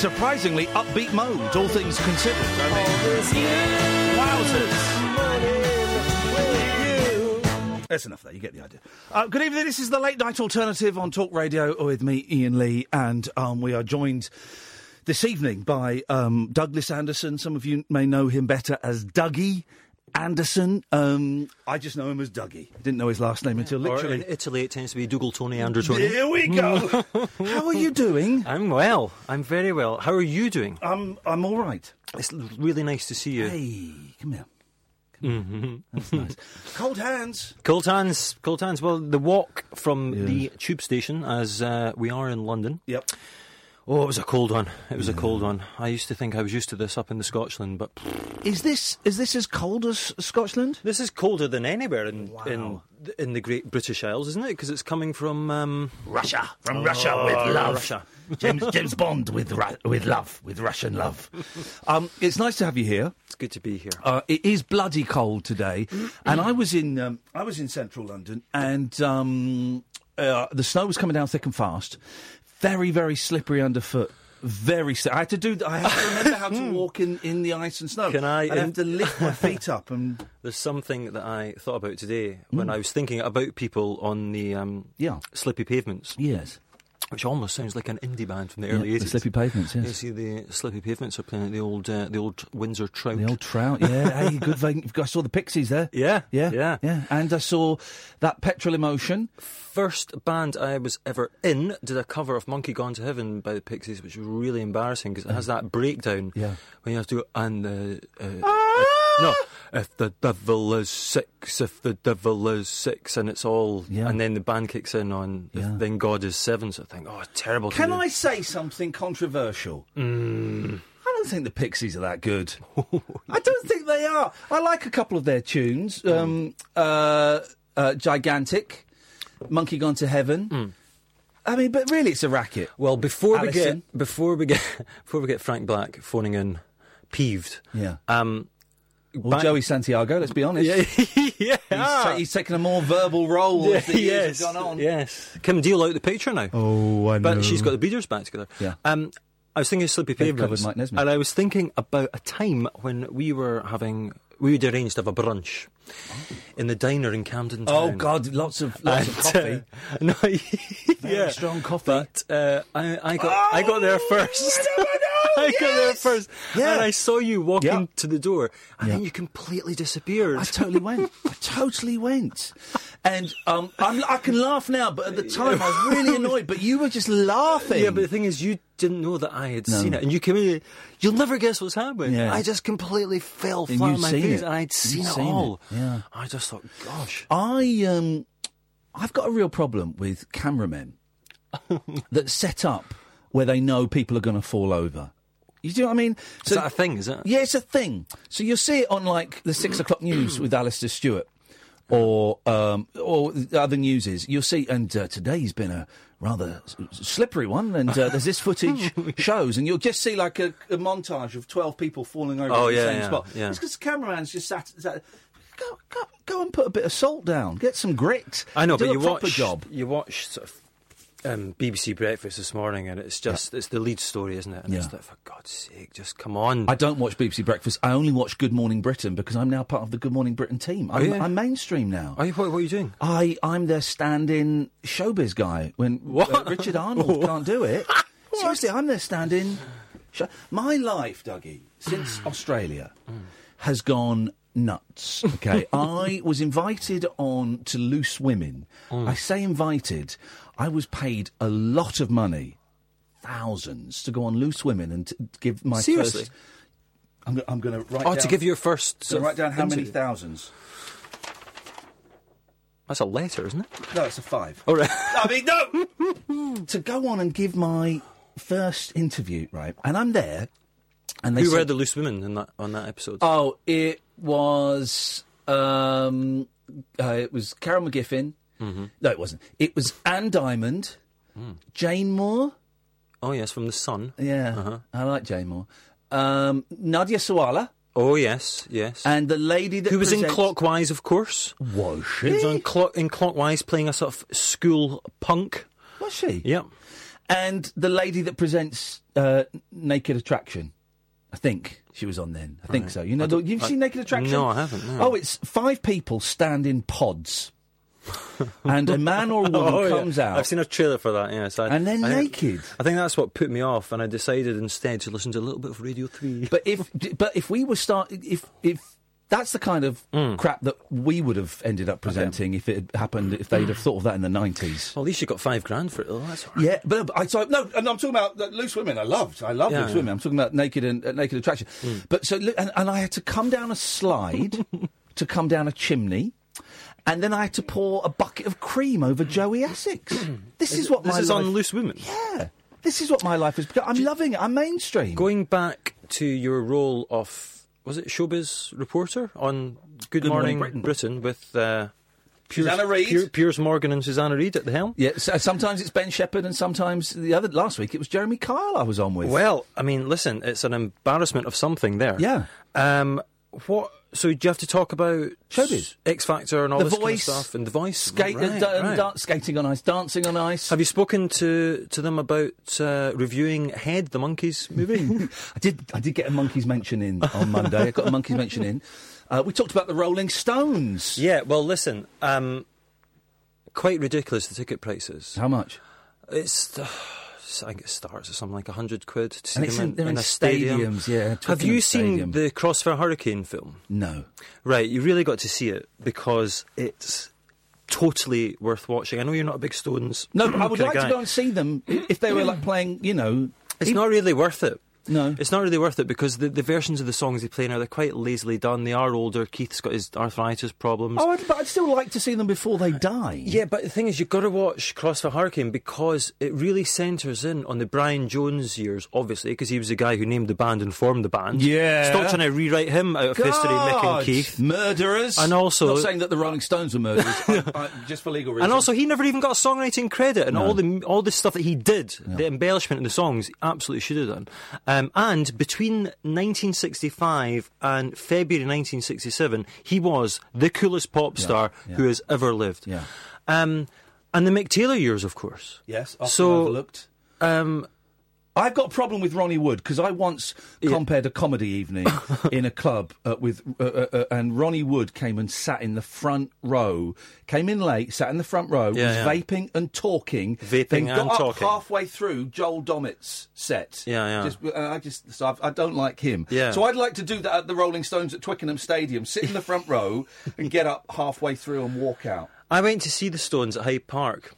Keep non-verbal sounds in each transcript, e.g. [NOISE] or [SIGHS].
Surprisingly upbeat mode, all things considered. I mean, wowzers. morning with you. That's enough there, you get the idea. Uh, good evening, this is the Late Night Alternative on Talk Radio with me, Iain Lee, and um, we are joined this evening by um, Douglas Anderson. Some of you may know him better as Dougie Anderson. Um, I just know him as Dougie. Didn't know his last name until Or literally. in Italy, it tends to be Dougal Tony Androtoni. Here we go. [LAUGHS] How are you doing? I'm well. I'm very well. How are you doing? I'm I'm all right. It's really nice to see you. Hey, come here. Mm-hmm. That's nice. [LAUGHS] Cold hands. Cold hands, cold hands. Well, the walk from the tube station, as uh, we are in London. Yep. Oh, it was a cold one. It was a cold one. I used to think I was used to this up in the Scotland, but Is this is this as cold as Scotland? this is colder than anywhere in Wow. in in the Great British Isles, isn't it? Because it's coming from um, Russia, from Russia with love. Russia. [LAUGHS] James, James Bond with Ru- with love, with Russian love. Um, it's nice to have you here. It's good to be here. Uh, it is bloody cold today, and I was in um, I was in central London, and um, uh, the snow was coming down thick and fast, very very slippery underfoot. Very. Sli- I had to do. I had to remember how to [LAUGHS] walk in, in the ice and snow. Can I, I'd have to lift my feet up and [LAUGHS] There's something that I thought about today when I was thinking about people on the um, Yeah. slippy pavements. yes. Which almost sounds like an indie band from the Yeah, early the 80s. Slippy Pavements, yes. You see the Slippy Pavements are playing at the old uh, the old Windsor Trout. The old trout, yeah. [LAUGHS] hey, good. vein- I saw the Pixies there. Yeah, yeah, yeah. yeah. And I saw that Petrol Emotion. First band I was ever in did a cover of Monkey Gone to Heaven by the Pixies, which was really embarrassing because it has that breakdown Yeah. when you have to go, and the. Uh, if- no, if the devil is six, if the devil is six, and it's all, Yeah. and then the band kicks in on, if Yeah. then God is seven. So I think, oh, terrible. Can. I say something controversial? Mm. I don't think the Pixies are that good. [LAUGHS] I don't think they are. I like a couple of their tunes. Um, uh, uh, Gigantic, Monkey Gone to Heaven. Mm. I mean, but really, it's a racket. Well, before we get before we get [LAUGHS] before we get Frank Black phoning in, peeved. Yeah. Um, Or back- Joey Santiago, let's be honest. Yeah, [LAUGHS] yeah. He's, ta- he's taken a more verbal role as the years yes, have gone on. yes. Kim Deal out the picture now. Oh, I know. But she's got the Breeders back together. Yeah. Um, I was thinking of Slippy They've Pavements, Mike Nesmith. and I was thinking about a time when we were having, we had arranged to have a brunch in the diner in Camden Town. Oh God, lots of lots of coffee. uh, [LAUGHS] no, [LAUGHS] yeah, strong coffee. But uh, I, I got, I got there first. [LAUGHS] I know, I know, I got there first, Yeah. and I saw you walking Yeah. to the door, and Yeah. then you completely disappeared. I totally went. I totally went. And um, I'm, I can laugh now, but at the time I was really [LAUGHS] annoyed. But you were just laughing. Yeah, but the thing is, you didn't know that I had No. seen it, and you came in. You'll never guess what's happened. Yeah. I just completely fell flat on my face, it. and I'd seen, seen it it. all. Yeah. I just thought, gosh, I um, I've got a real problem with cameramen [LAUGHS] that set up where they know people are going to fall over. You do know what I mean? is that a thing? Is it? Yeah, it's a thing. So you'll see it on like the six o'clock news with Alastair Stewart, or um, or the other newses. You'll see, and uh, today's been a rather s- slippery one, and uh, there's this footage [LAUGHS] shows, and you'll just see like a, a montage of twelve people falling over Oh, in the yeah, same yeah, spot. yeah. It's because the cameraman's just sat. sat Go, go, go and put a bit of salt down. Get some grit. I know, Do but a you proper watch job. You watch sort of um, BBC Breakfast this morning, and it's just it's the lead story, isn't it? And it's like, for God's sake, just come on. I don't watch BBC Breakfast. I only watch Good Morning Britain because I'm now part of the Good Morning Britain team. I'm? I'm mainstream now. Are you, what, what are you doing? I, I'm their stand-in showbiz guy when What? uh, Richard Arnold [LAUGHS] can't do it. Seriously, I'm their stand-in. Show- My life, Dougie, since [SIGHS] Australia, has gone nuts. Okay, [LAUGHS] I was invited on to Loose Women. I say invited. I was paid a lot of money, thousands, to go on Loose Women and give my Seriously? first. I'm, I'm going to write. Oh, down, to give your first. So write down how many thousands. That's a letter, isn't it? No, it's a five. All right. I mean, no. to go on and give my first interview, right? And I'm there, and they Who said, were the loose women in that on that episode? "Oh, it was um, uh, it was Carol McGiffin. Mm-hmm. No, it wasn't. It was Anne Diamond, Mm. Jane Moore. oh yes, from the Sun. Yeah, Uh-huh. I like Jane Moore. Um, Nadia Sawalha Oh yes, yes. and the lady that Who was in Clockwise, of course. Was she? Who was on clock in Clockwise playing a sort of school punk. Was she? Yep. and the lady that presents uh, Naked Attraction. I think she was on then. I think so. You know, you've I- seen Naked Attraction? No, I haven't, no. Oh, it's five people stand in pods, [LAUGHS] and a man or a woman Oh, yeah. comes out. I've seen a trailer for that. Yes, I, And they're I naked. I think that's what put me off, and I decided instead to listen to a little bit of Radio Three. But if but if we were start if if that's the kind of Hmm. crap that we would have ended up presenting if it had happened if they'd have thought of that in the nineties. well, at least you got five grand for it. Though. That's right. Yeah, but, I so no, and I'm talking about loose women. I loved, I loved Yeah, loose yeah. women. I'm talking about naked and uh, naked attraction. But so and, and I had to come down a slide [LAUGHS] to come down a chimney, and then I had to pour a bucket of cream over Joey Essex. [CLEARS THROAT] this is what This my is life, on Loose Women. Yeah, this is what my life is. become. I'm loving it. I'm mainstream. Going back to your role of was it showbiz reporter on Good, Good Morning Morning, Britain. Britain. with uh, Piers, Susanna Reid. Pier- Piers Morgan and Susanna Reid at the helm. yeah, so sometimes it's Ben Shephard, and sometimes the other last week it was Jeremy Kyle I was on with. Well, I mean, listen, it's an embarrassment of something there. Yeah. Um, what? So do you have to talk about Showbiz. X Factor, and all The this kind of stuff, and the voice, Skate, Right, uh, da- right. da- skating on ice, dancing on ice. Have you spoken to to them about uh, reviewing Head, the Monkees movie? [LAUGHS] I did. I did get a Monkees mention in on Monday. I got a Monkees mention in. Uh, we talked about the Rolling Stones. yeah. Well, listen. Um, quite ridiculous the ticket prices. How much? It's. Uh, I think it starts at something like hundred quid to see And them in- in, in a stadium. stadiums, yeah, Have you seen the Crossfire Hurricane film? No. Right, you really got to see it because it's totally worth watching. I know you're not a big Stones. No, I would like guy. to go and see them if they were like playing, you know. It's not really worth it. No. It's not really worth it because the, the versions of the songs they play now, they're quite lazily done. They are older. Keith's got his arthritis problems. Oh, I'd, but I'd still like to see them before they die. Yeah, but the thing is, you've got to watch Crossfire Hurricane because it really centres in on the Brian Jones years, obviously, because he was the guy who named the band and formed the band. Yeah. Stop trying to rewrite him out of history, Mick and Keith. Murderers. And also- Not saying that the Rolling Stones were murderers, [LAUGHS] I, I, just for legal reasons. And also, he never even got songwriting credit, and all the all the stuff that he did, the embellishment in the songs, he absolutely should have done. Um, and between 1965 and February 1967, he was the coolest pop star yeah. who has ever lived. Yeah. Um, and the Mick Taylor years, of course. Yes, often So- overlooked. Um, I've got a problem with Ronnie Wood because I once compared a comedy evening [LAUGHS] in a club uh, with, uh, uh, uh, and Ronnie Wood came and sat in the front row. Came in late, sat in the front row, Yeah, was yeah. vaping and talking. Vaping then got and up talking. halfway through Joel Dommett's set. Yeah, yeah. Just, uh, I just, so I've, I don't like him. Yeah. So I'd like to do that at the Rolling Stones at Twickenham Stadium. Sit in the front row [LAUGHS] and get up halfway through and walk out. I went to see the Stones at Hyde Park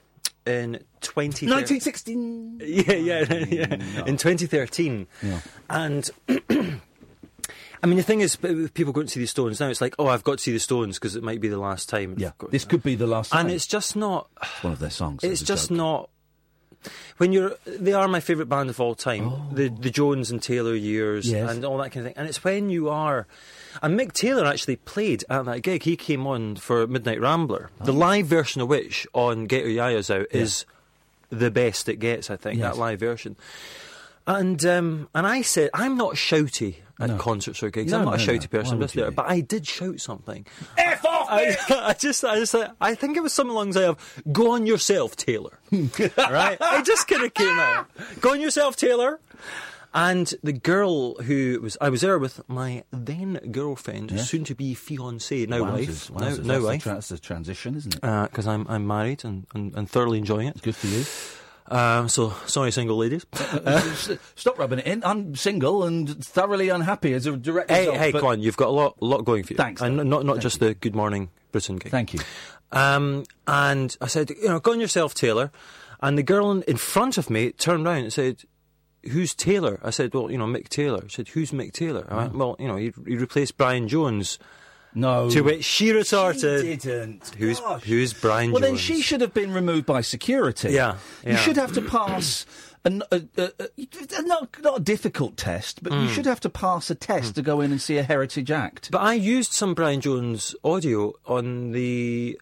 in 20... 1916. Yeah, yeah, [LAUGHS] yeah. In 2013. Yeah. And [CLEARS THROAT] I mean, the thing is, people going to see the Stones now, it's like, oh, I've got to see the Stones because it might be the last time. Yeah, this could be the last time. And it's just not. It's one of their songs. It's just joke. not. When you're, they are my favourite band of all time. Oh. The the Jones and Taylor years Yes. and all that kind of thing. And it's when you are, and Mick Taylor actually played at that gig. He came on for Midnight Rambler, Oh. the live version of which on Get Your Ya-Ya's Out is the best it gets. I think Yes. that live version. And um, and I said I'm not shouty at No. concerts or gigs. No, I'm not no, a shouty no. person, Why but there- you be? but I did shout something. F off, I, [LAUGHS] I just, I just, I think it was something along the lines of "Go on yourself, Taylor." [LAUGHS] right? I just kind of came out. Go on yourself, Taylor. And the girl who was, I was there with my then girlfriend, soon to be fiancée, now wife, Wowzers, now, wowzers. now That's, wife, tra- that's the transition, isn't it? because I'm I'm married and, and, and thoroughly enjoying it. Good for you. Um, so sorry, single ladies. Stop rubbing it in. I'm single and thoroughly unhappy as a direct hey, result. hey, on, you've got a lot, a lot going for you. Thanks, and not not Thank just you. the Good Morning Britain gig. Thank you. Um, and I said, you know, go on yourself, Taylor. And the girl in, in front of me turned round and said, Who's Taylor? I said, Well, you know, Mick Taylor. She said, Who's Mick Taylor? I went, Well, you know, he, he replaced Brian Jones. No. To which she retorted, She didn't. Who's Gosh. who's Brian Well, then she should have been removed by security. Yeah, You should have to pass. An, a, a, a, not, not a difficult test, but you Hmm. should have to pass a test to go in and see a heritage act. But I used some Brian Jones audio on the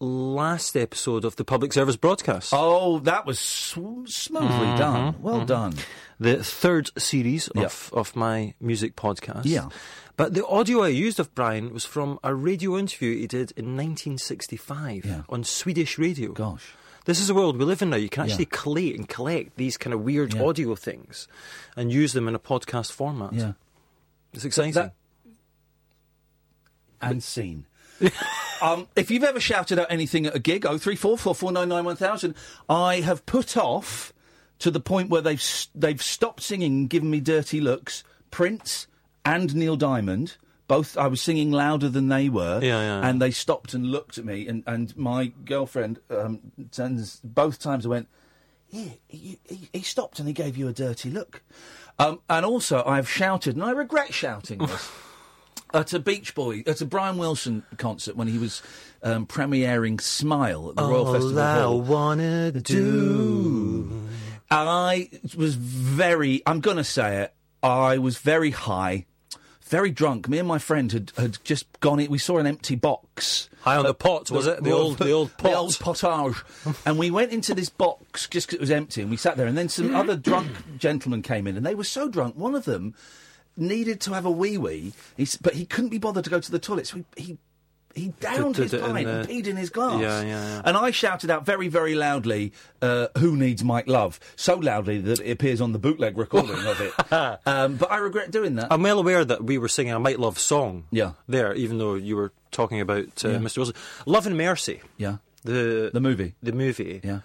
last episode of the public service broadcast. oh, that was sw- smoothly Mm-hmm. done. Well done. the third series Yeah. of, of my music podcast. Yeah. But the audio I used of Brian was from a radio interview he did in 1965 Yeah. on Swedish radio. Gosh. This is the world we live in now. You can Yeah. actually collate and collect these kind of weird Yeah. audio things and use them in a podcast format. Yeah. It's exciting. That- and scene. [LAUGHS] um, if you've ever shouted out anything at a gig, oh three four four four nine nine one thousand. I have put off to the point where they've they've stopped singing, and given me dirty looks. Prince and Neil Diamond. Both, I was singing louder than they were, Yeah, yeah, yeah. and they stopped and looked at me. And, and my girlfriend, um, turns- both times I went, yeah, he, he, he stopped and he gave you a dirty look. Um, and also, I've shouted, and I regret shouting this, [LAUGHS] at a Beach Boy, at a Brian Wilson concert when he was um, premiering Smile at the Royal Festival Hall. wanna do. I was very, I'm going to say it, I was very high, very drunk. Me and my friend had, had just gone in, we saw an empty box. High on the pot, was it? The old, the old pot. The old potage. [LAUGHS] and we went into this box just 'cause it was empty and we sat there. And then some other drunk gentlemen came in and they were so drunk. One of them needed to have a wee wee, but he couldn't be bothered to go to the toilet. So he. he he downed his pint and peed in his glass. Yeah, yeah, yeah. And I shouted out very, very loudly, uh, "Who needs Mike Love?" So loudly that it appears on the bootleg recording of it. [LAUGHS] Um, but I regret doing that. I'm well aware that we were singing a Mike Love song Yeah. there, even though you were talking about uh. Mr. Wilson. Love and Mercy, yeah, the the movie. the movie. Yeah,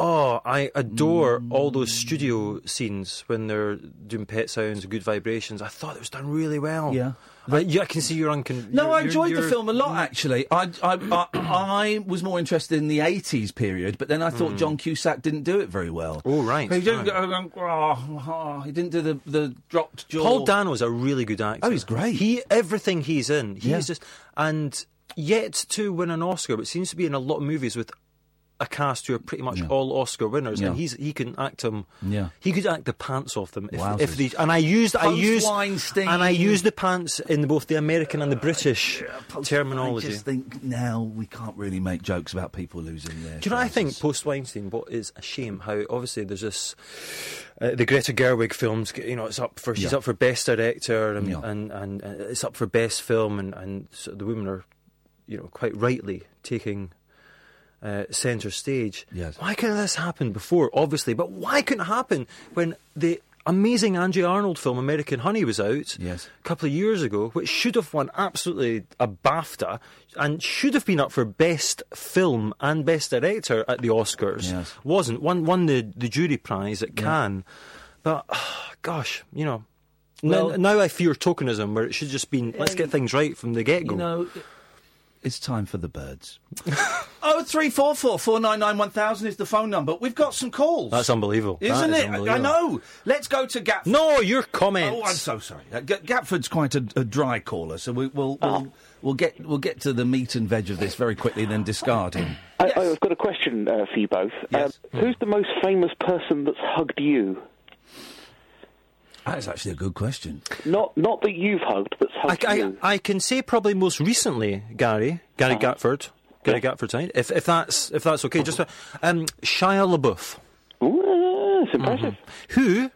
oh, I adore all those Mm. studio scenes when they're doing pet sounds, and good vibrations. I thought it was done really well. Yeah. But yeah, I can see you're uncon. No, you're- I enjoyed you're- the film a lot. Actually, I, I, I, I was more interested in the '80s period, but then I thought John Cusack didn't do it very well. Oh, right, He didn't. right. Oh, oh, he didn't do the the dropped jaw. Paul Dano's a really good actor. Oh, he's great. He everything he's in, he's Yeah. just and yet to win an Oscar, but seems to be in a lot of movies with a cast who are pretty much Yeah. all Oscar winners, Yeah. and he's he can act them. Yeah. he could act the pants off them if, Wowzers. if they. And I used I used Post-Weinstein. and I used the pants in both the American and the British terminology. I just think now we can't really make jokes about people losing their. Do you know what I think post Weinstein? What is a shame? How obviously there's this uh, the Greta Gerwig films. You know, it's up for she's Yeah. up for best director and Yeah. and, and uh, it's up for best film, and and so the women are, you know, quite rightly taking. Uh, centre stage. Yes. Why couldn't this happen before? Obviously, but why couldn't it happen when the amazing Andrea Arnold film American Honey was out? Yes. a couple of years ago, which should have won absolutely a BAFTA and should have been up for best film and best director at the Oscars. Yes. Wasn't won won the the jury prize at Cannes, but gosh, you know. Well- n- now I fear tokenism, where it should just been let's get things right from the get go. You know, it's time for the birds. [LAUGHS] oh three four four four nine nine one thousand is the phone number. We've got some calls. That's unbelievable, isn't That is it? I know. Let's go to Gatford. no, your comments. Oh, I'm so sorry. Uh, G- Gatford's quite a, a dry caller, so we, we'll we'll, we'll get we'll get to the meat and veg of this very quickly, then discard him. I, Yes. I've got a question uh, for you both. Yes. Um, who's the most famous person that's hugged you? That's actually a good question. Not not that you've hugged, that's I, hugged I, you. I can say probably most recently, Gary, Gary Gatford, Gary Gatford, right? If if that's if that's okay, just uh, um, Shia LaBeouf, Ooh, it's impressive. who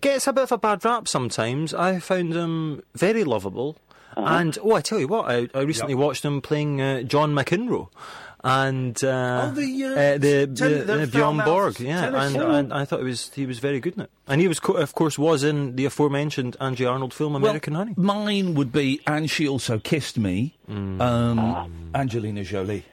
gets a bit of a bad rap sometimes. I found him very lovable, and oh, I tell you what, I, I recently watched him playing uh, John McEnroe. And uh, Oh, the, uh, uh, the, ten- the, the uh, Bjorn Borg, yeah, tennis and, and I thought it was he was very good in it, and he was co- of course was in the aforementioned Andrea Arnold film American well, Honey. Mine would be, and she also kissed me. Mm. Um, Angelina Jolie.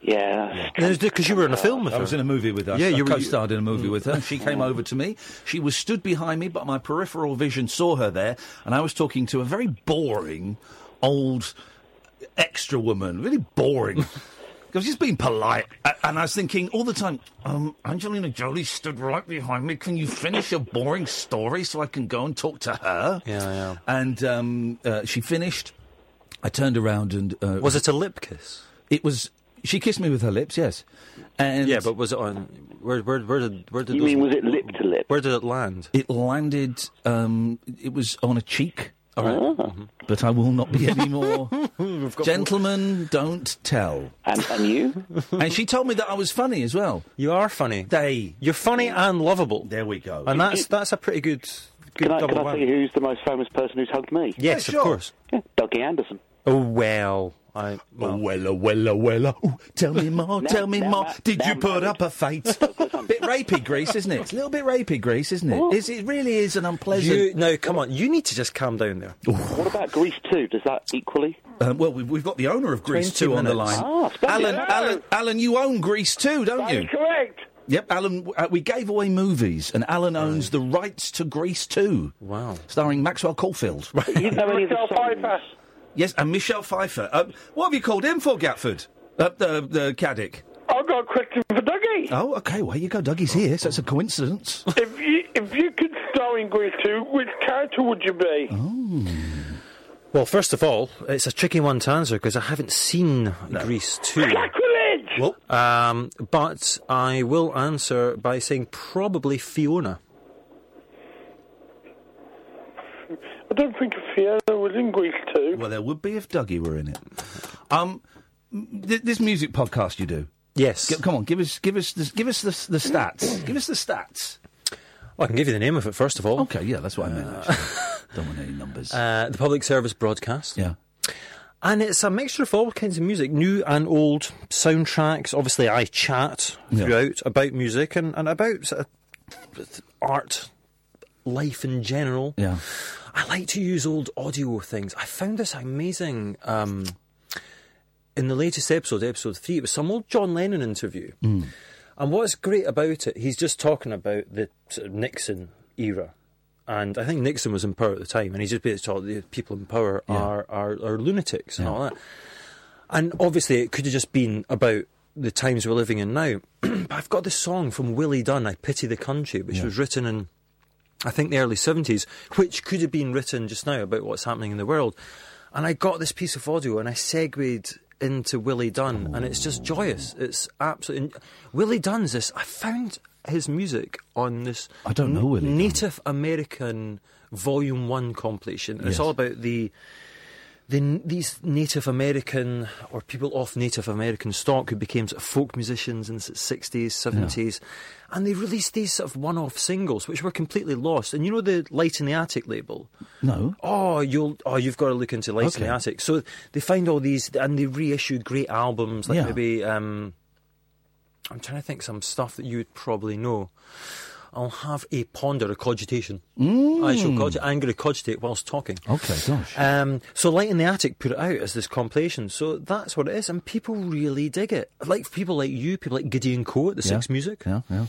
Yeah. Because you were in a film with I her. was in a movie with her. Yeah, you were- co-starred in a movie with her. She [LAUGHS] came over to me. She was stood behind me, but my peripheral vision saw her there, and I was talking to a very boring old extra woman, really boring. [LAUGHS] I was just being polite, and I was thinking all the time. Um, Angelina Jolie stood right behind me. Can you finish your boring story so I can go and talk to her? Yeah, yeah. And um, uh, she finished. I turned around and uh, Was it a lip kiss? It was. She kissed me with her lips. Yes. And Yeah, but was it on? Where, where, where did, where did? You those- mean was it lip to lip? Where did it land? It landed. Um, it was on a cheek. All right. Ah. But I will not be any more. [LAUGHS] Gentlemen, don't tell. And, and you? [LAUGHS] and she told me that I was funny as well. You are funny. They. You're funny and lovable, There we go. and that's that's a pretty good good Can I, double can I tell you who's the most famous person who's hugged me? Yes, Yeah, sure. of course. Yeah, Dougie Anderson. Oh well, I Oh, well, wella, wella, wella. Ooh, tell me [LAUGHS] more, Now- tell me now more. ma- Did now you put married. up a fight? [LAUGHS] bit rapey, [LAUGHS] Grease, isn't it? It's a little bit rapey, Grease, isn't it? It's, it really is an unpleasant. you now come on. You need to just calm down there. What about Grease 2? Does that equally? Um, well, we've, we've got the owner of Grease 20 too on the line. Ah, splendid. Alan, Alan, Alan, you own Grease too, don't you? correct. Yep, Alan. Uh, we gave away movies, and Alan owns the rights to Grease 2. Wow. Starring Maxwell Caulfield. You didn't know any of the songs? Pfeiffer. yes, and Michelle Pfeiffer. Um, what have you called him for, Gatford? Uh, the the Caddick. I've got a question for Dougie. Oh, okay. Well, here you go. Dougie's here, so it's a coincidence. [LAUGHS] If you if you could star in Grease 2, which character would you be? Oh. Well, first of all, it's a tricky one to answer because I haven't seen Grease two. Sacrilege! well, Um, but I will answer by saying probably Fiona. I don't think a Fiona was in Grease too. well, there would be if Dougie were in it. Um, th- this music podcast you do. Yes. G- come on, give us, give us, the, give us the, the stats. give us the stats. Well, I can give you the name of it first of all. Okay, yeah, that's what I meant. [LAUGHS] Don't want any numbers. Uh, the public service broadcast. yeah. And it's a mixture of all kinds of music, new and old soundtracks. Obviously, I chat Yeah. throughout about music and, and about sort of art, life in general. Yeah. I like to use old audio things. I found this amazing. Um, in the latest episode, episode three, it was some old John Lennon interview. And what's great about it, he's just talking about the sort of Nixon era. And I think Nixon was in power at the time, and he's just basically told the people in power Yeah. are, are, are lunatics and Yeah. all that. And obviously, it could have just been about the times we're living in now. [CLEARS THROAT] but I've got this song from Willie Dunn, I Pity the Country, which Yeah. was written in, I think, the early 70s, which could have been written just now about what's happening in the world. And I got this piece of audio and I segued into Willie Dunn, and it's just joyous. It's absolutely. Willie Dunn's this. I found his music on this. I don't know Willie Dunn. Native American Volume 1 compilation. And It's all about the the, these Native American or people off Native American stock who became sort of folk musicians in the sixties, seventies, and they released these sort of one-off singles which were completely lost. And you know the Light in the Attic label. No. Oh, you'll oh you've got to look into Light in the Attic. So they find all these and they reissue great albums like Yeah. maybe um, I'm trying to think some stuff that you would probably know. I'll have a ponder, a cogitation. I shall cogitate. I'm going to cogitate whilst talking. Okay, gosh. Um, so Light in the Attic put it out as this compilation. So that's what it is, and people really dig it. Like people like you, people like Gideon Coe at the Yeah. Six Music, Yeah, yeah.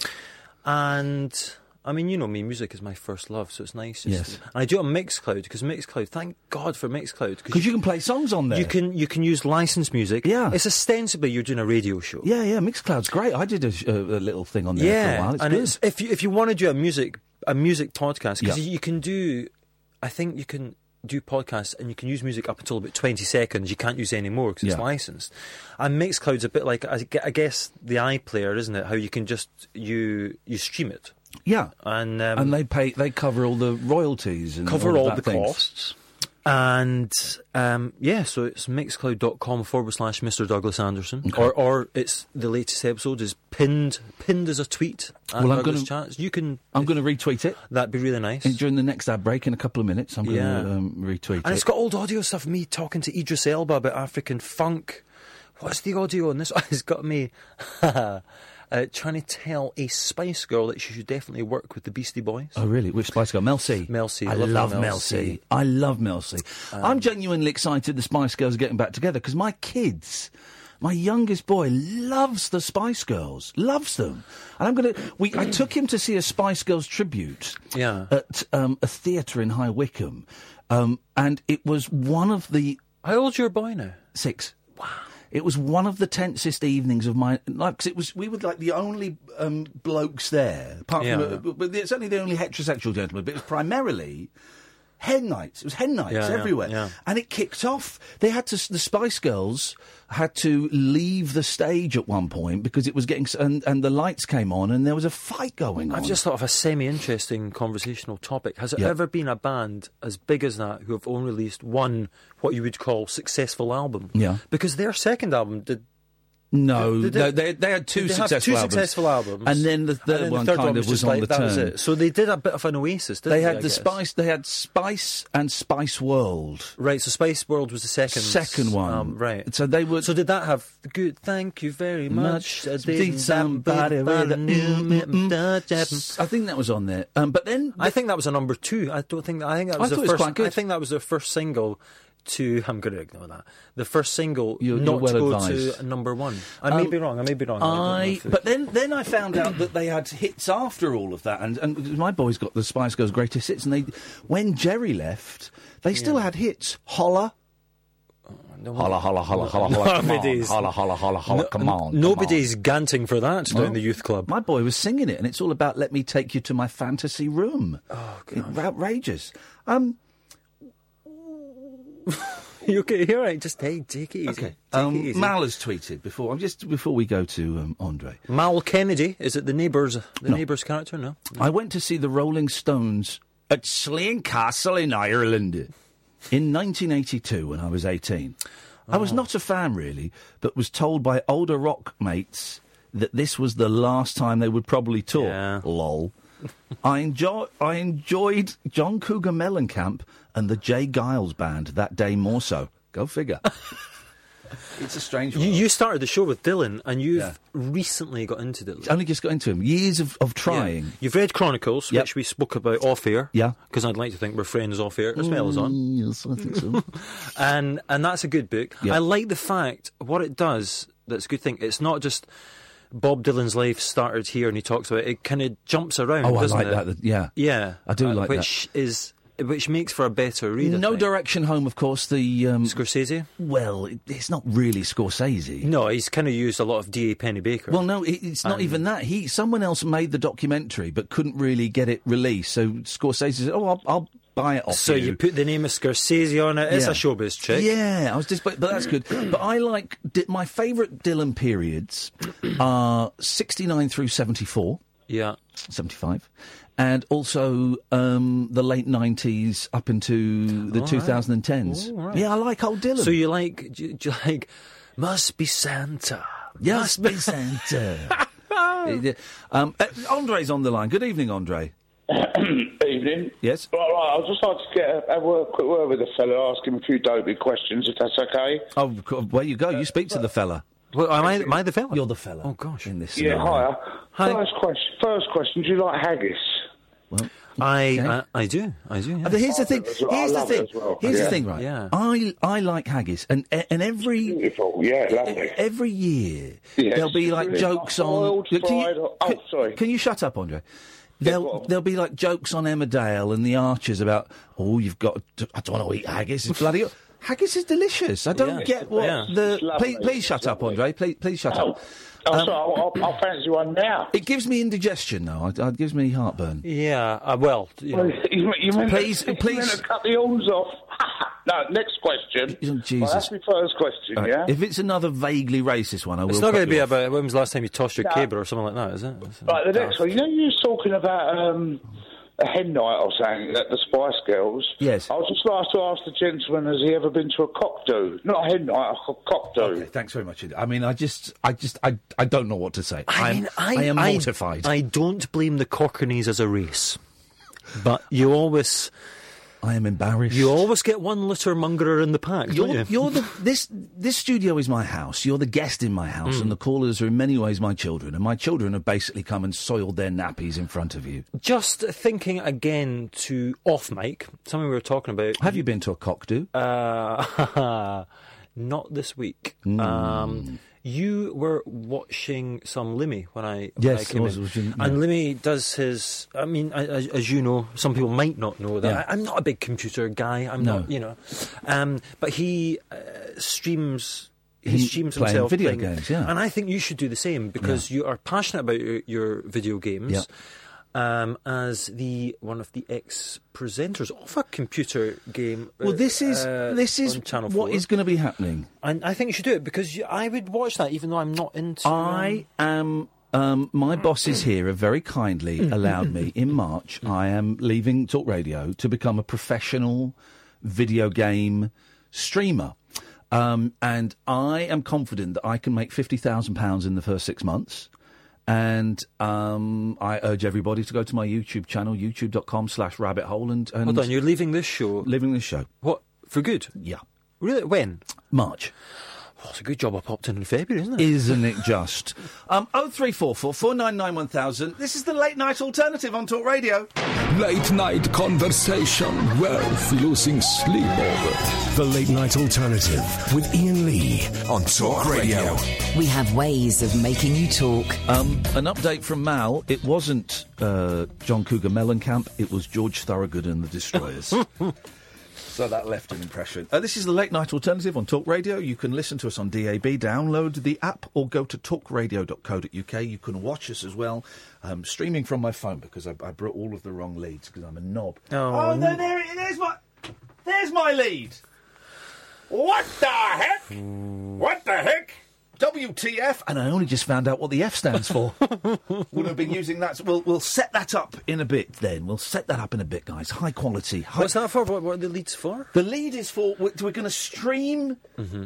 and I mean, you know me, music is my first love, so it's nice. just- Yes. and I do it on Mixcloud because Mixcloud. Thank God for Mixcloud Because you can play songs on there. you can you can use licensed music. Yeah. it's ostensibly you're doing a radio show. Yeah, yeah. Mixcloud's great. I did a, sh- a, little thing on there for a while. It's and good. it's if you if you want to do a music a music podcast because Yeah. you can do, I think you can do podcasts and you can use music up until about twenty seconds. You can't use any more because it's licensed. And Mixcloud's a bit like I I guess the iPlayer, isn't it? How you can just you you stream it yeah. and um, and they pay. They cover all the royalties and cover all, all the things. costs. And um, yeah, so it's mixcloud.com forward slash Mr. Douglas Anderson. Or or it's the latest episode is pinned pinned as a tweet Well, I'm gonna- You can I'm going to retweet it that'd be really nice. and during the next ad break in a couple of minutes. I'm going to Yeah. um, retweet And it. And it's got old audio stuff, me talking to Idris Elba about African funk. What's the audio on this? [LAUGHS] It's got me [LAUGHS] uh, trying to tell a Spice Girl that she should definitely work with the Beastie Boys. Oh really? Which Spice Girl? Mel C. Mel C. I Love love Mel Mel C. C. I love Mel C. Um, am genuinely excited the Spice Girls are getting back together because my kids, my youngest boy, loves the Spice Girls, loves them, and I'm gonna. We I took him to see a Spice Girls tribute. Yeah. At um, a theatre in High Wycombe, um, and it was one of the How old's your boy now? Six. Wow. It was one of the tensest evenings of my life because it was we were like the only um, blokes there, apart Yeah. from uh, but it's only the only heterosexual gentleman. But it was primarily hen nights. It was hen nights Yeah, yeah, everywhere, yeah. and it kicked off. They had to the Spice Girls had to leave the stage at one point because it was getting and and the lights came on and there was a fight going on. I've just thought of a semi-interesting conversational topic. Has Yeah. ever been a band as big as that who have only released one, what you would call, successful album? Yeah. Because their second album did. No, they- they they had two they successful two albums, successful albums, and then the third then one the third kind one of was just on like, the that turn. was it. So they did a bit of an oasis. Didn't They they, had I the guess? Spice. They had Spice and Spice World. Right. So Spice World was the second. Second one, um, right. So they were. So did that have good? Thank you very much. much. I somebody have with a- a new touch. I think that was on there. Um, but then I think that was a number two. I don't think. I think that was thought the was first. quite good. I think that was their first single. To I'm going to ignore that. The first single You're- not you're well to go advised. to number one. I may Um, be wrong. I may be wrong. I, I. But then, then I found out that they had hits after all of that, and and my boys got the Spice Girls' greatest hits, and they, when Jerry left, they still had hits. Holla. no, Holla, holla, holla, holla, holla, come on. Nobody's- Holla, holla, holla, holla, no- come on. come Nobody's ganting for that down Well, the youth club. My boy was singing it, and it's all about "Let me take you to my fantasy room." Oh, God. outrageous. Um, [LAUGHS] you okay? You're right. Just hey, take it easy. okay. Take Um, it easy. Mal has tweeted before. I'm just before we go to um, Andre, Mal Kennedy is it the neighbours? The No. neighbours character? No. I went to see the Rolling Stones at Slane Castle in Ireland in 1982 when I was 18. I Oh. was not a fan really, but was told by older rock mates that this was the last time they would probably tour. Yeah. Lol. I enjoy I enjoyed John Cougar Mellencamp and the J. Geils band that day more so. Go figure. [LAUGHS] it's a strange one. You, you started the show with Dylan, and you've Yeah. recently got into Dylan. only just got into him. Years of, of trying. Yeah. You've read Chronicles, Yep. which we spoke about off air. Yeah. Because I'd like to think we're friends off air as well as on. Mm, Yes, I think so. [LAUGHS] And and that's a good book. Yeah. I like the fact what it does. That's a good thing. It's not just Bob Dylan's life started here, and he talks about it. It kind of jumps around. Oh, I doesn't like it? that, yeah. yeah, I do uh, like that. which is which makes for a better read. No. Direction Home, of course. The um, Scorsese. well, it, it's not really Scorsese. No, he's kind of used a lot of D. A. Pennebaker. Well, no, it, it's not Um, even that. He, someone else made the documentary, but couldn't really get it released. So Scorsese said, "Oh, I'll, I'll buy it off so you put the name of Scorsese on it. It's Yeah. a showbiz trick. Yeah, I was just, but, but that's good. but I like my favourite Dylan periods [CLEARS THROAT] are sixty nine through seventy four. Yeah. 75 and also um, the late 90s up into the right. 2010s All right. yeah i like old dylan So you like? Do you, do you like? Must be Santa. yes be santa [LAUGHS] um, uh, andre's on the line good evening andre [COUGHS] Evening. yes Right, right. I'd just like to get a, have a quick word with the fella, ask him a few dopey questions, if that's okay. oh co- where you go you speak to the fella Well, am I? Am I the fella? you're the fella Oh gosh. in this Yeah, scenario. hiya. Hi. First question. First question. Do you like haggis? well I, Okay. I I do. I do. Yeah. Uh, but here's the thing. well. Here's the thing. well. Here's the thing, right? Yeah. I I like haggis, and and every Beautiful. Yeah, lovely. every year Yes, there'll be like really jokes like on. boiled, Can you- fried or- oh, can- sorry. Can you shut up, Andre? There'll there'll be like jokes on Emmerdale and the Archers about oh you've got to, I don't want to eat haggis. It's bloody [LAUGHS] haggis is delicious. I don't Yeah. get what Yeah. the please please shut up. Andre. Please please shut Oh, up. Oh Um, sorry. I'll, I'll, I'll fancy one now. It gives me indigestion though. It, it gives me heartburn. yeah. Uh, well, you know, you, you Please, to, please. You meant to cut the arms off. [LAUGHS] no, next question. Oh, Well, Jesus. that's my first question, All right, yeah? If it's another vaguely racist one, I will. it's not going to be about when was the last time you tossed your No. cable or something like that, is it? Right, the next one. You know, you was talking about um, a hen night or something at the Spice Girls. Yes. I was just like to ask the gentleman, has he ever been to a cock do? Not a hen night, a co- cock do. Okay, thanks very much. I mean, I just, I just, I, I don't know what to say. I I'm- mean, I, I am I- mortified. I, don't blame the Cockneys as a race, but you always, I am embarrassed. you always get one litter mongerer in the pack, You're, don't you? you're the [LAUGHS] this this studio is my house. You're the guest in my house, Hmm. and the callers are in many ways my children. And my children have basically come and soiled their nappies in front of you. Just thinking again to off mic, something we were talking about. Have you been to a cock do? Uh, [LAUGHS] not this week. Hmm. Um, you were watching some Limmy when I, when Yes, I came I was in. watching- yeah. and Limmy does his. I mean, as, as you know, some people might not know that Yeah. I, am not a big computer guy. I'm No. not, you know, um, but he uh, streams. He He- streams playing himself video playing- games, yeah. and I think you should do the same because you are passionate about your, your video games. Yeah. Um, as the one of the ex presenters of a computer game. well, this is uh, this is on Channel what 4. is going to be happening. And I think you should do it because you, I would watch that even though I'm not into. I am. Um, my bosses here have very kindly allowed me [LAUGHS] in March. I am leaving Talk Radio to become a professional video game streamer. Um, and I am confident that I can make fifty thousand pounds in the first six months. And um, I urge everybody to go to my YouTube channel, youtube.com slash rabbit hole, and, and Hold on, you're leaving this show. living this show. What for good? Yeah. Really? When? March. Oh, it's a good job I popped in in February, isn't it? Isn't it [LAUGHS] just? Um, 0344 499 1000. This is the late night alternative on Talk Radio. Late night conversation worth losing sleep over. The Late Night Alternative with Iain Lee on Talk Radio. We have ways of making you talk. Um, an update from Mal. It wasn't uh, John Cougar Mellencamp, it was George Thorogood and the Destroyers. [LAUGHS] so that left an impression. Uh, this is the late night alternative on Talk Radio. You can listen to us on DAB, download the app, or go to talkradio.co.uk. You can watch us as well, um, streaming from my phone because I, I brought all of the wrong leads because I'm a knob. Oh, no, there, it- there's my, there's my lead. What the heck? What the heck? WTF? And I only just found out what the F stands for. [LAUGHS] Would have been using that. We'll, we'll set that up in a bit then. We'll set that up in a bit, guys. High quality. High... What's that for? What, what are the leads for? The lead is for. We're, we're going to stream.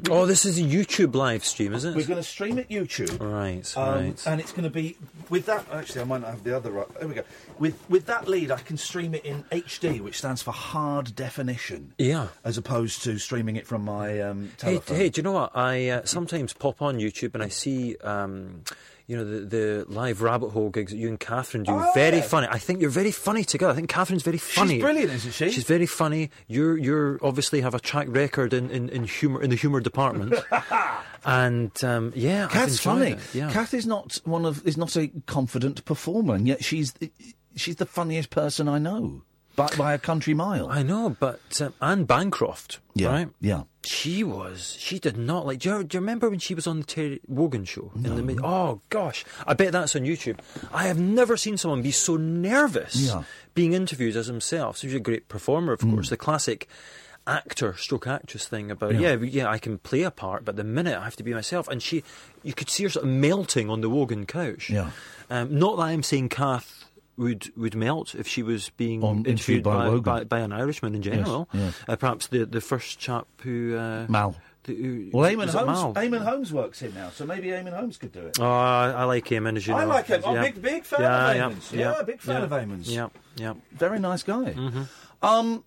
Oh, this is a YouTube live stream, is it? We're going to stream it YouTube. Right, Um, right. And it's going to be with that. Actually, I might not have the other. right- There we go. With with that lead, I can stream it in HD, which stands for hard definition. Yeah. As opposed to streaming it from my um, Hey, telephone. hey, do you know what? I uh, sometimes pop on YouTube and I see um, you know the, the live rabbit hole gigs that you and Catherine do. Oh, very yeah. funny. I think you're very funny together. I think Catherine's very funny. She's brilliant, isn't she? She's very funny. You're you're obviously have a track record in, in, in humor in the humor department. [LAUGHS] and um, yeah, Kath's funny. it, Yeah. Kath is not one of is not a confident performer, and yet she's she's the funniest person I know by by a country mile. I know, but um, Anne Bancroft, yeah, right? yeah. She was. She did not like. Do you, do you remember when she was on the Terry Wogan show? In the mid, oh gosh, I bet that's on YouTube. I have never seen someone be so nervous Yeah. being interviewed as himself. So she's a great performer, of course. The classic actor stroke actress thing about Mm. Yeah. yeah. yeah I can play a part, but the minute I have to be myself, and she, you could see her sort of melting on the Wogan couch. Yeah. Um, not that I'm saying Kath would would melt if she was being On- interviewed by by, by an Irishman in general. yes. Uh, perhaps the the first chap who uh, Mal. the- who- Well, Eamonn Holmes. Eamonn Holmes works here now, so maybe Eamonn Holmes could do it. Oh, I, I like Eamonn, as you know. I like him. I'm a Yeah. big, big fan yeah, of yeah, Eamonn's. Yeah, big fan yeah, of Eamonn's. Yeah, yeah. Very nice guy. Mm-hmm. Um,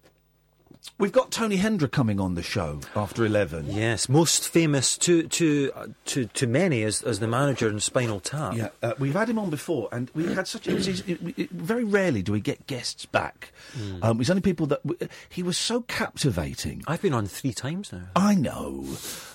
we've got Tony Hendra coming on the show after eleven. Yes, most famous to to uh, to to many as as the manager in Spinal Tap. Yeah, uh, we've had him on before, and we had such. It was, it, it, very rarely do we get guests back. Hmm. Um, it's only people that w- he was so captivating. I've been on three times now. I know,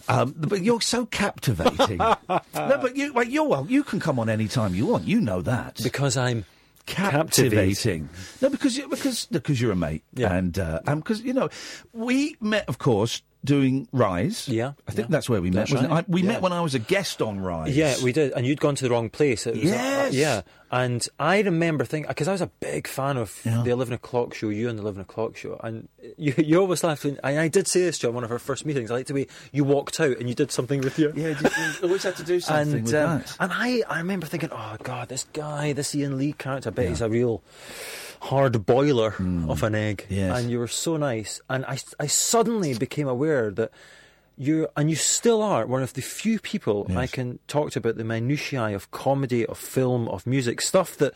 um, but you're so captivating. [LAUGHS] no, but you, wait, you're well. You can come on any time you want. You know that. Because I'm captivating. No, because you, because because you're a mate, Yeah. and uh, and because you know we met, of course, doing Rise. Yeah, I think yeah. that's where we met. Wasn't right, it? I, we yeah. met when I was a guest on Rise. Yeah, we did, and you'd gone to the wrong place. It was, uh, Yes! yeah, and I remember thinking because I was a big fan of Yeah. the eleven o'clock show, you and the eleven o'clock show, and [LAUGHS] you, you always laughed. And I did say this to you on one of our first meetings. I like the way you walked out and you did something with your Yeah, you [LAUGHS] always had to do something and with um, that. and I, I remember thinking, oh god, this guy, this Iain Lee character, I bet he's a real hard boiler of an egg. Yes. And you were so nice, and I, I suddenly became aware that you and you still are one of the few people I can talk to about the minutiae of comedy, of film, of music, stuff that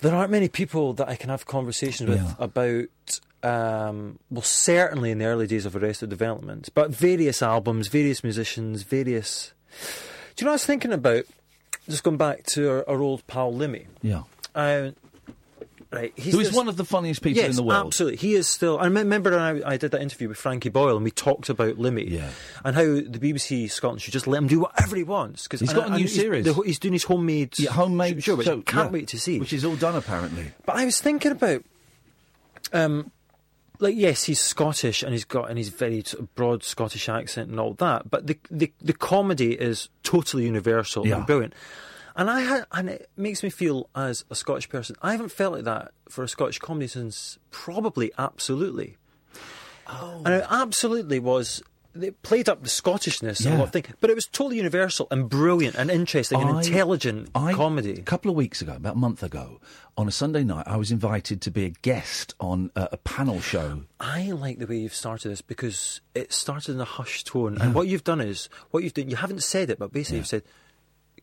there aren't many people that I can have conversations with Yeah. about. Um, well, certainly in the early days of Arrested Development, but various albums, various musicians, various. Do you know what I was thinking about? Just going back to our, our old pal Limmy. Yeah. Uh, right, he's Who is one of the funniest people yes, in the world. absolutely. He is still. I remember when I, I did that interview with Frankie Boyle, and we talked about Limmy Yeah. and how the BBC Scotland should just let him do whatever he wants. Cause, He's and- got a new he's- series. the- he's doing his homemade, Yeah, homemade show, which I can't yeah. wait to see. Which is all done apparently. But I was thinking about, um, like yes, he's Scottish and he's got and he's very sort of broad Scottish accent and all that. But the the, the comedy is totally universal Yeah. and brilliant. And I had, and it makes me feel as a Scottish person, I haven't felt like that for a Scottish comedy since probably absolutely. Oh. And it absolutely was. They played up the Scottishness Yeah. of things, but it was totally universal and brilliant and interesting and I- intelligent I- comedy. A couple of weeks ago, about a month ago, on a Sunday night, I was invited to be a guest on a, a panel show. I like the way you've started this because it started in a hushed tone, and what you've done is what you've done. You haven't said it, but basically you've said,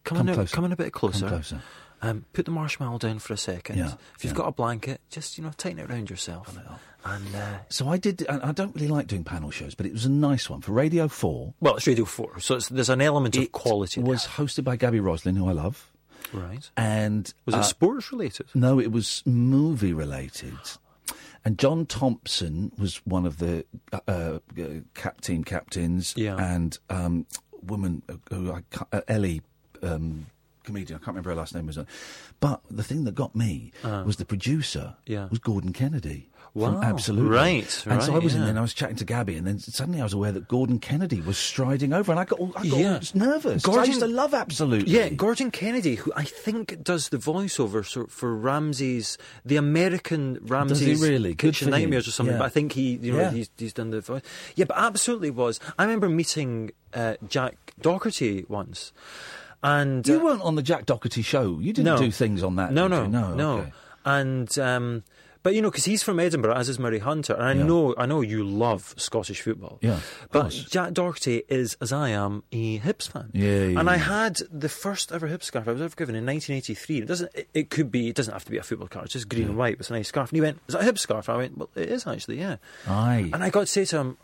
"Come, Come a, closer. come in a bit closer. Closer. Um, put the marshmallow down for a second. Yeah, If you've yeah. got a blanket, just you know tighten it around yourself. And uh, So I did. and I don't really like doing panel shows, but it was a nice one for Radio Four. well, it's Radio Four, so it's, there's an element of It quality. there. was hosted by Gaby Roslin, who I love, right. and Was uh, it sports related? No, it was movie related. And John Thompson was one of the uh, uh, cap team captains. Yeah. And um, woman uh, who I uh, Ellie. Um, Comedian, I can't remember her last name was, uh, but the thing that got me was the producer Uh. Yeah. was Gordon Kennedy from Wow. Absolutely, Right, And so I right, was in there, and I was chatting to Gaby, and then suddenly I was aware that Gordon Kennedy was striding over, and I got all, I got Yeah. nervous. 'cause I Gordon- used to love Absolutely. Yeah, Gordon Kennedy, who I think does the voiceover so- for Ramsay's, the American Ramsay's really? Kitchen for. Nightmares or something. Yeah. But I think he, you know, Yeah. he's, he's done the voice. Yeah, but absolutely was. I remember meeting uh, Jack Docherty once, and You uh, weren't on the Jack Docherty show. You didn't no. do things on that. No, no, no, no. okay. And um, but you know, because he's from Edinburgh, as is Moray Hunter, and I Yeah. know, I know you love Scottish football. Yeah, but course. Jack Docherty is, as I am, a Hibs fan. Yeah, yeah, And I had the first ever Hibs scarf I was ever given in 1983. It doesn't. It, it could be. It doesn't have to be a football card. It's just green and white. But it's a nice scarf. And he went, "Is that a Hibs scarf?" And I went, "Well, it is actually. Yeah." Aye. And I got to say to him,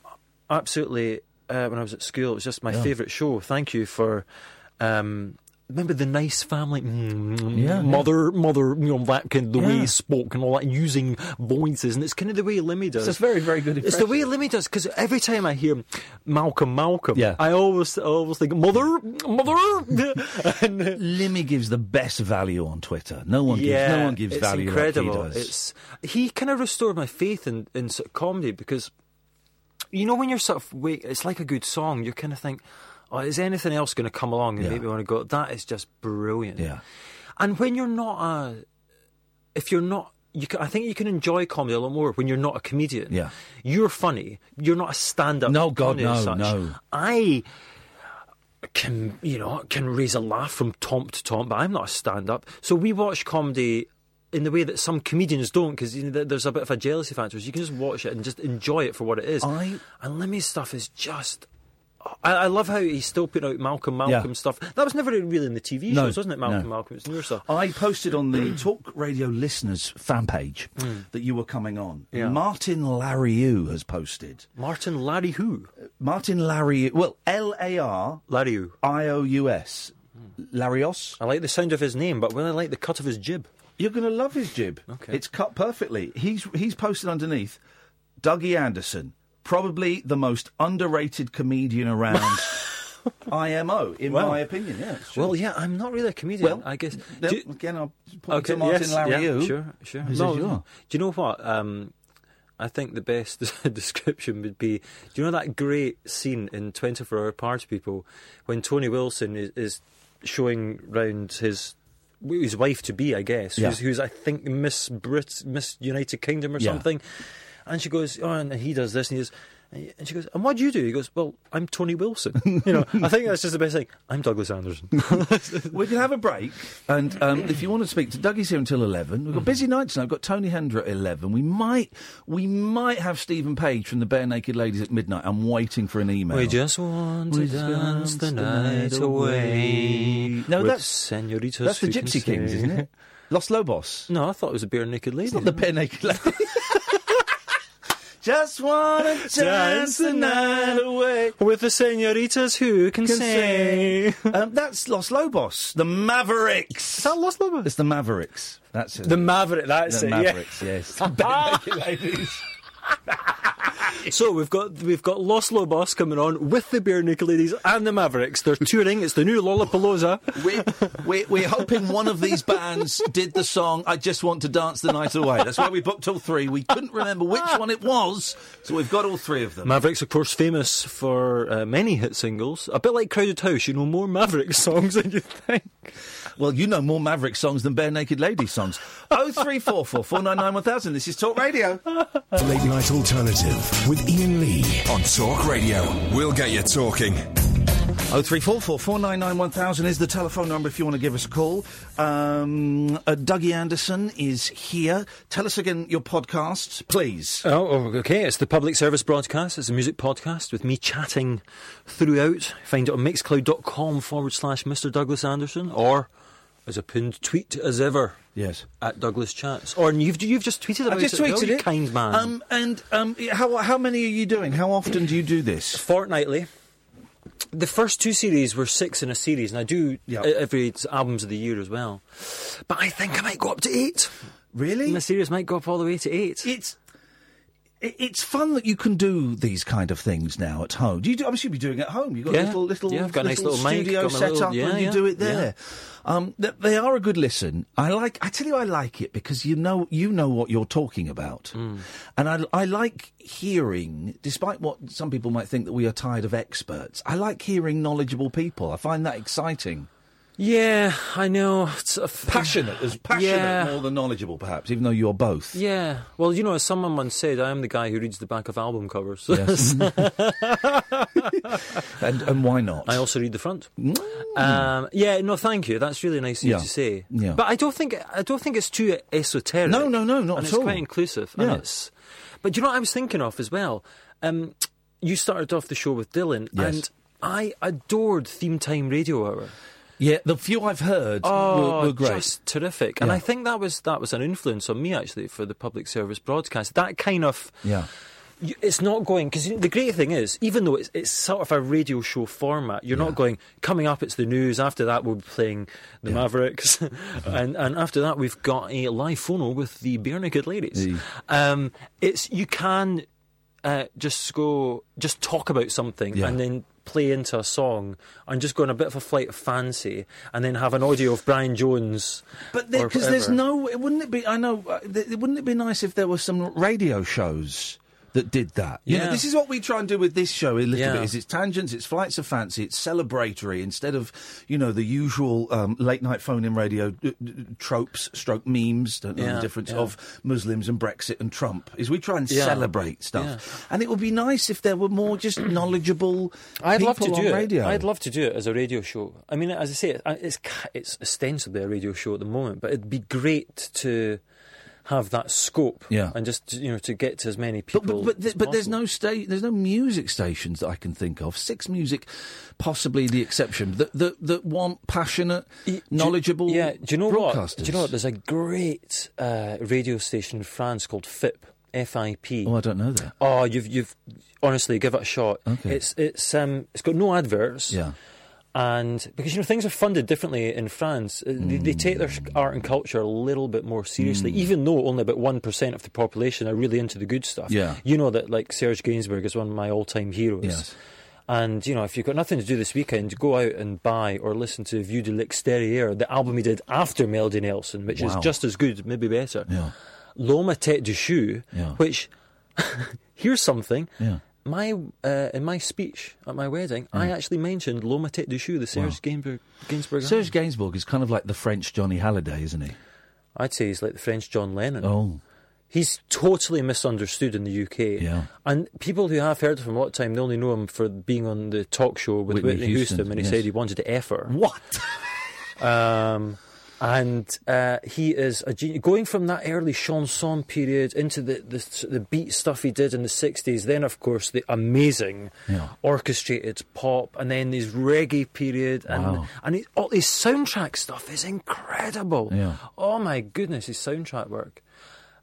absolutely, uh, when I was at school, it was just my Yeah. favourite show. Thank you for um, remember the nice family, mm, Yeah, mother, mother, you know that kind of the way he spoke and all that, and using voices, and it's kind of the way Limmy does. It's a very, very good It's the way Limmy does because every time I hear Malcolm, Malcolm, Yeah. I always, I always think mother, mother, [LAUGHS] and, uh, Limmy gives the best value on Twitter. No one gives. No one gives it's value incredible. like he does. It's he kind of restored my faith in in sort of comedy because you know when you're sort of wait, it's like a good song. You kind of think, oh, is anything else going to come along and Yeah. make me want to go? That is just brilliant. Yeah. And when you're not a, if you're not. You can, I think you can enjoy comedy a lot more when you're not a comedian. Yeah. You're funny. You're not a stand-up. No, God, no, such. no. I can you know can raise a laugh from tomp to tomp, but I'm not a stand-up. So we watch comedy in the way that some comedians don't, because you know, there's a bit of a jealousy factor. So you can just watch it and just enjoy it for what it is. I- and Limmy's stuff is just. I, I love how he's still putting out Malcolm Malcolm Yeah. stuff. That was never really in the TV No, shows, wasn't it? Malcolm no. Malcolm. It's newer stuff. I posted on the Talk Radio listeners fan page that you were coming on. Yeah. Martin Lariou has posted. Martin Larry who? Uh, Martin Lariou, well, L A R Larry? I O U S. Larios. I like the sound of his name, but when I like the cut of his jib. You're going to love his jib. Okay. It's cut perfectly. He's he's posted underneath Dougie Anderson, probably the most underrated comedian around [LAUGHS] IMO, in Wow. my opinion. Yeah. Well, yeah, I'm not really a comedian. Well, I guess. No, you- again, I'll point to Martin yes, Lariou. Yeah, sure, sure. No? Do you know what? Um, I think the best [LAUGHS] description would be: Do you know that great scene in Twenty Four Hour Party People when Tony Wilson is, is showing round his his wife to be, I guess, Yeah. who's, who's I think Miss Brit, Miss United Kingdom or Yeah. something, and she goes, oh, and he does this, and he does. And she goes, and what do you do? He goes, well, I'm Tony Wilson. [LAUGHS] You know, I think that's just the best thing. I'm Douglas Anderson. [LAUGHS] We can have a break, and um, if you want to speak to Dougie's here until eleven. We've got busy nights now. We've got Tony Hendra at eleven. We might, we might have Steven Page from the Barenaked Ladies at midnight. I'm waiting for an email. We just want to We dance the night away. No, that's senoritas. that's the Gypsy Kings, isn't it? Los Lobos. No, I thought it was a bare naked lady. It's not the Barenaked Ladies. [LAUGHS] just wanna dance the night away. with the senoritas who can, Can say. Um, that's Los Lobos, the Mavericks. Is that Los Lobos? It's the Mavericks. That's it. The Maverick. That's The it. Mavericks, yes. Barenaked Ladies. [LAUGHS] So we've got we've got Los Lobos coming on with the bare naked ladies and the Mavericks. They're touring. It's the new Lollapalooza. [LAUGHS] we, we, we're hoping one of these bands did the song I Just Want to Dance the Night Away. That's why we booked all three. We couldn't remember which one it was, so we've got all three of them. Mavericks, of course, famous for uh, many hit singles. A bit like Crowded House, you know more Maverick [LAUGHS] songs than you think. Well, you know more Maverick songs than Barenaked Ladies songs. [LAUGHS] 0344 499 1000. This is Talk Radio. The Late Night Alternative with Iain Lee on Talk Radio. We'll get you talking. 0344 499 1000 is the telephone number if you want to give us a call. Um, uh, Dougie Anderson is here. Tell us again your podcast, please. Oh, oh, okay. It's the public service broadcast. It's a music podcast with me chatting throughout. Find it on mixcloud.com forward slash Mr. Douglas Anderson or as a pinned tweet as ever Yes. at Douglas Chats. Or you've, you've just tweeted about I just it. tweeted Oh, it. kind man. Um, and um, how, how many are you doing? How often do you do this? Fortnightly. The first two series were six in a series, and I do e- every albums of the year as well. But I think I might go up to eight. Really? My series might go up all the way to eight. it's it- it's fun that you can do these kind of things now at home. Do you do, obviously you'll be doing it at home? You've got Yeah. a little little, Yeah, I've got a nice little studio set little- up yeah, and you yeah, do it there. Um, th- they are a good listen. I like. I tell you, I like it because you know you know what you're talking about, Mm. and I I like hearing, despite what some people might think that we are tired of experts. I like hearing knowledgeable people. I find that exciting. Yeah, I know. It's a f- Passionate, as passionate Yeah. more than knowledgeable, perhaps, even though you're both. Yeah. Well, you know, as someone once said, I am the guy who reads the back of album covers. Yes. [LAUGHS] [LAUGHS] and and why not? I also read the front. Um, yeah, no, thank you. That's really nice of you Yeah. to say. Yeah. But I don't think I don't think it's too esoteric. No, no, no, not and at it's all. quite inclusive. Yeah. And it's, but you know what I was thinking of as well? Um, you started off the show with Dylan, Yes. and I adored Theme Time Radio Hour. Yeah, the few I've heard Oh, were, were great. just terrific. And Yeah. I think that was that was an influence on me actually for the public service broadcast. That kind of Yeah. it's not going because the great thing is, even though it's it's sort of a radio show format, you're Yeah. not going. Coming up, it's the news. After that, we'll be playing the Mavericks, [LAUGHS] and and after that, we've got a live phono with the Barenaked Ladies. Um, it's you can uh, just go, just talk about something, Yeah. and then play into a song, and just go on a bit of a flight of fancy, and then have an audio of Brian Jones. But because there's no, wouldn't it be? I know. Uh, th- wouldn't it be nice if there were some radio shows that did that? You know, Yeah. this is what we try and do with this show a little Yeah. bit. Is it's tangents, it's flights of fancy, it's celebratory instead of you know the usual um, late night phone in radio uh, uh, tropes, stroke memes. Don't know Yeah, the difference yeah. of Muslims and Brexit and Trump. Is we try and celebrate stuff, and it would be nice if there were more just [CLEARS THROAT] knowledgeable. I'd love to do it. radio. I'd love to do it as a radio show. I mean, as I say, it's it's ostensibly a radio show at the moment, but it'd be great to have that scope. Yeah. and just you know to get to as many people. But but, but, but there's no sta- there's no music stations that I can think of. Six music, possibly the exception that that, that want passionate, Y- do- knowledgeable. Yeah, do you know what? broadcasters. Do you know what? There's a great uh, radio station in France called FIP. F-I-P. Oh, I don't know that. Oh, you've you've honestly give it a shot. Okay. It's it's um it's got no adverts. Yeah. And because you know things are funded differently in France, Uh, they, they take their Mm. art and culture a little bit more seriously, even though only about one percent of the population are really into the good stuff. Yeah. you know that like Serge Gainsbourg is one of my all-time heroes. Yes. And you know, if you've got nothing to do this weekend, go out and buy or listen to Vue de l'Extérieur, the album he did after Melody Nelson, which Wow. is just as good, maybe better. Yeah. L'Homme à tête de chou, Yeah. which [LAUGHS] here's something. Yeah. My uh, in my speech at my wedding, I Mm. actually mentioned L'Homme tête de chou, the Serge Gainsbourg. Gainsbourg Serge album. Gainsbourg is kind of like the French Johnny Hallyday, isn't he? I'd say he's like the French John Lennon. Oh, He's totally misunderstood in the UK. Yeah. And people who have heard of him a lot of time, they only know him for being on the talk show with Whitney Whitney, Houston, Houston, and he yes. said he wanted to F her. what? Um, and uh, he is a genius. Going from that early chanson period into the, the the beat stuff he did in the '60s, then of course the amazing Yeah. orchestrated pop, and then his reggae period, and Wow. and he, all his soundtrack stuff is incredible. Yeah. Oh my goodness, his soundtrack work.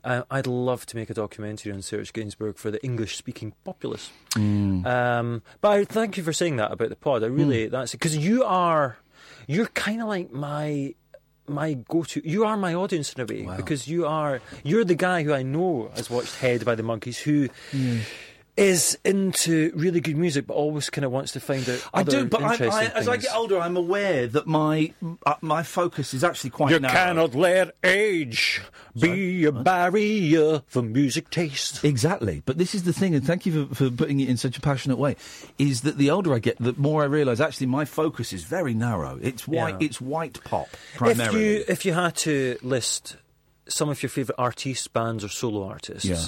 Uh, I'd love to make a documentary on Serge Gainsbourg for the English-speaking populace. Mm. Um, but I thank you for saying that about the pod. I really that's because you are you're kind of like my my go-to. You are my audience in a way because you are you're the guy who I know has watched Head by the Monkees who. Hmm. Is into really good music, but always kind of wants to find out. I do, but I, I, interesting as I get older, I'm aware that my uh, my focus is actually quite narrow. Cannot let age be a barrier for music taste. Exactly, but this is the thing, and thank you for, for putting it in such a passionate way. Is that the older I get, the more I realise actually my focus is very narrow. It's white. Yeah. It's white pop If primarily. you if you had to list some of your favourite artists, bands, or solo artists, Yeah.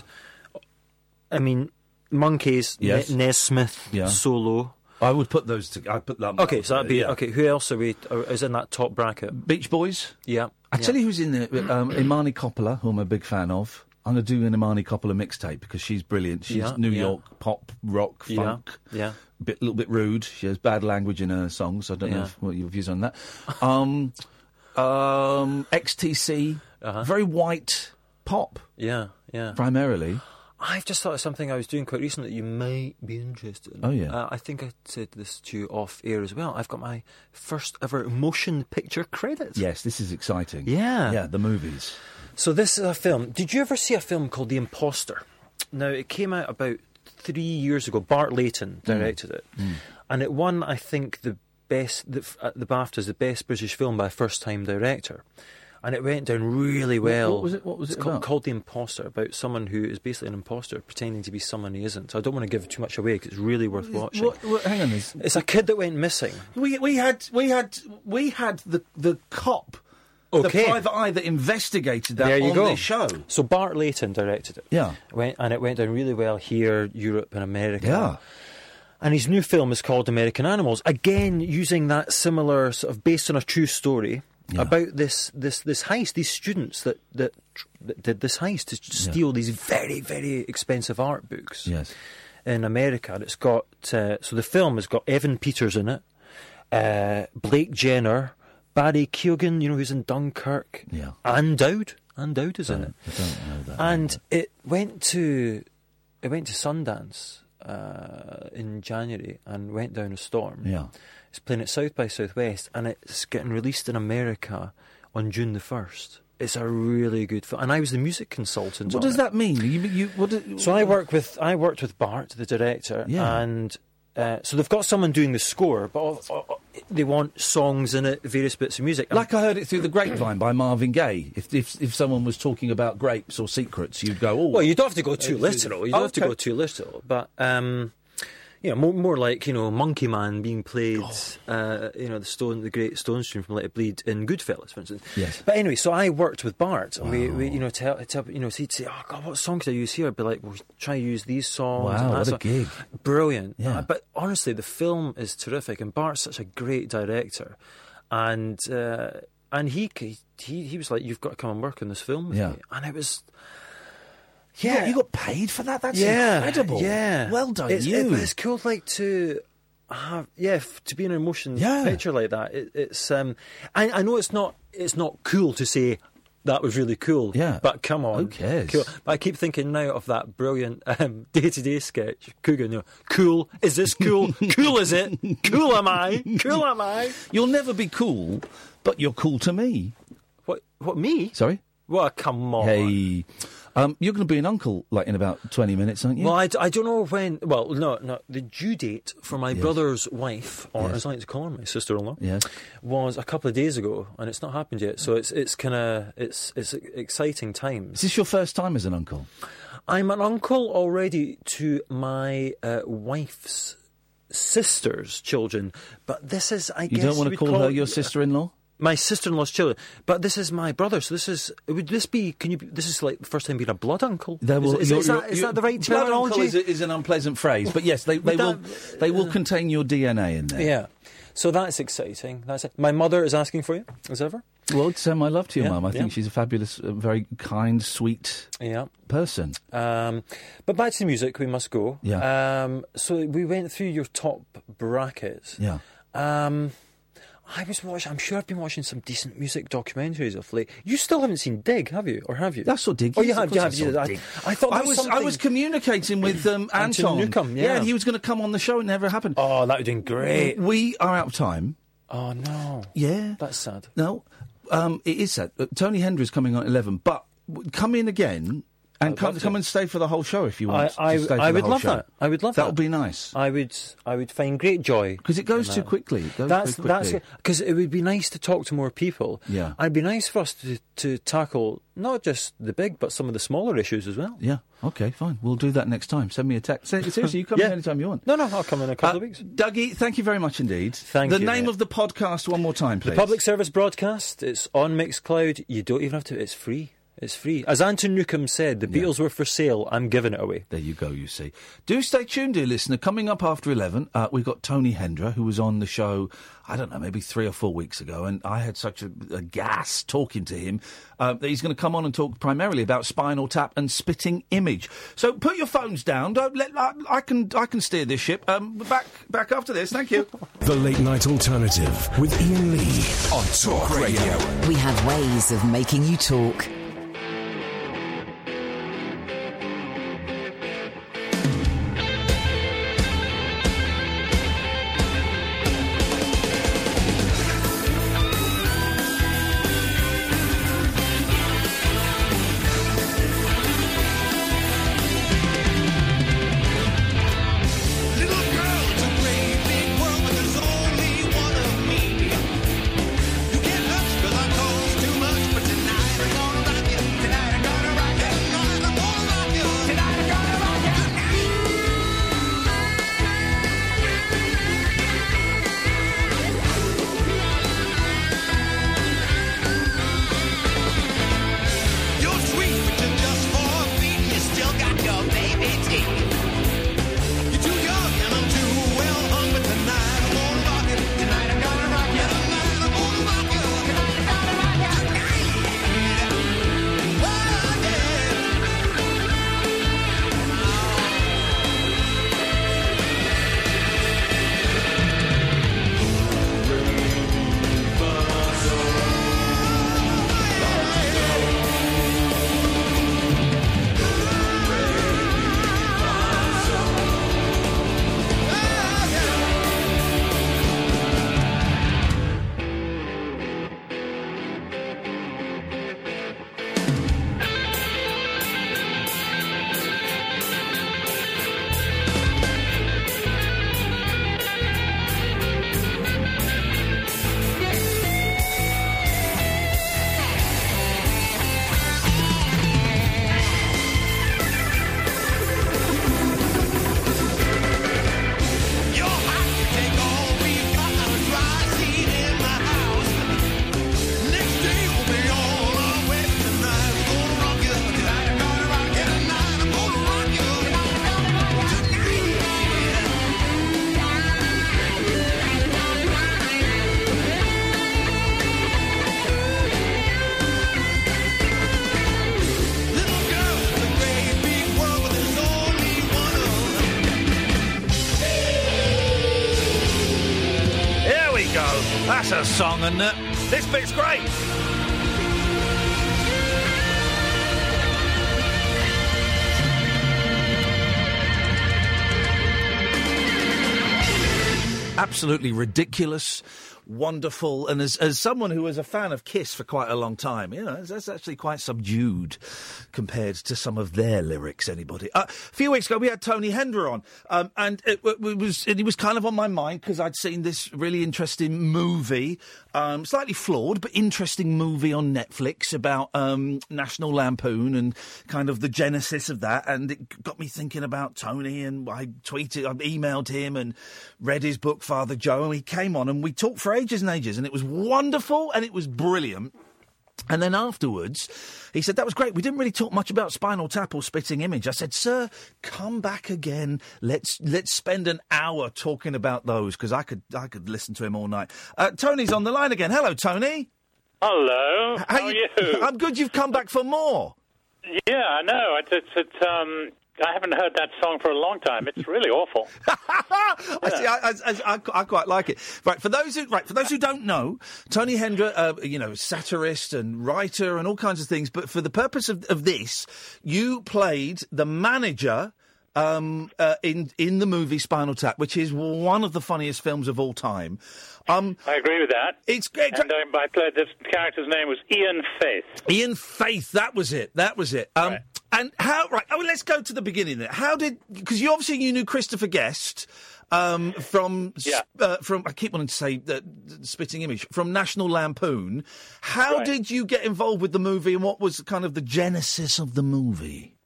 I mean, Monkees, Yes. Ne- Nesmith, Yeah. solo. I would put those. To, I put them. Okay, so that'd be yeah. okay. Who else are we? Are, is in that top bracket? Beach Boys. Yeah, I tell you who's in there. Um, Imani Coppola, who I'm a big fan of. I'm going to do an Imani Coppola mixtape because she's brilliant. She's Yeah, New yeah. York pop, rock, Yeah, funk. yeah. Bit, little bit rude. She has bad language in her songs. I don't know Yeah. if, what your views on that. Um, [LAUGHS] um, XTC, Uh-huh. very white pop yeah, yeah. primarily. I've just thought of something I was doing quite recently that you might be interested in. Oh, yeah. Uh, I think I said this to you off air as well. I've got my first ever motion picture credit. Yes, this is exciting. Yeah. yeah, the movies. So this is a film. Did you ever see a film called The Imposter? Now it came out about three years ago. Bart Layton mm. directed it, mm. and it won, I think, the best the, at the BAFTAs, the best British film by a first-time director. And it went down really well. what was it- what was it's it called, about? called The Imposter, about someone who is basically an imposter pretending to be someone he isn't. So I don't want to give too much away because it's really worth watching. What, what, hang on, this. It's a kid that went missing. We we had we had we had the the cop, Okay. the private eye that investigated that there you on go. this show. So Bart Layton directed it. Yeah. Went, and it went down really well here, Europe, and America. Yeah. And his new film is called American Animals. Again, using that similar sort of based on a true story Yeah. about this this this heist. These students that that, that did this heist to steal these very very expensive art books. Yes. In America, and it's got uh, so the film has got Evan Peters in it, uh, Blake Jenner, Barry Keoghan, you know who's in Dunkirk, Yeah. Ann Dowd. Ann Dowd is in it. I don't know that. And it went to it went to Sundance uh, in January and went down a storm. Yeah. It's playing at South by Southwest, and it's getting released in America on June the first. It's a really good film, and I was the music consultant. What does it. that mean? You, you, what do- So I work with I worked with Bart, the director, Yeah. and uh, so they've got someone doing the score, but all- all- they want songs in it, various bits of music. Like I heard it through the grapevine by Marvin Gaye. If, if if someone was talking about grapes or secrets, you'd go, "Oh, Well, you don't have to go too Uh, literal. You don't have to go too literal, but um, you know, more, more like you know, Monkey Man being played. Uh, you know, the Stone, the great Stone stream from Let It Bleed in Goodfellas, for instance. Yes. But anyway, so I worked with Bart, and we, we, you know, tell, tell, you know, so he'd say, "Oh God, what songs do I use here?" I'd be like, "Well, try to use these songs." Wow, what a gig. Brilliant. Yeah. Uh, but honestly, the film is terrific, and Bart's such a great director, and. Uh, and he, he he was like, "You've got to come and work on this film with Yeah. me," and it was Got- you got paid for that. That's yeah, incredible. Yeah, well done, it's, you. it- it's cool, like to have, yeah, f- to be in an emotion Yeah. picture like that. It, it's, um, I, I know it's not, it's not cool to say that was really cool. Yeah. but come on, Who cares? Cool. But I keep thinking now of that brilliant um, [LAUGHS] Day Today sketch. Coogan, you know, cool. Is this cool? [LAUGHS] cool is it? Cool am I? Cool am I? You'll never be cool, but you're cool to me. What? What? Me? Sorry. Well, come on. Hey, um, you're going to be an uncle like in about twenty minutes, aren't you? Well, I, d- I don't know when. Well, no, no. The due date for my brother's wife, or Yes. as I like to call her, my sister-in-law, Yes. was a couple of days ago, and it's not happened yet. So it's it's kind of it's it's exciting times. Is this your first time as an uncle? I'm an uncle already to my uh, wife's sister's children, but this is I You guess don't want to call, call her your sister-in-law? My sister-in-law's children, but this is my brother. So this is would this be? Can you? This is like the first time being a blood uncle. They will- is, is, is that, is that the right blood terminology? Is, a- is an unpleasant phrase, but yes, they, [LAUGHS] they will. that- They will contain your DNA in there. Yeah. So that's exciting. That's it. My mother is asking for you, as ever. Well, send my love to your Yeah, mum. I think yeah. she's a fabulous, uh, very kind, sweet Yeah. person. Um, but back to the music, we must go. Yeah. Um, so we went through your top brackets. Yeah. Um, I was watching. I'm sure I've been watching some decent music documentaries of late. You still haven't seen Dig, have you, or have you? I saw Dig. Oh, you have. You have. I you- I. I thought I was, was I was communicating with um, [COUGHS] Anton Newcombe, yeah. and he was going to come on the show. It never happened. Oh, that would have been great. We are out of time. Oh no. Yeah. That's sad. No, um, it is sad. Tony Hendra's coming on at 11, but come in again and come, come and stay for the whole show if you want. I, to stay for I the would love show. that. I would love That that. would be nice. I would. I would find great joy Because it goes too quickly. It goes That's very that's because it would be nice to talk to more people. Yeah. it'd be nice for us to to tackle not just the big, but some of the smaller issues as well. Yeah, okay, fine. We'll do that next time. Send me a text. Seriously, you come Yeah. in anytime you want. No, no, I'll come in a couple Uh, of weeks. Dougie, thank you very much indeed. Thank the you, The name mate. of the podcast one more time, please. The public service broadcast. It's on Mixcloud. You don't even have to. It's free. It's free. As Anton Newcombe said, the Beatles were for sale. I'm giving it away. There you go, you see. Do stay tuned, dear listener. Coming up after 11, uh, we've got Tony Hendra, who was on the show, I don't know, maybe three or four weeks ago, and I had such a, a gas talking to him uh, that he's going to come on and talk primarily about Spinal Tap and Spitting Image. So put your phones down. Don't let I, I can I can steer this ship. Um, back back after this. Thank you. [LAUGHS] The Late Night Alternative with Iain Lee on Talk Radio. We have ways of making you talk. Absolutely ridiculous, wonderful, and as, as someone who was a fan of Kiss for quite a long time, you know, that's- actually quite subdued compared to some of their lyrics. Anybody? Uh, a few weeks ago, we had Tony Hendra on, um, and it, it was it was kind of on my mind because I'd seen this really interesting movie, um, slightly flawed but interesting movie on Netflix about um, National Lampoon and kind of the genesis of that, and it got me thinking about Tony. And I tweeted, I emailed him, and read his book Father Joe, and he came on, and we talked for ages and ages, and it was wonderful and it was brilliant. And then afterwards, he said, That was great. We didn't really talk much about Spinal Tap or Spitting Image. I said, Sir, come back again. Let's let's spend an hour talking about those because I could I could listen to him all night. Uh, Tony's on the line again. Hello, Tony. Hello. How, are you? [LAUGHS] I'm good. You've come back for more. Yeah, I know. It's, it's, it's, um, I haven't heard that song for a long time. It's really awful. [LAUGHS] I see. I, I, I, I quite like it. Right for those who right for those who don't know, Tony Hendra, uh, you know, satirist and writer and all kinds of things. But for the purpose of, of this, you played the manager. Um, uh, in in the movie Spinal Tap, which is one of the funniest films of all time. Um, I agree with that. It's great. And I, I played this character's name was Ian Faith. Ian Faith, that was it. That was it. Um, And how? Right. Oh, let's go to the beginning. There. How did? Because you obviously you knew Christopher Guest um, from Yeah. uh, from. I keep wanting to say the, the spitting image from National Lampoon. How Right. did you get involved with the movie, and what was kind of the genesis of the movie?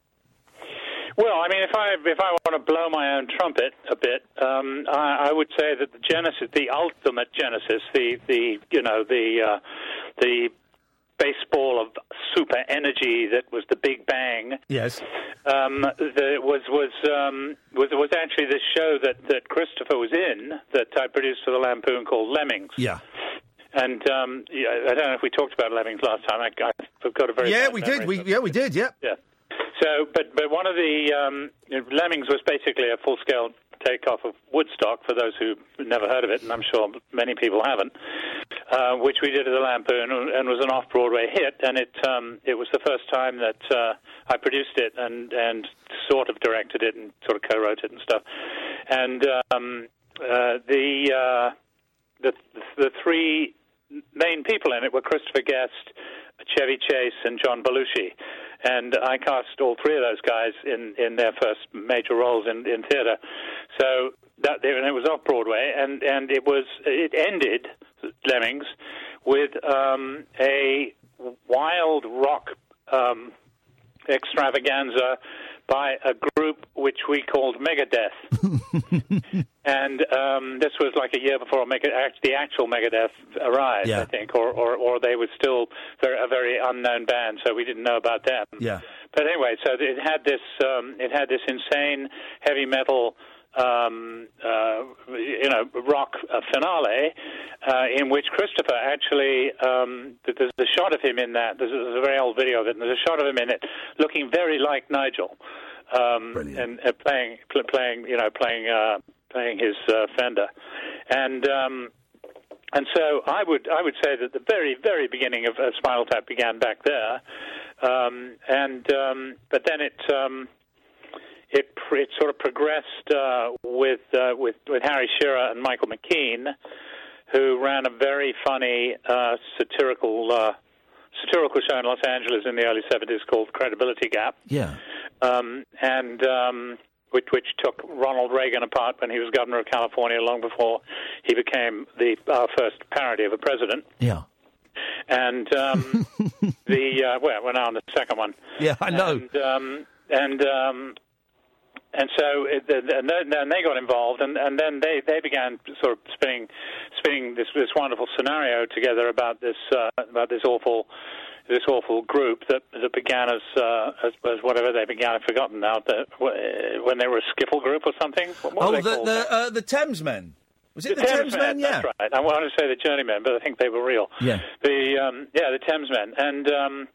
Well, I mean, if I if I want to blow my own trumpet a bit, um, I, I would say that the genesis, the ultimate genesis, the the you know the uh, the baseball of super energy that was the Big Bang. Yes. um, the, was was um, was was actually this show that that Christopher was in that I produced for the Lampoon called Lemmings. Yeah. And um, yeah, I don't know if we talked about Lemmings last time. I, I've got a very Yeah, we did. We yeah we did. Yeah. yeah. So, but but one of the um, Lemmings was basically a full scale takeoff of Woodstock for those who never heard of it, and I'm sure many people haven't. Uh, which we did at the Lampoon and was an off Broadway hit, and it um, it was the first time that uh, I produced it and and sort of directed it and sort of co-wrote it and stuff. And um, uh, the uh, the the three main people in it were Christopher Guest, Chevy Chase, and John Belushi. And I cast all three of those guys in, in their first major roles in, in theater. So that and it was off Broadway, and, and it was it ended Lemmings with um, a wild rock um, extravaganza by a group which we called Megadeth. [LAUGHS] and um, this was like a year before Mega- the actual Megadeth arrived, Yeah. I think, or, or, or they were still a very unknown band, so we didn't know about them. Yeah. But anyway, so it had this um, it had this insane heavy metal. Um, uh, you know, rock uh, finale uh, in which Christopher actually um, there's a shot of him in that. There's a, there's a very old video of it. And there's a shot of him in it, looking very like Nigel, um, and uh, playing pl- playing you know playing uh, playing his uh, Fender, and. Um, and so I would I would say that the very very beginning of uh, Spinal Tap began back there, um, and um, but then it um, it it sort of progressed uh, with uh, with with Harry Shearer and Michael McKean, who ran a very funny uh, satirical uh, satirical show in Los Angeles in the early seventies called Credibility Gap Yeah. um, and um, which, which took Ronald Reagan apart when he was governor of California, long before he became the our first parody of a president. Yeah. And um, [LAUGHS] the uh, well, we're now on the second one. Yeah. I know. And um, and um, and so it, and then then they got involved, and, and then they, they began sort of spinning spinning this this wonderful scenario together about this uh, about this awful this awful group that that began as uh, as, as whatever they began. I've forgotten now. The, when they were a skiffle group or something. What, what oh, were the they called? the, uh, the Thames Men. Was it the, Thames Thames Men? Yeah. That's right. I wanted to say the Journeymen, but I think they were real. Yeah. The um, yeah, the Thames Men, and um,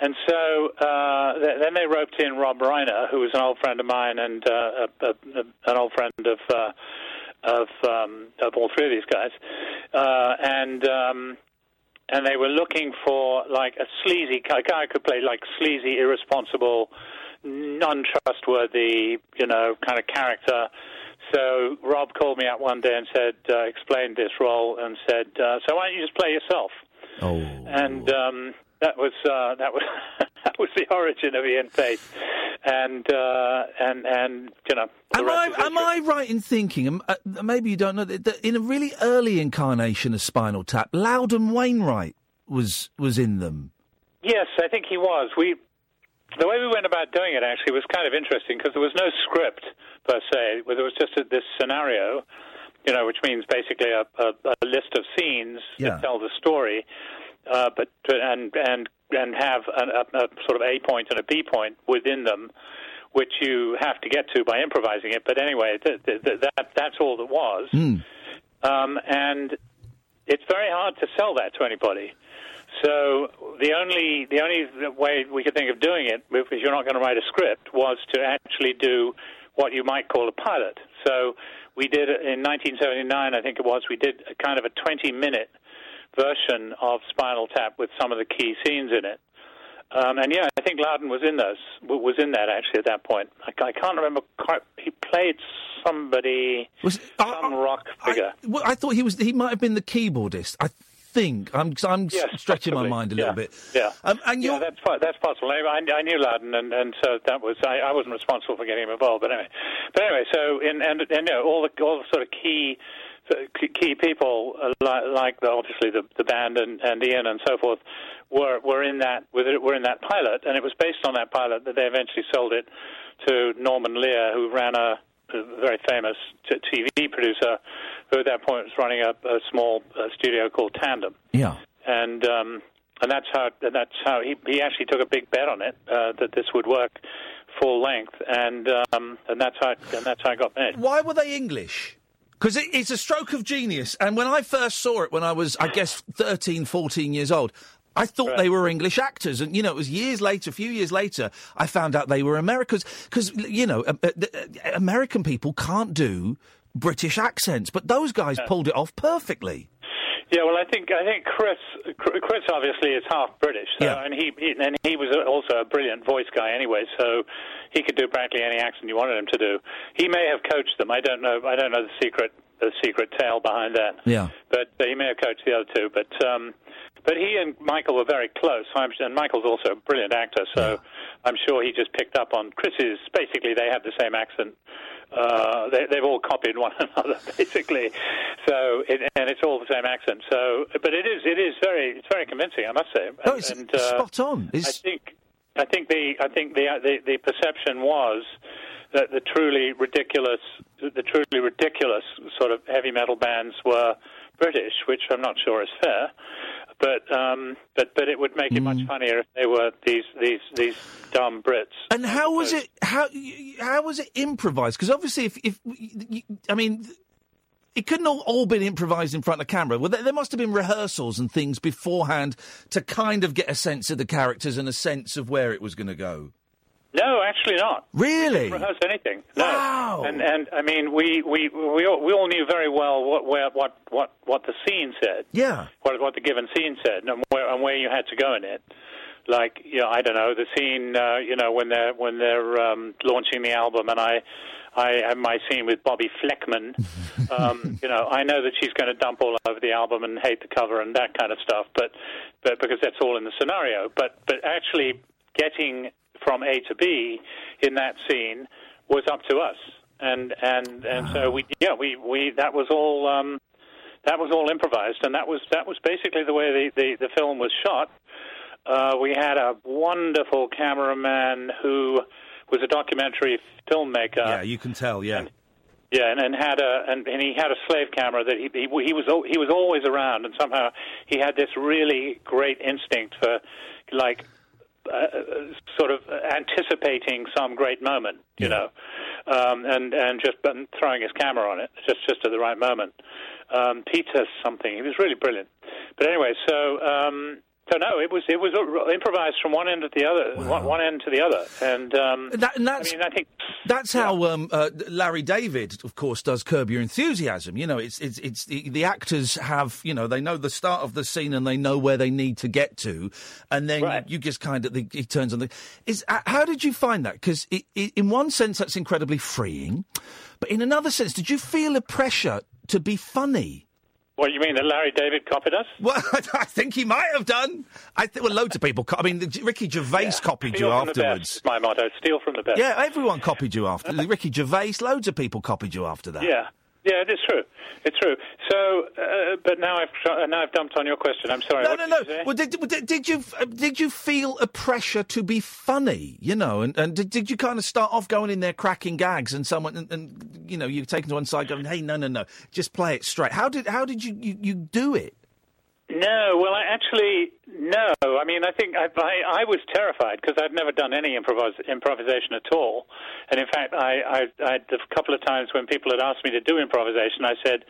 and so uh, then they roped in Rob Reiner, who was an old friend of mine and uh, a, a, an old friend of uh, of um, of all three of these guys, uh, and. Um, and they were looking for like a sleazy a guy who could play like sleazy, irresponsible, untrustworthy, you know, kind of character. So Rob called me up one day and said, uh, explained this role, and said, uh, "So why don't you just play yourself?" Oh. And um, that was uh, [LAUGHS] that was that was the origin of Ian Pace, and uh, and and you know. Am I am I right in thinking? um, uh, maybe you don't know that, that in a really early incarnation of Spinal Tap, Loudon Wainwright was was in them. Yes, I think he was. We the way we went about doing it actually was kind of interesting because there was no script per se. There was just a, this scenario, you know, which means basically a, a, a list of scenes Yeah. that tell the story, uh, but and and and have a, a, sort of A point and a B point within them. Which you have to get to by improvising it, but anyway, th- th- th- that that's all that was. Um, and it's very hard to sell that to anybody. So the only the only way we could think of doing it, if you're not going to write a script, was to actually do what you might call a pilot. So we did in 1979, I think it was. We did a kind of a 20 minute version of Spinal Tap with some of the key scenes in it. Um, and yeah, I think Loudon was in those. Was in that actually at that point. I, I can't remember. Quite, he played somebody, Was some rock figure. Well, I thought he was. He might have been the keyboardist. I think. I'm. I'm Yes, stretching possibly. my mind a Yeah. little bit. Yeah, Um, and yeah, that's that's possible. I, I knew Loudon, and, and so that was I, I wasn't responsible for getting him involved. But anyway, but anyway, so in and and you know, all the all the sort of key key- key people uh, like, like the, obviously the the band and, and Ian and so forth were were in that were in that pilot, and it was based on that pilot that they eventually sold it to Norman Lear, who ran a, a very famous t- TV producer, who at that point was running a, a small uh, studio called Tandem Yeah. and um, and that's how and that's how he he actually took a big bet on it uh, that this would work full length, and um, and that's how and that's how it got made. Why were they English? Because it, it's a stroke of genius. And when I first saw it, when I was, I guess, 13, 14 years old, I thought they were English actors. And, you know, it was years later, a few years later, I found out they were Americans. Because, you know, uh, uh, uh, American people can't do British accents. But those guys pulled it off perfectly. Yeah, well, I think I think Chris Chris obviously is half British, so, Yeah. and he, he and he was also a brilliant voice guy anyway, so he could do practically any accent you wanted him to do. He may have coached them. I don't know. I don't know the secret the secret tale behind that. Yeah. but uh, he may have coached the other two. But um, but he and Michael were very close. I'm, and Michael's also a brilliant actor, so I'm sure he just picked up on Chris's. Basically, they have the same accent. Uh, they, they've all copied one [LAUGHS] another, basically. So, it, and it's all the same accent. So, but it is it is very it's very convincing, I must say. No, it's and, uh, spot on. I think I think the I think the the, the perception was that the truly ridiculous the truly ridiculous sort of heavy metal bands were British, which I'm not sure is fair. But um, but but it would make it much Mm. funnier if they were these these these dumb Brits. and how was it? How how was it improvised? Because obviously, if if I mean, it couldn't all, all been improvised in front of camera. Well, there must have been rehearsals and things beforehand to kind of get a sense of the characters and a sense of where it was going to go. No, actually not. Really? Rehearse anything. No. Wow. And and I mean, we we we all, we all knew very well what where, what what what the scene said. Yeah. What what the given scene said, and where and where you had to go in it. Like you know, I don't know the scene. Uh, you know, when they're when they're um, launching the album, and I. I have my scene with Bobbi Flekman. [LAUGHS] Um, you know, I know that she's going to dump all over the album and hate the cover and that kind of stuff, but, but because that's all in the scenario. But but actually getting from A to B in that scene was up to us, and and and so we yeah we we that was all um, that was all improvised, and that was that was basically the way the the, the film was shot. Uh, we had a wonderful cameraman who was a documentary filmmaker. yeah, you can tell. Yeah. Yeah, and, and had a and, and he had a slave camera that he, he he was he was always around, and somehow he had this really great instinct for like uh, sort of anticipating some great moment, you know, um, and and just throwing his camera on it just just at the right moment. Um, Peter something, he was really brilliant. But anyway, so um, So no, it was it was improvised from one end to the other, one, one end to the other, and, um, That- and that's- I mean, I think That's how um, uh, Larry David, of course, does Curb Your Enthusiasm. You know, it's it's it's the, the actors have you know they know the start of the scene and they know where they need to get to, and then Right. you just kind of the, it turns on the. Is uh, how did you find that? Because in one sense that's incredibly freeing, but in another sense, did you feel a pressure to be funny? What you mean that Larry David copied us? Well, [LAUGHS] I think he might have done. I think well, loads of people. Co- I mean, Ricky Gervais copied Steal you the afterwards. My motto: steal from the best. Yeah, everyone copied you after. Ricky Gervais, loads of people copied you after that. Yeah, yeah, it is true. It's true. So, uh, but now I've uh, now I've dumped on your question. I'm sorry. No, what no, no. you? Well, did, did, you uh, did you feel a pressure to be funny? You know, and, and did, did you kind of start off going in there cracking gags, and someone and, and you know you taken to one side going, hey, no, no, no, just play it straight. How did how did you you, you do it? No, well, I actually no. I mean, I think I I, I was terrified because I'd never done any improvise, improvisation at all, and in fact, I, I I a couple of times when people had asked me to do improvisation, I said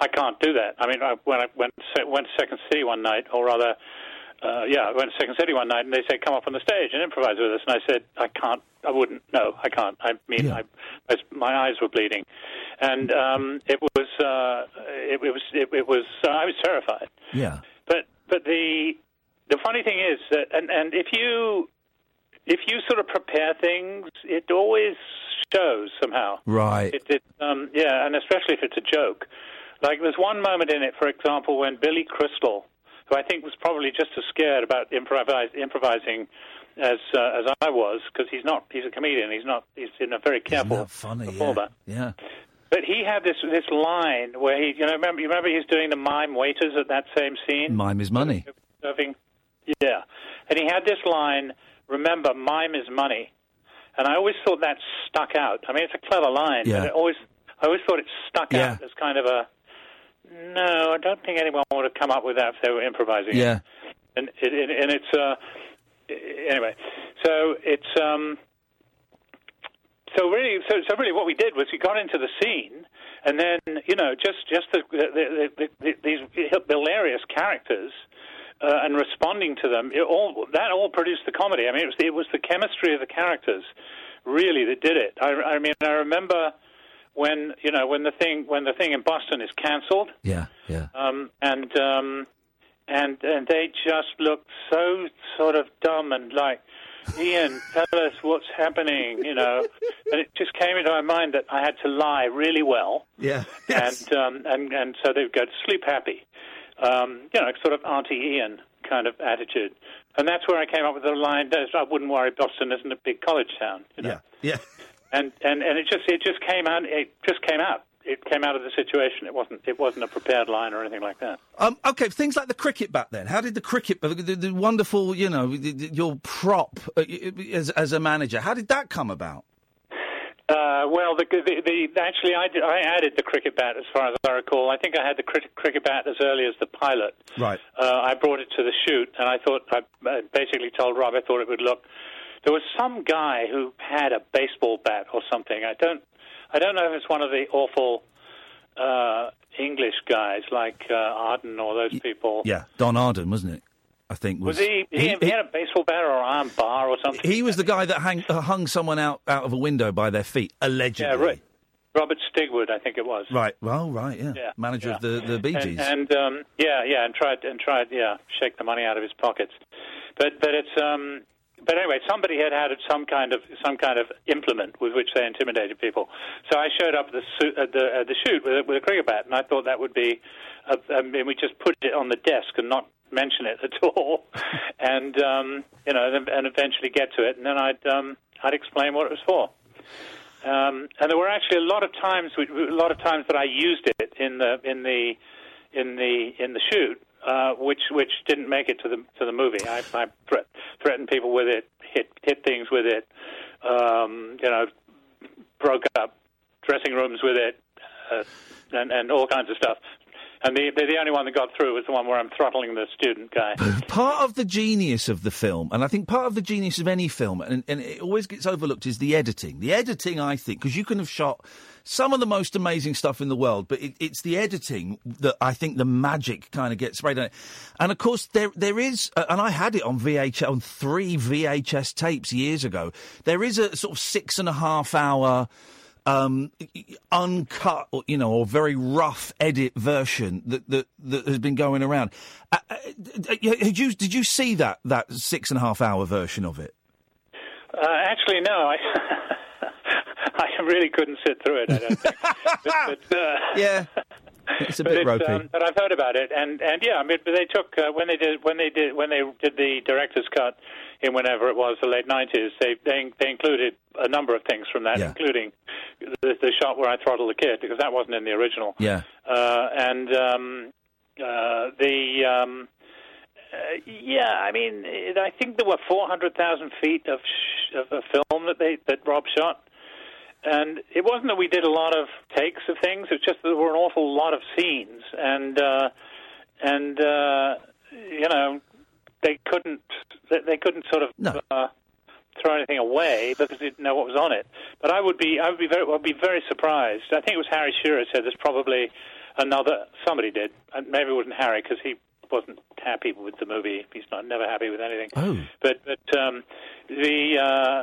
I can't do that. I mean, I, when I went went to Second City one night, or rather. Uh, yeah, I went to Second City one night and they said, "Come up on the stage and improvise with us." And I said, "I can't. I wouldn't. No, I can't. I mean, I, I, my eyes were bleeding, and um, it was. Uh, it, it was. It, it was. Uh, I was terrified. Yeah. But but the the funny thing is that and and if you if you sort of prepare things, it always shows somehow. Right. It, it um, yeah, and especially if it's a joke. Like there's one moment in it, for example, when Billy Crystal, who I think was probably just as scared about improvise, improvising as uh, as I was, because he's not he's a comedian. He's not he's in a very careful funny, performer. Yeah. But he had this this line where he, you know, remember you remember he's doing the mime waiters at that same scene, Mime is money. serving, yeah, and he had this line. Remember, mime is money, and I always thought that stuck out. I mean, it's a clever line, Yeah. but it always I always thought it stuck Yeah. out as kind of a. No, I don't think anyone would have come up with that if they were improvising. Yeah. and it, it, and it's uh, anyway. So it's um, so really, so, so really, what we did was we got into the scene, and then you know, just just the, the, the, the, these hilarious characters. Uh, and responding to them, it all that all produced the comedy. I mean, it was it was the chemistry of the characters, really, that did it. I, I mean, I remember when you know when the thing when the thing in Boston is cancelled, Yeah. Yeah. um, and um, and and they just look so sort of dumb and like, Ian, tell us what's happening, you know. [LAUGHS] and it just came into my mind that I had to lie really well, Yeah. [LAUGHS] Yes. and um, and and so they'd go to sleep happy, um, you know, sort of Auntie Ian kind of attitude. And that's where I came up with the line: "I wouldn't worry, Boston isn't a big college town." You know? Yeah. Yeah. [LAUGHS] and and and it just it just came out it just came out it came out of the situation it wasn't it wasn't a prepared line or anything like that Um, okay, things like the cricket bat. Then, how did the cricket, the, the, the wonderful, you know, the, the- your prop uh, as as a manager, how did that come about? uh, well the, the the actually I did, I added the cricket bat as far as I recall I think I had the cricket cricket bat as early as the pilot Right. uh, I brought it to the shoot and I thought I basically told Rob I thought it would look there was some guy who had a baseball bat or something I don't I don't know if it's one of the awful uh, English guys like uh, Arden or those people Yeah, Don Arden, wasn't it? I think was, Was he, he, he, had a baseball bat or an arm bar or something? he was the guy that hang, uh, hung someone out, out of a window by their feet, allegedly. yeah, right. Robert Stigwood, I think it was. Right. Well, right. Yeah. Yeah, Manager of the the Bee And, Gees. and um, yeah, yeah, and tried and tried, yeah, shake the money out of his pockets. But but it's um, but anyway, somebody had had some kind of some kind of implement with which they intimidated people. So I showed up at the su- at the, at the shoot with a, with a cricket bat, and I thought that would be, a, I mean, we just put it on the desk and not mention it [LAUGHS] at all, and um, you know, and, and eventually get to it, and then I'd um, I'd explain what it was for. Um, and there were actually a lot of times, a lot of times that I used it in the in the in the in the shoot, uh, which which didn't make it to the to the movie. I, I threatened people with it, hit hit things with it, um, you know, broke up dressing rooms with it, uh, and and all kinds of stuff. And the the, the only one that got through was the one where I'm throttling the student guy. part of the genius of the film, and I think part of the genius of any film, and, and it always gets overlooked, is the editing. The editing, I think, because you can have shot some of the most amazing stuff in the world, but it, it's the editing that I think the magic kind of gets sprayed on it. And of course, there there is, uh, and I had it on VHS on three VHS tapes years ago. There is a sort of six and a half hour um, uncut, or, you know, or very rough edit version that that, that has been going around. Uh, uh, did you did you see that that six and a half hour version of it? Uh, actually, no. I [LAUGHS] I really couldn't sit through it. I don't think. [LAUGHS] but, but, uh, yeah. It's a but bit ropey. Um, but I've heard about it, and and yeah, I mean, but they took uh, when they did when they did when they did the director's cut in whenever it was the late nineties. They, they they included a number of things from that, Yeah. including the, the shot where I throttle the kid because that wasn't in the original. Yeah. Uh, and um, uh, the um, uh, yeah, I mean, it, I think there were four hundred thousand feet of sh- of a film that they that Rob shot. And it wasn't that we did a lot of takes of things; it's just that there were an awful lot of scenes, and uh, and uh, you know they couldn't they, couldn't sort of uh, throw anything away because they didn't know what was on it. But I would be I would be very I'd be very surprised. I think it was Harry Shearer said there's probably another somebody did. And Maybe it wasn't Harry because he wasn't happy with the movie. He's not never happy with anything. Oh. But but um, the, uh, uh,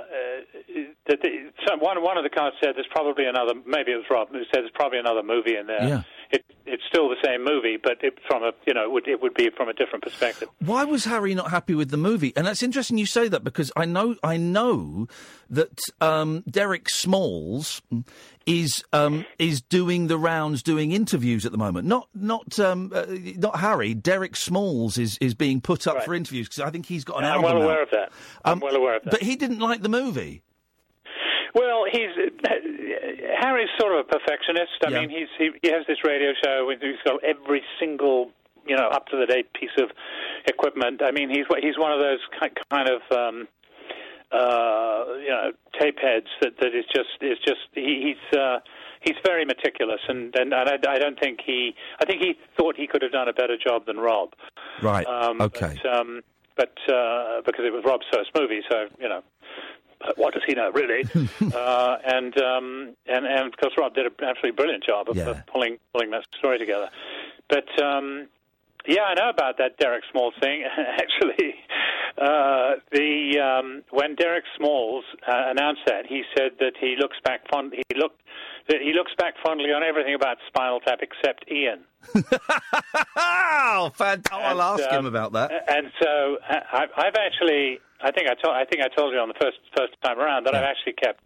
the, the so one one of the cast said there's probably another. Maybe it was Rob who said there's probably another movie in there. Yeah. It, it's still the same movie, but it, from a you know it would it would be from a different perspective. Why was Harry not happy with the movie? And that's interesting you say that because I know I know that um, Derek Smalls is um, is doing the rounds, doing interviews at the moment. Not not um, uh, not Harry. Derek Smalls is, is being put up Right. for interviews because I think he's got an I'm album. well out. aware of that. I'm Um, well aware of that. But he didn't like the movie. Well, he's Harry's sort of a perfectionist. I Yeah. mean, he's he, he has this radio show. He's got every single you know up to the date piece of equipment. I mean, he's he's one of those ki- kind of um, uh, you know tape heads that that is just is just he, he's. Uh, He's very meticulous, and, and, and I, I don't think he. I think he thought he could have done a better job than Rob. Right. Um, okay. But, um, but uh, because it was Rob's first movie, so you know, what does he know really? [LAUGHS] uh, and um, and and of course, Rob did an absolutely brilliant job of, Yeah. of pulling pulling that story together. But um, yeah, I know about that Derek Small thing. [LAUGHS] Actually, uh, the um, when Derek Smalls uh, announced that, he said that he looks back fond. He looked that he looks back fondly on everything about Spinal Tap except Ian. oh, fant- oh, I'll ask him um, about that. And so uh, I, I've actually, I think I told, I think I told you on the first first time around that I've actually kept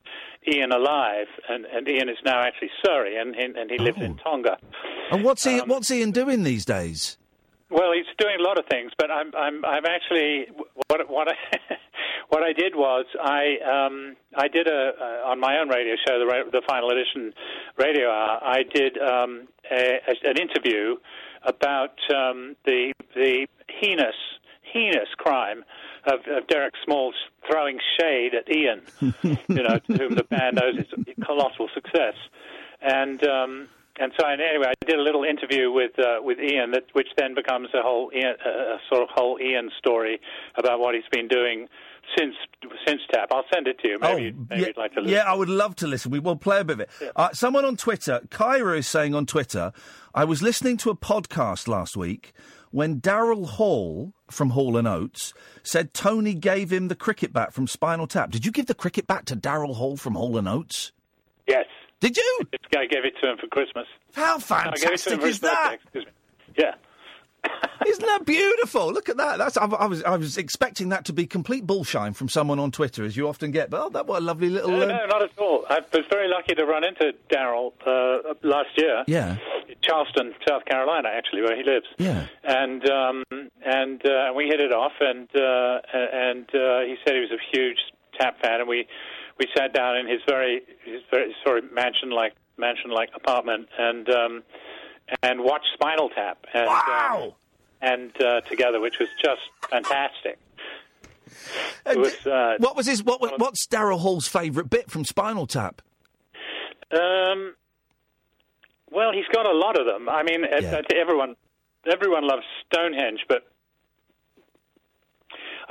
Ian alive, and, and Ian is now actually Surrey, and and, and he lives in Tonga. And what's um, he what's Ian doing these days? Well, he's doing a lot of things, but I'm I'm I'm actually what what I [LAUGHS] what I did was I um I did a uh, on my own radio show the the final edition radio hour I did um a, a, an interview about um the the heinous heinous crime of, of Derek Smalls throwing shade at Ian, [LAUGHS] you know, to whom the band owes its colossal success, and. um and so anyway, I did a little interview with uh, with Ian, that which then becomes a whole Ian, uh, a sort of whole Ian story about what he's been doing since since Tap. I'll send it to you. Maybe, you'd- maybe yeah, you'd like to listen. yeah, I would love to listen. We will play a bit of it. Uh, someone on Twitter, Kyra is saying on Twitter, I was listening to a podcast last week when Daryl Hall from Hall and Oates said Tony gave him the cricket bat from Spinal Tap. Did you give the cricket bat to Daryl Hall from Hall and Oates? Yes. Did you? This guy gave it to him for Christmas. How No, I gave it to fantastic is that? Yeah. Isn't that beautiful? Look at that. That's I, I was I was expecting that to be complete bullshine from someone on Twitter, as you often get. But oh, that what a lovely little. No, um, no, not at all. I was very lucky to run into Daryl uh, last year. Yeah. Charleston, South Carolina, actually, where he lives. Yeah. and um, and uh, we hit it off, and uh, and uh, he said he was a huge Tap fan, and we we sat down in his very his very sort of mansion like mansion like apartment, and um, and watched Spinal Tap, and wow. and uh, together, which was just fantastic. It was, uh, what was his? What, what what's Daryl Hall's favourite bit from Spinal Tap? Um, Well, he's got a lot of them. I mean, uh, uh, everyone everyone loves Stonehenge, but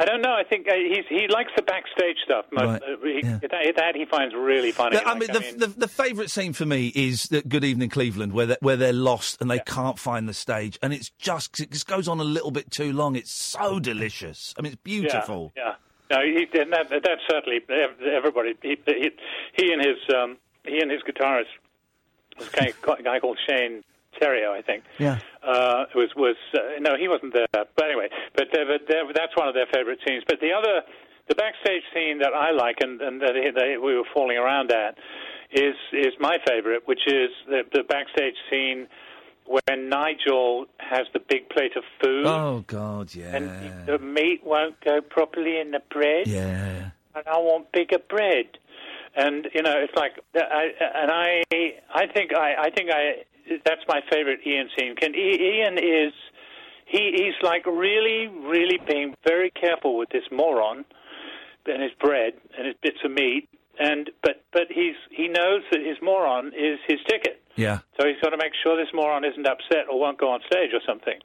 I don't know. I think uh, he's he likes the backstage stuff. Right, uh, he, yeah. that, that he finds really funny. The- I Like, mean, the, the, the favourite scene for me is the Good Evening Cleveland, where they're, where they're lost and they can't find the stage, and it's just it just goes on a little bit too long. It's so delicious. I mean, it's beautiful. Yeah. yeah. No, he, and that, that's certainly everybody. He, he, he and his um, he and his guitarist a guy, a [LAUGHS] guy called Shane Theriot, I think. Yeah. uh, was was uh, no, he wasn't there. But anyway, but, but uh, that's one of their favorite scenes. But the other, the backstage scene that I like and, and that he- that we were falling around at is is my favorite, which is the, the backstage scene when Nigel has the big plate of food Oh God, yeah, and the meat won't go properly in the bread yeah. and I want bigger bread. And you know, it's like, I, and I, I think I, I think I, that's my favorite Ian scene. Can Ian is, he, he's like really, really being very careful with this moron and his bread and his bits of meat. And but but he's he knows that his moron is his ticket. Yeah. So he's got to make sure this moron isn't upset or won't go on stage or something.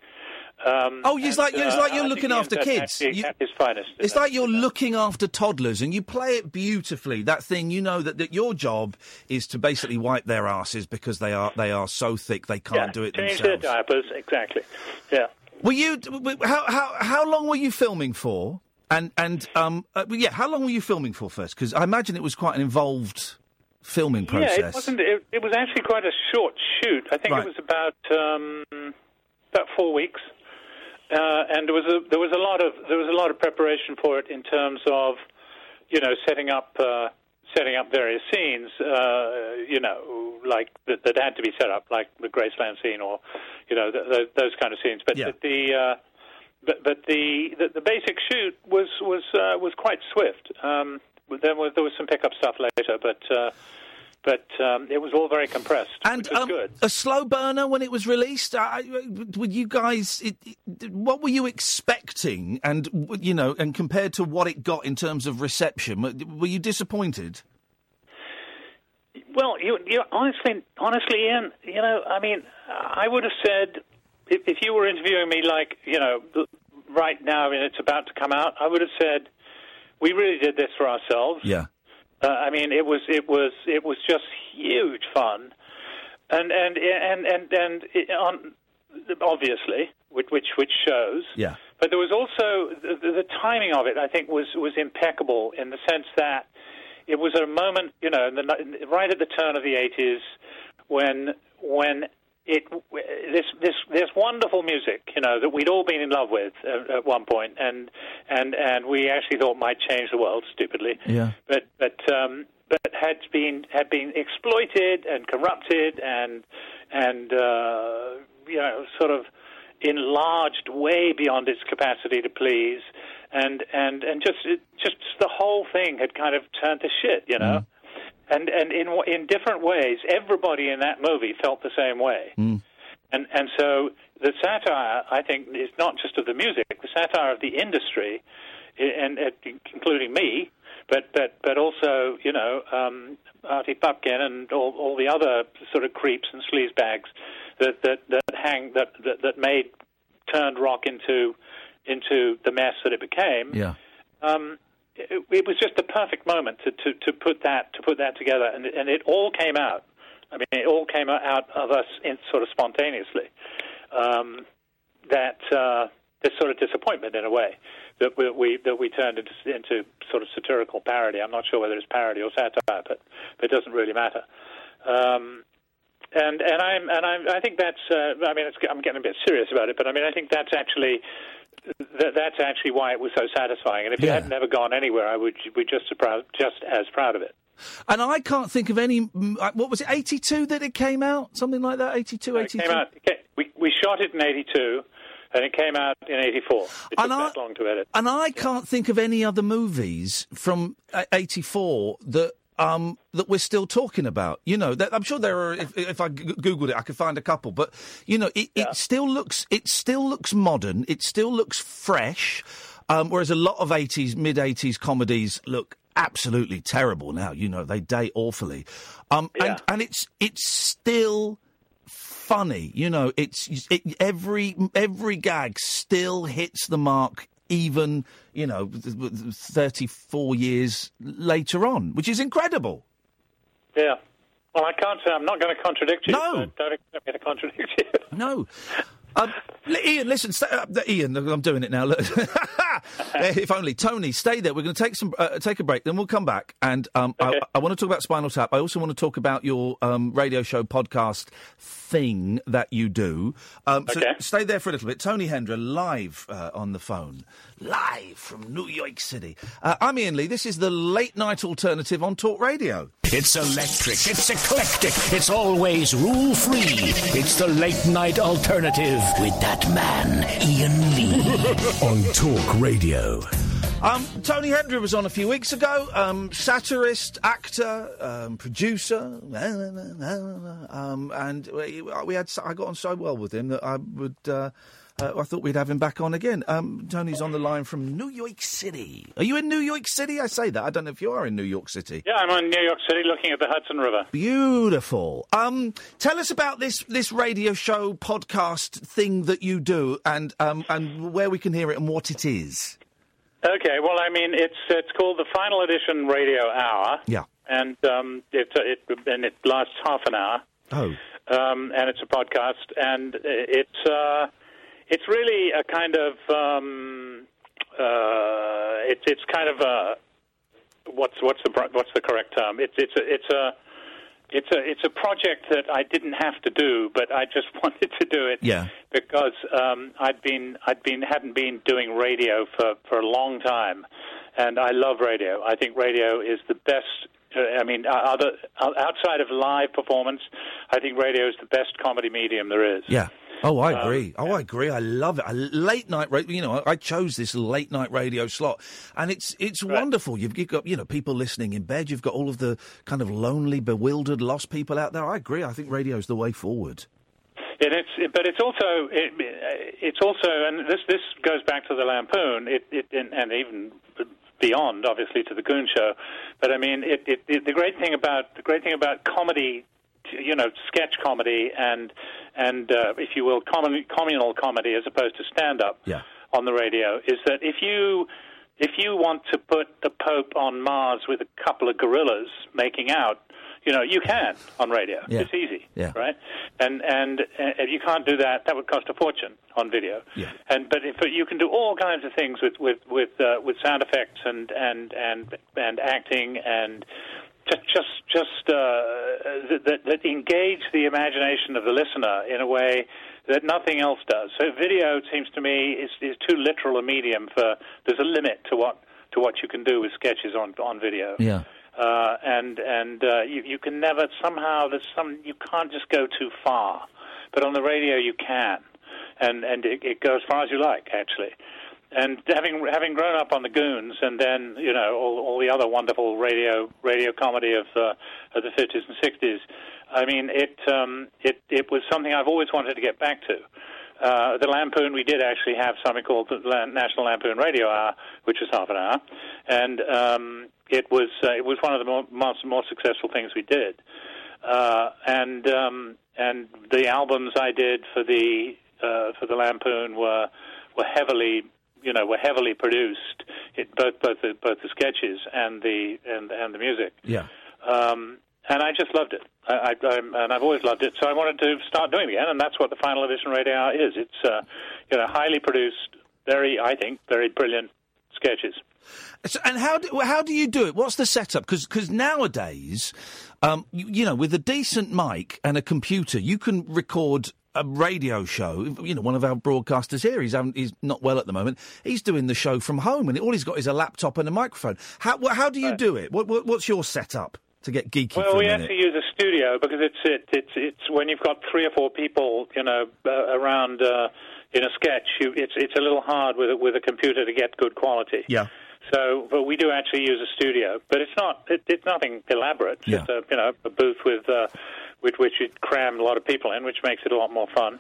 Um, Oh, it's and, like- it's uh, like you're looking after kids. You- at his finest. It's like you're looking after toddlers and you play it beautifully. That thing, you know, that, that your job is to basically wipe their asses because they are they are so thick they can't yeah, do it change themselves. their diapers, exactly. Yeah. Were you? How how how long were you filming for? And and um uh, yeah, how long were you filming for first? Because I imagine it was quite an involved filming process. Yeah, it wasn't. It, it was actually quite a short shoot. I think Right. it was about um, about four weeks, uh, and there was a there was a lot of there was a lot of preparation for it in terms of you know setting up uh, setting up various scenes. Uh, you know, like that, that had to be set up, like the Graceland scene, or you know th- th- those kind of scenes. But Yeah. the uh, but but the, the the basic shoot was was uh, was quite swift. Um, there was there was some pickup stuff later, but uh, but um, it was all very compressed, And um, a slow burner when it was released. I, were you guys? It, it, what were you expecting? And you know, and compared to what it got in terms of reception, were- were you disappointed? Well, you, you honestly, honestly, Iain, you know, I mean, I would have said if, if you were interviewing me, like, you know, right now, and it's about to come out, I would have said we really did this for ourselves. Yeah. Uh, I mean, it was, it was, it was just huge fun, and and and and and it, on obviously, which which which shows. Yeah. But there was also the, the timing of it. I think was was impeccable in the sense that it was a moment, you know, in the, right at the turn of the '80s when when it this this this wonderful music, you know, that we'd all been in love with at, at one point, and and and we actually thought might change the world, stupidly Yeah. but but um, but had been had been exploited and corrupted and and uh, you know sort of enlarged way beyond its capacity to please, and and and just it, just the whole thing had kind of turned to shit, you know. And and in in different ways, everybody in that movie felt the same way. And and so the satire, I think, is not just of the music, the satire of the industry, and, and including me, but but but also you know um, Artie Fufkin and all, all the other sort of creeps and sleazebags that that that hang that that, that made turned rock into into the mess that it became Yeah. um, it, it was just the perfect moment to, to, to put that to put that together, and, and it all came out. I mean, it all came out of us in, sort of spontaneously. Um, that uh, this sort of disappointment, in a way, that we, we that we turned into, into sort of satirical parody. I'm not sure whether it's parody or satire, but, but it doesn't really matter. Um, and and I'm and I'm, I think that's uh, I mean I'm getting a bit serious about it, but I mean I think that's actually that, that's actually why it was so satisfying. And if it had never gone anywhere, I would be just as proud, just as proud of it. And I can't think of any. uh, What was it? Eighty-two that it came out, something like that. 82, It 83? came out. We we shot it in '82, and it came out in '84. It took And I- that long to edit. And I can't think of any other movies from uh, '84 that um, that we're still talking about. You know, that, I'm sure there are. If, if I g- googled it, I could find a couple. But you know, it, it still looks it still looks modern. It still looks fresh. Um, whereas a lot of '80s, mid '80s comedies look absolutely terrible now. You know, they date awfully. Um, and and it's it's still funny. You know, it's it, every every gag still hits the mark. Even you know, thirty four years later on, which is incredible. Yeah. Well, I can't say I'm not going to contradict you. No. don't expect me to contradict you. No. [LAUGHS] Um, Ian, listen, stay, uh, Ian, I'm doing it now. Look. [LAUGHS] if only Tony, stay there. We're going to take some, uh, take a break, then we'll come back, and um, I, I want to talk about Spinal Tap. I also want to talk about your um, radio show podcast thing that you do. Um, so Okay. stay there for a little bit. Tony Hendra live uh, on the phone, live from New York City. Uh, I'm Iain Lee. This is the late night alternative on Talk Radio. It's electric, it's eclectic, it's always rule free. It's the late night alternative with that man, Iain Lee. [LAUGHS] on Talk Radio. Um, Tony Hendra was on a few weeks ago. Um, satirist, actor, um, producer, um, and we, we had. I got on so well with him that I would. Uh, uh, I thought we'd have him back on again. Um, Tony's on the line from New York City. Are you in New York City? I say that. I don't know if you are in New York City. Yeah, I'm in New York City looking at the Hudson River. Beautiful. Um, tell us about this this radio show podcast thing that you do, and um, and where we can hear it and what it is. Okay, well, I mean, it's it's called the Final Edition Radio Hour, Yeah. and um, it, it and it lasts half an hour, Oh. um, and it's a podcast, and it's uh, it's really a kind of um, uh, it's it's kind of a what's what's the what's the correct term? It's it's a, it's a it's a it's a project that I didn't have to do, but I just [LAUGHS] wanted to do it Yeah. because um, I'd been I'd been hadn't been doing radio for for a long time, and I love radio. I think radio is the best. Uh, I mean, uh, other uh, outside of live performance, I think radio is the best comedy medium there is. Yeah. Oh, I Um, agree. oh, I agree. I love it. A late night radio. You know, I, I chose this late night radio slot, and it's it's wonderful. You've, you've got you know people listening in bed. You've got all of the kind of lonely, bewildered, lost people out there. I agree. I think radio's the way forward. And it's, but it's also, it, it's also, and this this goes back to the Lampoon, it, it and, and even beyond, obviously, to the Goon Show. But I mean, it, it, it, the great thing about the great thing about comedy, you know, sketch comedy and and uh, if you will, communal, communal comedy as opposed to stand up Yeah. on the radio, is that if you if you want to put the Pope on Mars with a couple of gorillas making out, you know, you can on radio. Yeah. It's easy, Yeah. right? And and uh, if you can't do that, that would cost a fortune on video. Yeah. And but if you can do all kinds of things with with with uh, with sound effects and and and and acting and just just just uh, that, that engage the imagination of the listener in a way that nothing else does. So video it seems to me is is too literal a medium for. There's a limit to what to what you can do with sketches on on video Yeah. uh, and and uh, you you can never somehow there's some you can't just go too far, but on the radio you can, and and it, it goes as far as you like actually. And having having grown up on the Goons, and then you know all, all the other wonderful radio radio comedy of uh, of the fifties and sixties, I mean it um, it it was something I've always wanted to get back to. Uh, the Lampoon, we did actually have something called the National Lampoon Radio Hour, which was half an hour, and um, it was uh, it was one of the more, most more successful things we did. Uh, and um, and the albums I did for the uh, for the Lampoon were were heavily you know were heavily produced, it, both both the both the sketches and the and and the music. Yeah. Um, and I just loved it. I, I, I'm, and I've always loved it. So I wanted to start doing it again, and that's what the final edition radio hour is. It's uh, you know highly produced, very I think very brilliant sketches. So, and how do, how do you do it? What's the setup? Because nowadays, um, you, you know, with a decent mic and a computer, you can record a radio show. You know, one of our broadcasters here, he's, he's not well at the moment. He's doing the show from home, and all he's got is a laptop and a microphone. How how do you do it? What, what, what's your setup to get geeky Well, we a have to use a studio because it's it, it's it's when you've got three or four people, you know, uh, around uh, in a sketch. You, it's it's a little hard with a, with a computer to get good quality. Yeah. So, but we do actually use a studio, but it's not it, it's nothing elaborate. It's just a you know a booth with uh, with which you cram a lot of people in, which makes it a lot more fun.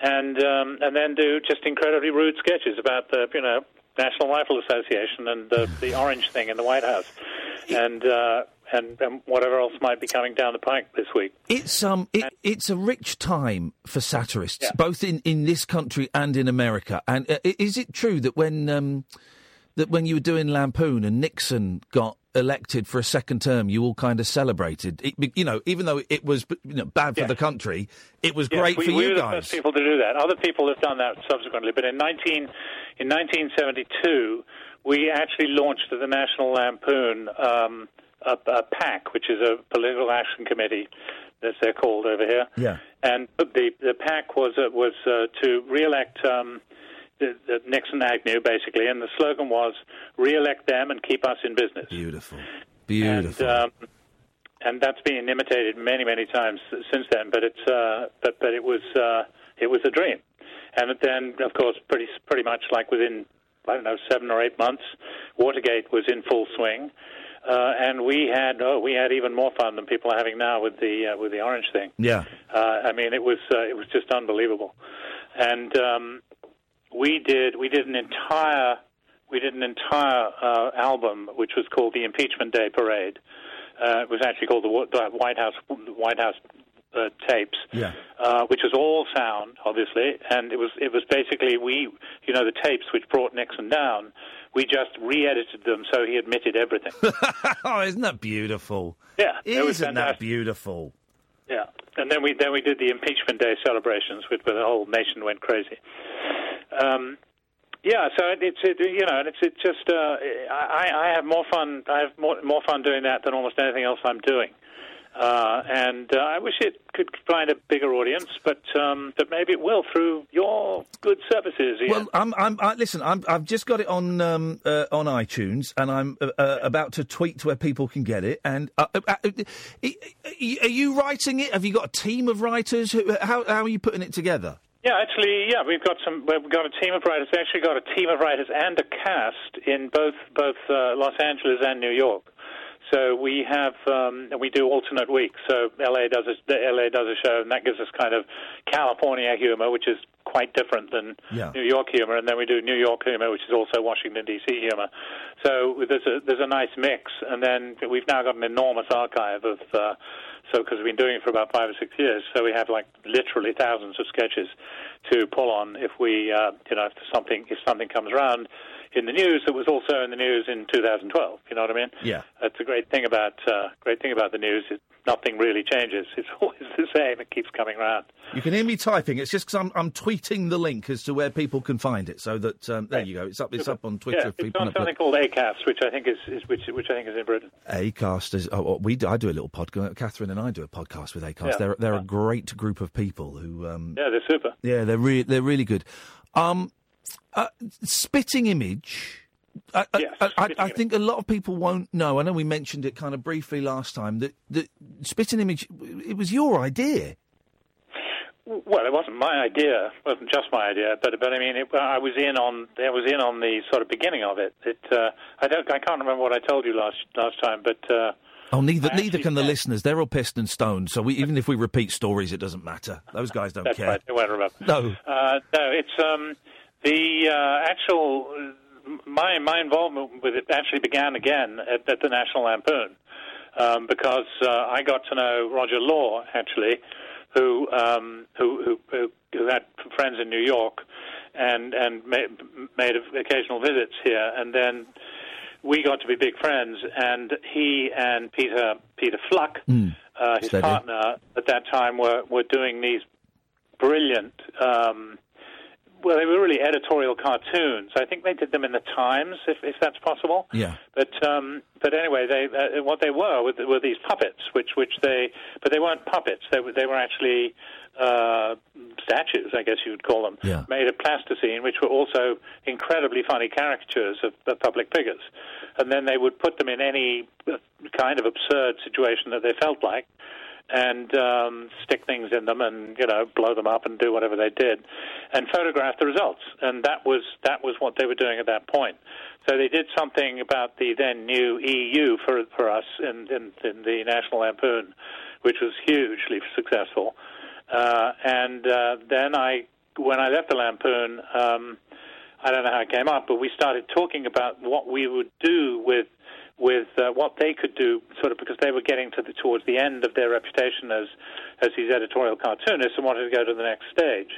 And um, and then do just incredibly rude sketches about the you know National Rifle Association and the, [LAUGHS] the orange thing in the White House, and uh, and and whatever else might be coming down the pike this week. It's um, it, it's a rich time for satirists, both in, in this country and in America. And uh, i- is it true that when um, that when you were doing Lampoon and Nixon got elected for a second term, you all kind of celebrated? It, you know, even though it was you know, bad for the country, it was Yes, great we, for we you were the first people to do that. Other people have done that subsequently, but in 19 in 1972, we actually launched the National Lampoon um, a, a PAC, which is a political action committee, as they're called over here. Yeah. And the the PAC was uh, was uh, to re-elect um, the, the Nixon Agnew, basically, and the slogan was "Re-elect them and keep us in business." Beautiful, beautiful. And, um, and that's been imitated many, many times since then. But it's uh, but but it was uh, it was a dream, and then of course pretty pretty much like within I don't know seven or eight months, Watergate was in full swing. Uh, and we had oh we had even more fun than people are having now with the uh, with the orange thing. yeah. Uh, I mean, it was uh, it was just unbelievable, and um, we did we did an entire we did an entire uh, album which was called the Impeachment Day Parade. Uh, it was actually called the, the White House White House uh, tapes, Yeah. uh, which was all sound, obviously, and it was it was basically we you know the tapes which brought Nixon down. We just re-edited them so he admitted everything. [LAUGHS] oh, isn't that beautiful? Yeah, Isn't that beautiful? Yeah, and then we then we did the impeachment day celebrations, which where the whole nation went crazy. Um, yeah, so it, it's it, you know, it's it's just uh, I I have more fun I have more more fun doing that than almost anything else I'm doing. Uh, and uh, I wish it could find a bigger audience, but um, but maybe it will through your good services. Iain. Well, I'm, I'm, I, listen, I'm, I've just got it on um, uh, on iTunes, and I'm uh, uh, about to tweet to where people can get it. And uh, are you writing it? Have you got a team of writers? How, how are you putting it together? Yeah, actually, yeah, we've got some. We've got a team of writers. We've actually got a team of writers and a cast in both both uh, Los Angeles and New York. So we have um, we do alternate weeks. So LA does a, the LA does a show, and that gives us kind of California humor, which is quite different than Yeah. New York humor, and then we do New York humor, which is also Washington D.C. humor. So there's a there's a nice mix, and then we've now got an enormous archive of. Uh, so because we've been doing it for about five or six years, so we have like literally thousands of sketches to pull on if we, uh, you know, if something if something comes around in the news that was also in the news in 2012. You know what I mean? Yeah. That's a great thing about uh, great thing about the news. It, nothing really changes. [LAUGHS] It's always the same. It keeps coming around. You can hear me typing. It's just because I'm, I'm tweeting the link as to where people can find it. So that um, there you go. It's up. It's up on Twitter. yeah, if it's people on something called ACAST, which I think is, is which which I think is in Britain. Acast is. Oh, we do, I do a little podcast. Catherine and I do a podcast with Acast. Yeah. They're they're a great group of people who. Um, Yeah, they're super. Yeah, they're re- they're really good. Um, uh, spitting image. I, I- I, I, I think a lot of people won't know. I know we mentioned it kind of briefly last time. That that spitting image. It was your idea. Well, it wasn't my idea. It wasn't just my idea, but but I mean, it, I was in on I was in on the sort of beginning of it. It uh, I don't I can't remember what I told you last last time, but uh, Oh, neither neither can the listeners. They're all pissed and stoned. So we, even if we repeat stories, it doesn't matter. Those guys don't that's care. right. They won't remember. No. Uh, no, it's um, the uh, actual my my involvement with it actually began again at, at the National Lampoon um, because uh, I got to know Roger Law actually, who um, who, who who had friends in New York and and made, made occasional visits here, and then we got to be big friends, and he and Peter Peter Fluck, uh, his Steady. partner at that time, were were doing these brilliant. Um, well, they were really editorial cartoons. I think they did them in the Times, if, if that's possible. Yeah. But um, but anyway, they uh, what they were were, were these puppets, which which they but they weren't puppets. They were they were actually uh, statues, I guess you would call them, Yeah. made of plasticine, which were also incredibly funny caricatures of, of public figures. And then they would put them in any uh, kind of absurd situation that they felt like and um, stick things in them and you know blow them up and do whatever they did, and photograph the results. And that was that was what they were doing at that point. So they did something about the then new EU for for us in in, in the National Lampoon, which was hugely successful. Uh, and uh, then I, when I left the Lampoon. Um, I don't know how it came up, but we started talking about what we would do with with uh, what they could do, sort of because they were getting to the, towards the end of their reputation as as these editorial cartoonists and wanted to go to the next stage.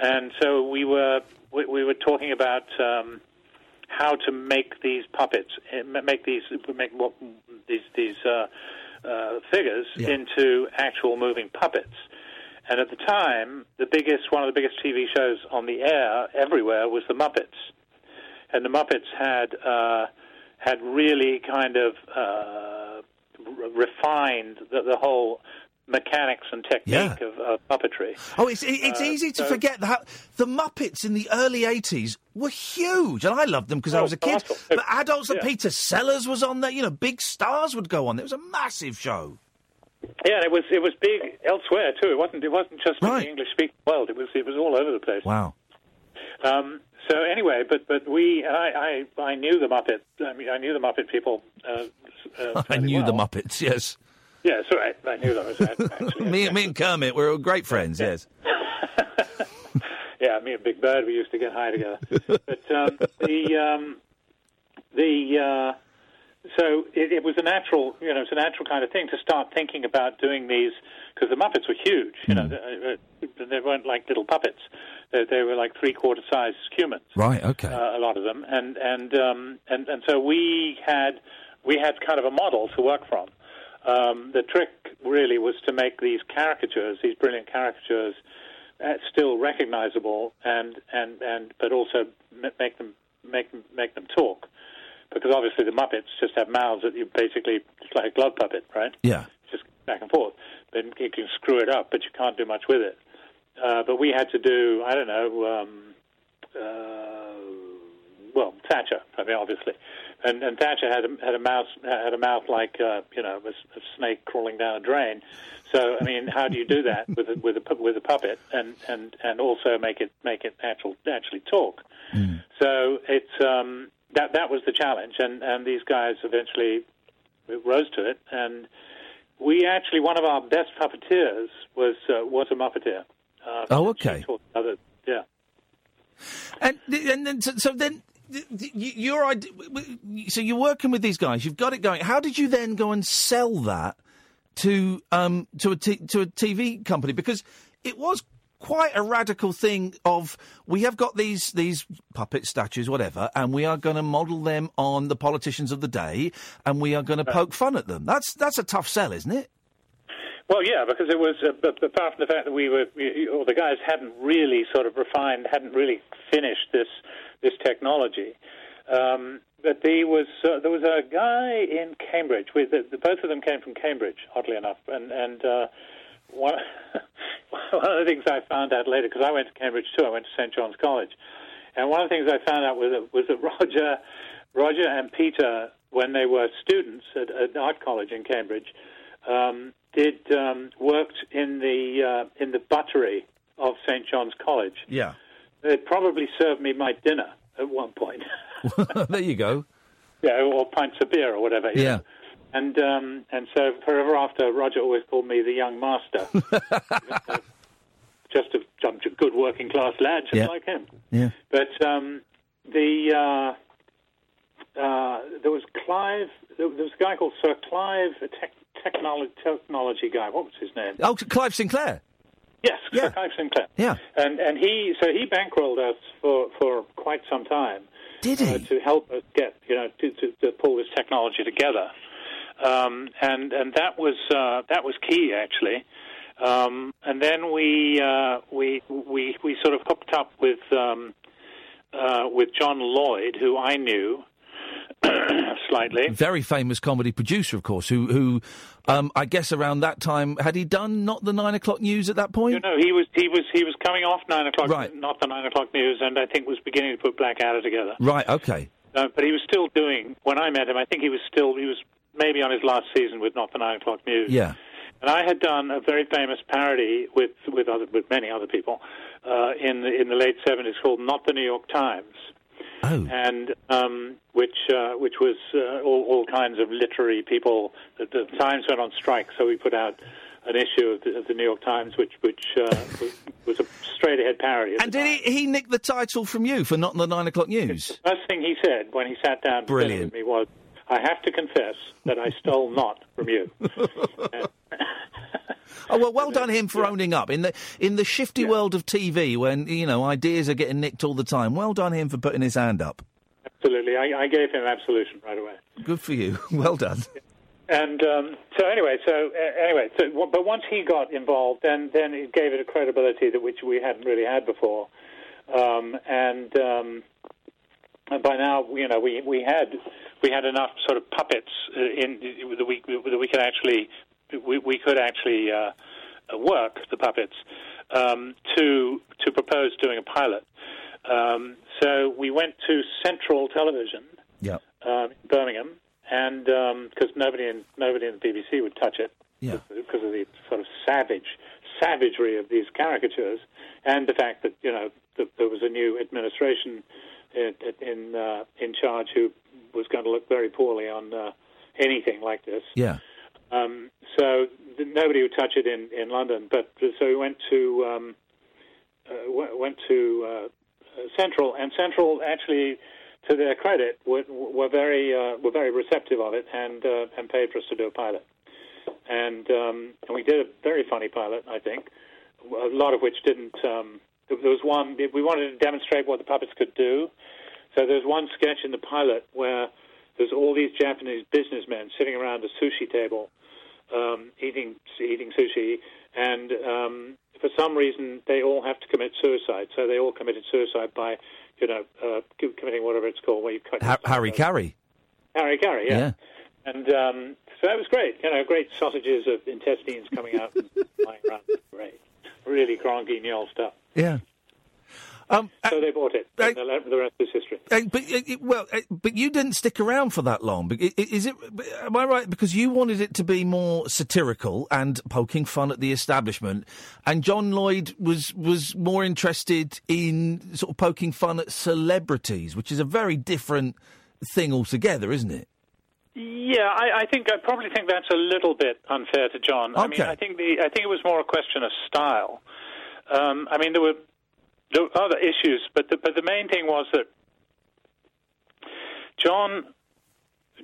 And so we were we, we were talking about um, how to make these puppets, eh, make these make what these these uh, uh, figures into actual moving puppets. And at the time, the biggest one of the biggest TV shows on the air everywhere was the Muppets, and the Muppets had uh, had really kind of uh, r- refined the, the whole mechanics and technique Yeah. of, of puppetry. Oh, it's it's Uh, easy to so- forget that the Muppets in the early '80s were huge, and I loved them because I Oh, was a kid. But adults, and Yeah. Peter Sellers was on there. You know, big stars would go on. It was a massive show. Yeah, and it was it was big elsewhere too. It wasn't it wasn't just in Right. the English speaking world. It was it was all over the place. Wow. Um, so anyway, but but we and I, I I knew the Muppet. I mean, I knew the Muppet people. Uh, uh, [LAUGHS] I knew the. Muppets. Yes, Yeah, so I, I knew them [LAUGHS] actually. me, me and Kermit were great friends. Yes. [LAUGHS] yeah, me and Big Bird, we used to get high together. but um, the um, the uh, so it, it was a natural, you know, it's a natural kind of thing to start thinking about doing these because the Muppets were huge. You know, they, uh, they weren't like little puppets; they, they were like three-quarter size humans. Right. Okay. Uh, a lot of them, and and um, and and so we had we had kind of a model to work from. Um, the trick really was to make these caricatures, these brilliant caricatures, uh, still recognizable, and and and but also make them make make them talk, because obviously the Muppets just have mouths that you basically it's like a glove puppet, right? Yeah. just back and forth. Then you can screw it up, but you can't do much with it. Uh, but we had to do, I don't know, um, uh, well, Thatcher, I mean, obviously, and, and Thatcher had a, had a mouse had a mouth like uh, you know a, a snake crawling down a drain. So I mean, how do you do that with a, with a with a puppet and, and, and also make it make it actual actually talk? So it's um, that that was the challenge, and, and these guys eventually rose to it. And we actually one of our best puppeteers was uh, was a Muppeteer. Uh, Oh, okay. others- yeah. And and then so, so then th- th- y- your idea. So you're working with these guys. You've got it going. How did you then go and sell that to um to a t- to a TV company? Because it was quite a radical thing. Of we have got these these puppet statues, whatever, and we are going to model them on the politicians of the day, and we are going to poke fun at them. That's that's a tough sell, isn't it? Well, yeah, because it was uh, b- apart from the fact that we were, we- or the guys hadn't really sort of refined, hadn't really finished this this technology. Um, but there was uh, there was a guy in Cambridge. With the, the, both of them came from Cambridge, oddly enough, and and uh, one [LAUGHS] one of the things I found out later because I went to Cambridge too. I went to St John's College, and one of the things I found out was that, was that [LAUGHS] Roger Roger and Peter, when they were students at, at art college in Cambridge, um, did um, worked in the uh, in the buttery of St John's College. Yeah. They probably served me my dinner at one point. [LAUGHS] there you go. yeah, or pints of beer or whatever. Yeah. know. And um, and so forever after, Roger always called me the young master. [LAUGHS] [LAUGHS] just a, a good working class lad, just Yeah. like him. Yeah. But um, the uh, uh, there was Clive. There was a guy called Sir Clive, a tech, technology technology guy. What was his name? Oh, Clive Sinclair. Yes, Sir Clive Sinclair. Yeah. And and he so he bankrolled us for, for quite some time. Did he? Uh, to help us get you know to, to, to pull this technology together. Um, and and that was uh, that was key actually. Um, and then we uh, we we we sort of hooked up with um, uh, with John Lloyd, who I knew [COUGHS] slightly. Very famous comedy producer, of course, who, who um, I guess around that time, had he done not the nine o'clock news at that point? No, he was he was he was coming off nine o'clock, Right. not the nine o'clock news, and I think was beginning to put Blackadder together. Right, okay. Uh, but he was still doing. When I met him, I think he was still he was maybe on his last season with not the nine o'clock news. Yeah. And I had done a very famous parody with with other with many other people uh, in the in the late seventies called "Not the New York Times." Oh. And um, which uh, which was uh, all, all kinds of literary people. The, the Times went on strike, so we put out an issue of the, of the New York Times, which which uh, was, was a straight ahead parody. And did he, he nick the title from you for not the nine o'clock news? The First thing he said when he sat down Brilliant. with me was, "I have to confess that I stole not from you." [LAUGHS] Oh well, well done him for owning up in the in the shifty world of TV when you know ideas are getting nicked all the time. Well done him for putting his hand up. Absolutely, I, I gave him absolution right away. Good for you. [LAUGHS] Well done. And um, so anyway, so uh, anyway, so w- but once he got involved, then then it gave it a credibility that which we hadn't really had before. Um, and um, and by now, you know, we we had we had enough sort of puppets uh, in that we that we could actually we we could actually uh, uh, work the puppets um, to to propose doing a pilot. Um, so we went to Central Television Yeah. um, in Birmingham, and because nobody in nobody in the BBC would touch it Yeah. because of the sort of savage savagery of these caricatures, and the fact that you know that there was a new administration in in, uh, in charge who was going to look very poorly on uh, anything like this. Yeah. Um, so th- nobody would touch it in, in London. But so we went to um, uh, w- went to uh, Central, and Central actually, to their credit, were, were very uh, were very receptive of it and uh, and paid for us to do a pilot. And um, and we did a very funny pilot, I think. A lot of which didn't. Um, there was one we wanted to demonstrate what the puppets could do. So there's one sketch in the pilot where there's all these Japanese businessmen sitting around a sushi table, um, eating eating sushi, and um, for some reason they all have to commit suicide. So they all committed suicide by, you know, uh, committing whatever it's called, where you cut Ha- hara-kiri. Harry Carey, yeah. Yeah. And um, so that was great. You know, great sausages of intestines coming out and [LAUGHS] flying around. Great, really grand guignol stuff. Yeah. Um, so they bought it. And the rest is history. Uh, but uh, it- well, uh, but you didn't stick around for that long. Is it? Am I right? Because you wanted it to be more satirical and poking fun at the establishment, and John Lloyd was was more interested in sort of poking fun at celebrities, which is a very different thing altogether, isn't it? Yeah, I, I think I probably think that's a little bit unfair to John. Okay. I mean, I think the I think it was more a question of style. Um, I mean, there were there were other issues, but the, but the main thing was that John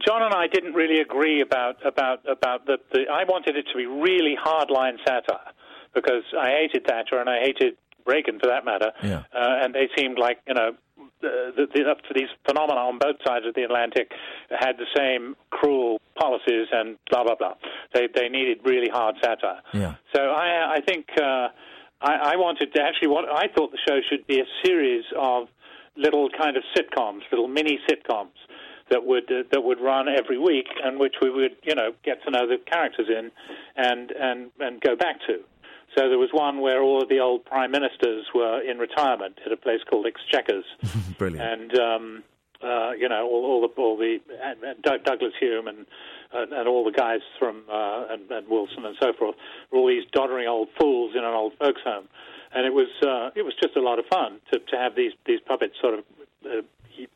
John and I didn't really agree about about about the, the I wanted it to be really hardline satire because I hated Thatcher and I hated Reagan for that matter, Yeah. uh, and they seemed like you know the, the, the, up to these phenomena on both sides of the Atlantic had the same cruel policies and blah blah blah. They they needed really hard satire. Yeah. So I I think uh, I, I wanted to actually what I thought the show should be a series of little kind of sitcoms, little mini sitcoms that would uh, that would run every week, and which we would you know get to know the characters in, and and and go back to. So there was one where all of the old prime ministers were in retirement at a place called Exchequers, [LAUGHS] Brilliant. and um, uh, you know all, all the all the Doug, Douglas-Home and and, and all the guys from uh, and, and Wilson and so forth were all these doddering old fools in an old folks home, and it was uh, it was just a lot of fun to to have these these puppets sort of uh,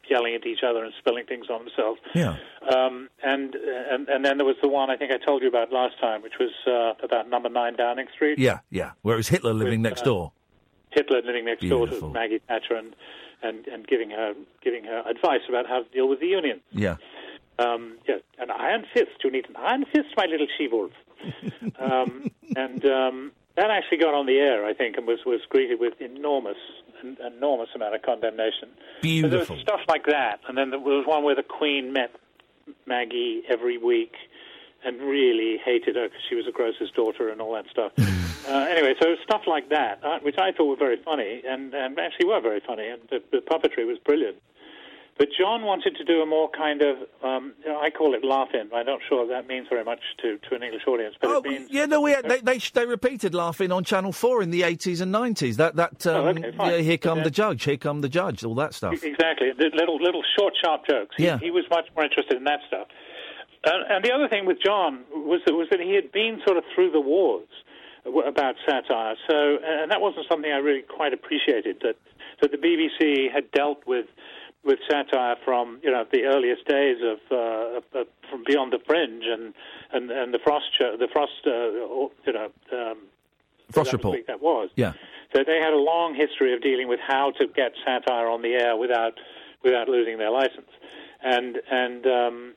yelling at each other and spilling things on themselves. Yeah. Um, and and and then there was the one I think I told you about last time, which was uh, about Number Nine Downing Street. Yeah, yeah. Where it was Hitler living With, next uh, door. Hitler living next door to Maggie Thatcher and, and, and giving her giving her advice about how to deal with the Union. Yeah. Um, yes, an iron fist. You need an iron fist, my little she-wolf. [LAUGHS] um, and um, that actually got on the air, I think, and was, was greeted with enormous, an enormous amount of condemnation. So there Beautiful. was stuff like that, and then there was one where the Queen met Maggie every week and really hated her because she was a grocer's daughter and all that stuff. [LAUGHS] uh, anyway, so stuff like that, uh, which I thought were very funny, and, and actually were very funny, and the, the puppetry was brilliant. But John wanted to do a more kind of, um, I call it laugh-in. I'm not sure that means very much to, to an English audience, but it means Yeah, no, we had, they, they they repeated Laugh-In on Channel Four in the eighties and nineties. That that um, Oh, okay, yeah, here come Yeah. the judge, here come the judge, all that stuff. Exactly, the little little short, sharp jokes. He, Yeah. he was much more interested in that stuff. And, and the other thing with John was that was that he had been sort of through the wars about satire. So, and that wasn't something I really quite appreciated. That that the BBC had dealt with with satire from you know the earliest days of, uh, of, of from Beyond the Fringe and and, and the Frost show, the Frost uh, you know um, Frost that Report. that was. Yeah. So they had a long history of dealing with how to get satire on the air without without losing their license, and and um,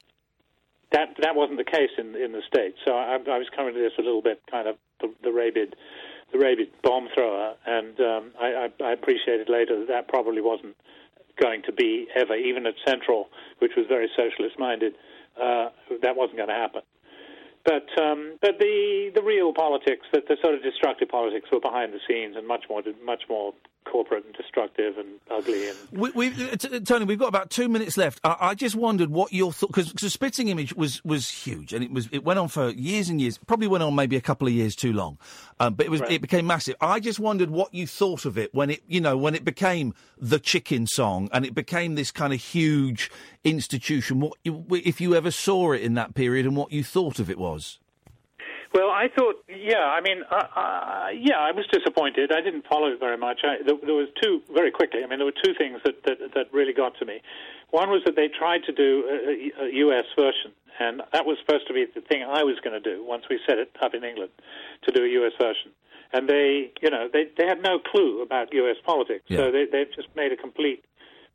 that that wasn't the case in in the states. So I, I was coming to this a little bit kind of the, the rabid, the rabid bomb thrower, and um, I, I, I appreciated later that that probably wasn't going to be ever, even at Central, which was very socialist minded, uh, that wasn't going to happen. But um, but the the real politics, that the sort of destructive politics, were behind the scenes and much more much more corporate and destructive and ugly and We, we, uh, t- Tony, we've got about two minutes left. I, I just wondered what your thought because the spitting image was, was huge and it was it went on for years and years. Probably went on maybe a couple of years too long, um, but it was Right. it became massive. I just wondered what you thought of it when it you know when it became the chicken song and it became this kind of huge institution. What you, if you ever saw it in that period and what you thought of it was. Well, I thought, yeah, I mean, uh, uh, yeah, I was disappointed. I didn't follow it very much. I, there, there was two very quickly. I mean, there were two things that, that that really got to me. One was that they tried to do a, a U.S. version, and that was supposed to be the thing I was going to do once we set it up in England, to do a U.S. version. And they, you know, they they had no clue about U.S. politics, so they they just made a complete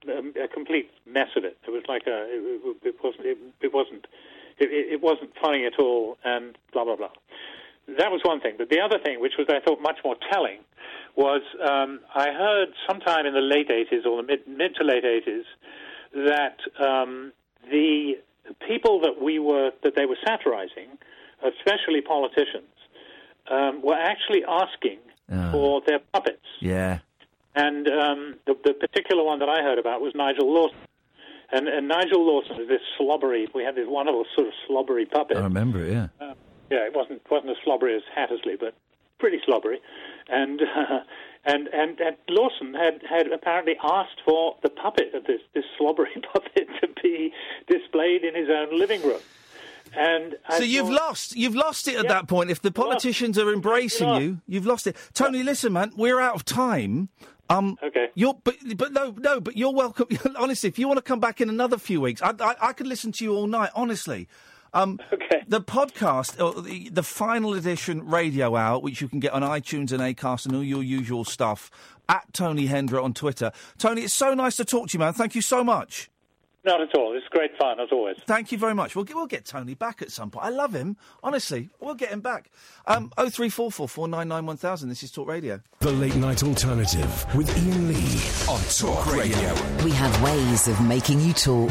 um, a complete mess of it. It was like a it, it wasn't it, it wasn't it, it it wasn't funny at all, and blah blah blah. That was one thing. But the other thing, which was I thought much more telling, was um, I heard sometime in the late '80s or the mid mid to late '80s that um, the people that we were that they were satirizing, especially politicians, um, were actually asking Ah. for their puppets. Yeah. And um, the, the particular one that I heard about was Nigel Lawson. And, and Nigel Lawson is this slobbery. We had this wonderful sort of slobbery puppet. I remember it. Yeah. Um, yeah, it wasn't wasn't as slobbery as Hattersley, but pretty slobbery. And uh, and and and Lawson had had apparently asked for the puppet of this this slobbery [LAUGHS] puppet to be displayed in his own living room. And I So you've lost. You've lost it at that point. If the politicians are embracing you, you've lost it. Tony, listen, man, we're out of time. Um, okay. You're, but, but no, no, but you're welcome. [LAUGHS] honestly, if you want to come back in another few weeks, I, I, I could listen to you all night. Honestly. Um, okay. The podcast, or the, the final edition radio hour, which you can get on iTunes and Acast and all your usual stuff, at Tony Hendra on Twitter. Tony, it's so nice to talk to you, man. Thank you so much. Not at all. It's great fun as always. Thank you very much. We'll get, we'll get Tony back at some point. I love him. Honestly, we'll get him back. Um, 0344 499 1000. This is Talk Radio. The Late Night Alternative with Iain Lee on Talk Radio. We have ways of making you talk.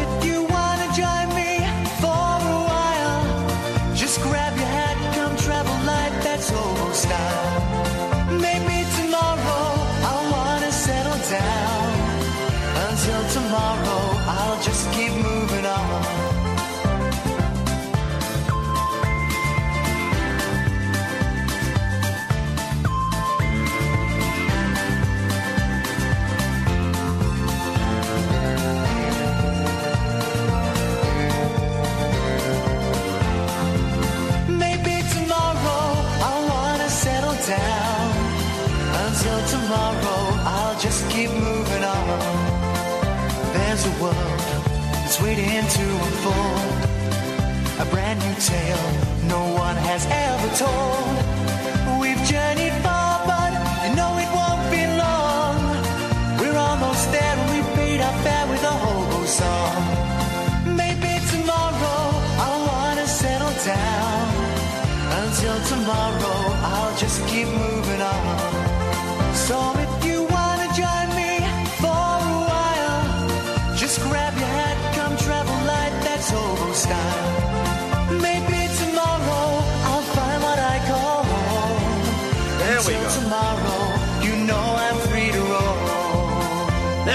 world that's waiting to unfold. A brand new tale no one has ever told. We've journeyed far, but you know it won't be long. We're almost there and we paid our fare with a hobo song. Maybe tomorrow I'll wanna settle down. Until tomorrow, I'll just keep moving on. So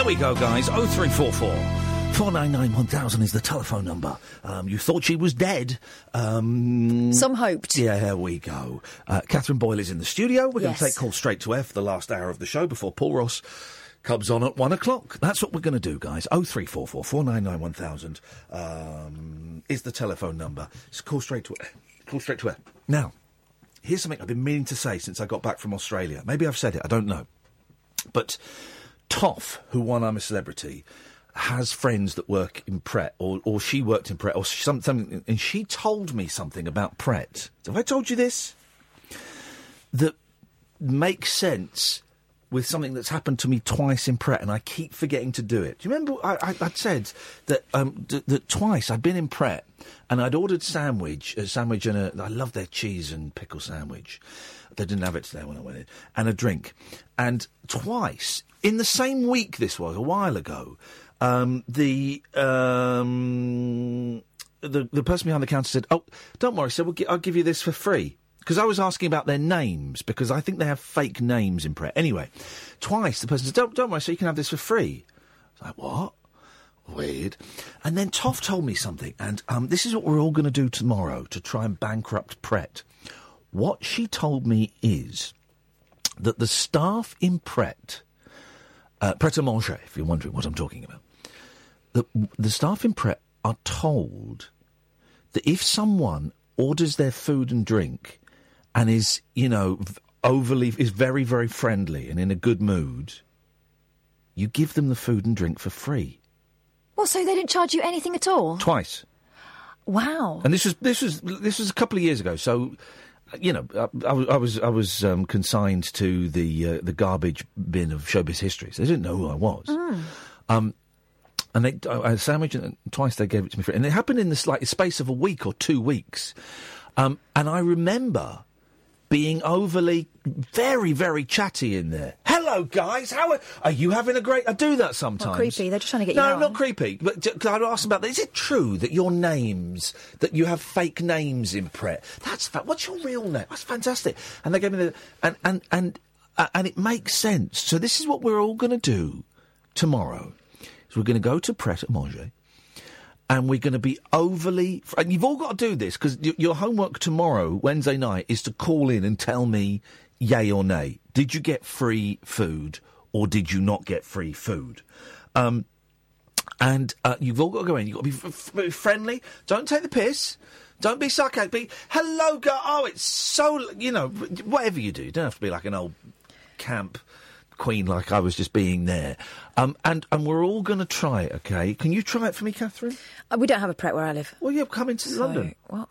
we go, guys. 0344 499 1000 is the telephone number. Um, you thought she was dead. Um, Some hoped. Yeah, here we go. Uh, Catherine Boyle is in the studio. We're going to take calls straight to air for the last hour of the show before Paul Ross comes on at one o'clock. That's what we're going to do, guys. 0344 499 1000 um, is the telephone number. It's call straight to air. Call straight to air. Now, here's something I've been meaning to say since I got back from Australia. Maybe I've said it, I don't know. But Toff, who won I'm a Celebrity, has friends that work in Pret, or, or she worked in Pret, or something, and she told me something about Pret. Have I told you this? That makes sense with something that's happened to me twice in Pret, and I keep forgetting to do it. Do you remember I, I'd said that um, d- that twice I'd been in Pret and I'd ordered sandwich, a sandwich and a. I love their cheese and pickle sandwich. They didn't have it there when I went in, and a drink. And twice in the same week, this was a while ago. Um, the um, the the person behind the counter said, "Oh, don't worry, sir. We'll gi- I'll give you this for free." Because I was asking about their names, because I think they have fake names in Pret. Anyway, twice the person said, "Don't, don't worry, so you can have this for free." I was like, "What?" Weird. And then Toff told me something, and um, this is what we're all going to do tomorrow to try and bankrupt Pret. What she told me is that the staff in Pret, uh, Pret a Manger, if you're wondering what I'm talking about, the, the staff in Pret are told that if someone orders their food and drink and is, you know, overly, is very, very friendly and in a good mood, you give them the food and drink for free. Well, so they didn't charge you anything at all? Twice. Wow. And this was this was this was a couple of years ago. So, you know, I, I was I was, um, consigned to the uh, the garbage bin of showbiz history. So they didn't know who I was. Um, and they, I I had a sandwich, and twice they gave it to me free. And it happened in this like space of a week or two weeks. Um, and I remember being overly, very, very chatty in there. Hello, guys. How are, are you having a great? I do that sometimes. Creepy. They're just trying to get you No, not creepy. But j- I'd ask about that. Is it true that your names, that you have fake names in Pret? That's fa- what's your real name? That's fantastic. And they gave me the and and and uh, and it makes sense. So this is what we're all going to do tomorrow. Is we're going to go to Pret a Manger. And we're going to be overly. And you've all got to do this because your homework tomorrow, Wednesday night, is to call in and tell me yay or nay. Did you get free food or did you not get free food? Um, and uh, you've all got to go in. You've got to be f- f- friendly. Don't take the piss. Don't be sarcastic. Be hello, girl. Oh, it's so you know whatever you do. You don't have to be like an old camp queen like I was just being there. Um, and and we're all going to try it. Okay? Can you try it for me, Catherine? Uh, we don't have a Pret where I live. Well, yeah, come into So, London. What?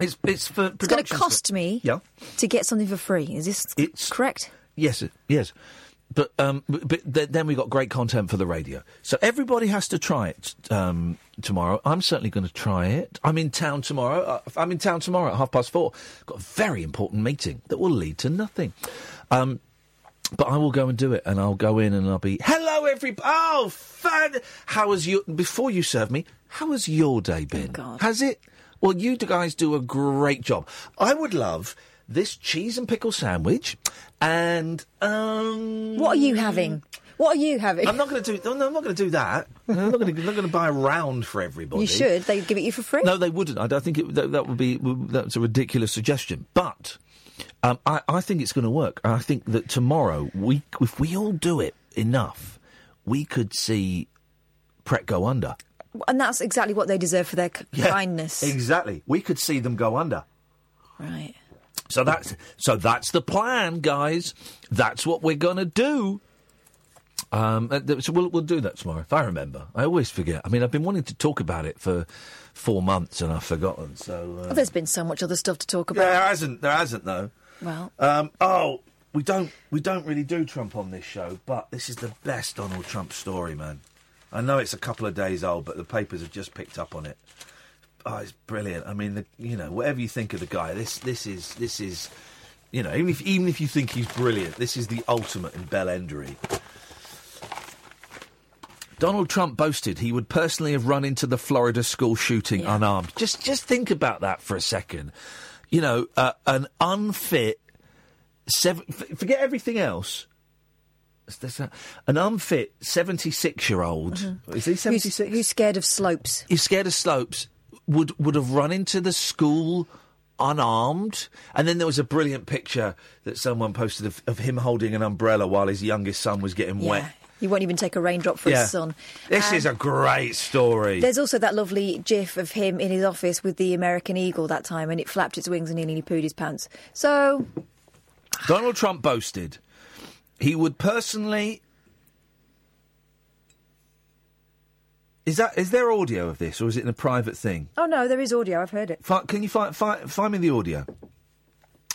It's it's for It's going to cost stuff. me Yeah. to get something for free. Is this It's correct? Yes, yes. But um, but, but th- then we got great content for the radio. So everybody has to try it um, tomorrow. I'm certainly going to try it. I'm in town tomorrow. Uh, I'm in town tomorrow at half past four. Got a very important meeting that will lead to nothing. Um, but I will go and do it, and I'll go in and I'll be hello, everybody. Oh, fan! How has you before you serve me? How has your day been? Has it? Well, you guys do a great job. I would love this cheese and pickle sandwich, and um. What are you having? What are you having? I'm not going to do. No, I'm not going to do that. I'm not going to. Not going to buy a round for everybody. You should. They'd give it you for free. No, they wouldn't. I don't think it, that, that would be that's a ridiculous suggestion. But um, I, I think it's going to work. I think that tomorrow we, if we all do it enough, we could see Pret go under. And that's exactly what they deserve for their k- kindness. Exactly. We could see them go under. Right. So that's so that's the plan, guys. That's what we're going to do. Um, uh, so we'll we'll do that tomorrow. If I remember, I always forget. I mean, I've been wanting to talk about it for four months and I've forgotten. So uh, Well, there's been so much other stuff to talk about. there hasn't. There hasn't though. Well, Um, oh, we don't we don't really do Trump on this show, but this is the best Donald Trump story, man. I know it's a couple of days old, but the papers have just picked up on it. Oh, it's brilliant. I mean, the, you know, whatever you think of the guy, this this is this is, you know, even if even if you think he's brilliant, this is the ultimate in bellendery. Donald Trump boasted he would personally have run into the Florida school shooting unarmed. Just just think about that for a second. You know, uh, an unfit, seven, f- forget everything else. There's a, an unfit 76 year old. Is he 76? Who's, who's scared of slopes? He's scared of slopes. Would would have run into the school unarmed. And then there was a brilliant picture that someone posted of, of him holding an umbrella while his youngest son was getting Yeah. wet. He won't even take a raindrop for Yeah. his son. This Um, is a great story. There's also that lovely gif of him in his office with the American eagle that time, and it flapped its wings and he nearly pooed his pants. So, Donald Trump boasted he would personally. Is that is there audio of this or is it in a private thing? oh no, there is audio. I've heard it. Fi- can you find, find find me the audio?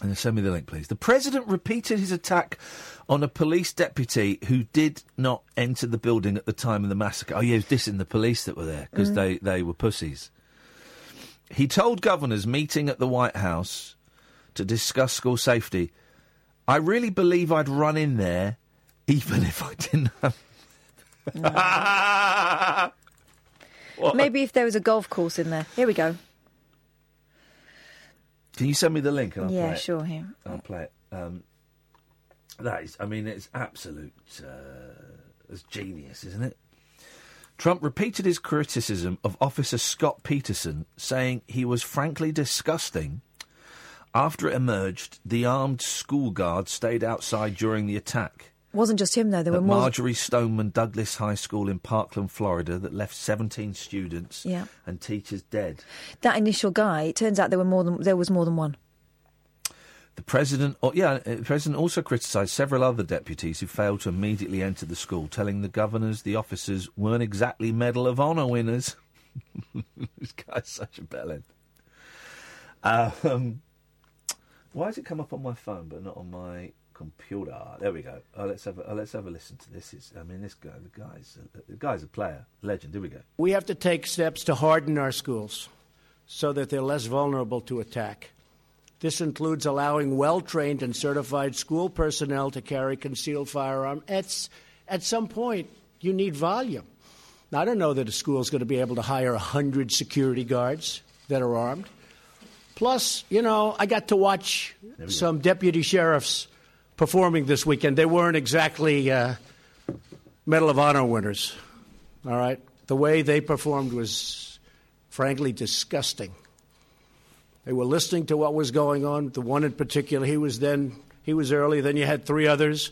And then send me the link, please. The president repeated his attack on a police deputy who did not enter the building at the time of the massacre. Oh, yeah, he was dissing the police that were there because Mm. they, they were pussies. He told governors meeting at the White House to discuss school safety. I really believe I'd run in there even if I didn't have. [LAUGHS] What? Maybe if there was a golf course in there. Here we go. Can you send me the link? And I'll Yeah, play it? sure, here. I'll play it. Um, that is, I mean, it's absolute. Uh, it's genius, isn't it? Trump repeated his criticism of Officer Scot Peterson, saying he was frankly disgusting. After it emerged, the armed school guard stayed outside during the attack Wasn't just him though. There were more. Marjory Stoneman Douglas High School in Parkland, Florida, that left 17 students Yeah. and teachers dead. That initial guy. It turns out there were more than there was more than one. The president, oh, yeah, uh, the president also criticised several other deputies who failed to immediately enter the school, telling the governors the officers weren't exactly Medal of Honor winners. [LAUGHS] this guy's such a bellend. Um, why has it come up on my phone but not on my computer? There we go. Oh, let's have a, oh, let's have a listen to this. It's, I mean, this guy, the guy's, a, the guy's a player, legend. Here we go. We have to take steps to harden our schools so that they're less vulnerable to attack. This includes allowing well trained and certified school personnel to carry concealed firearm. At, at some point, you need volume. Now, I don't know that a school is going to be able to hire 100 security guards that are armed. Plus, you know, I got to watch some deputy sheriffs performing this weekend. They weren't exactly uh, Medal of Honor winners. All right? The way they performed was frankly disgusting. They were listening to what was going on. The one in particular, he was then he was early. Then you had three others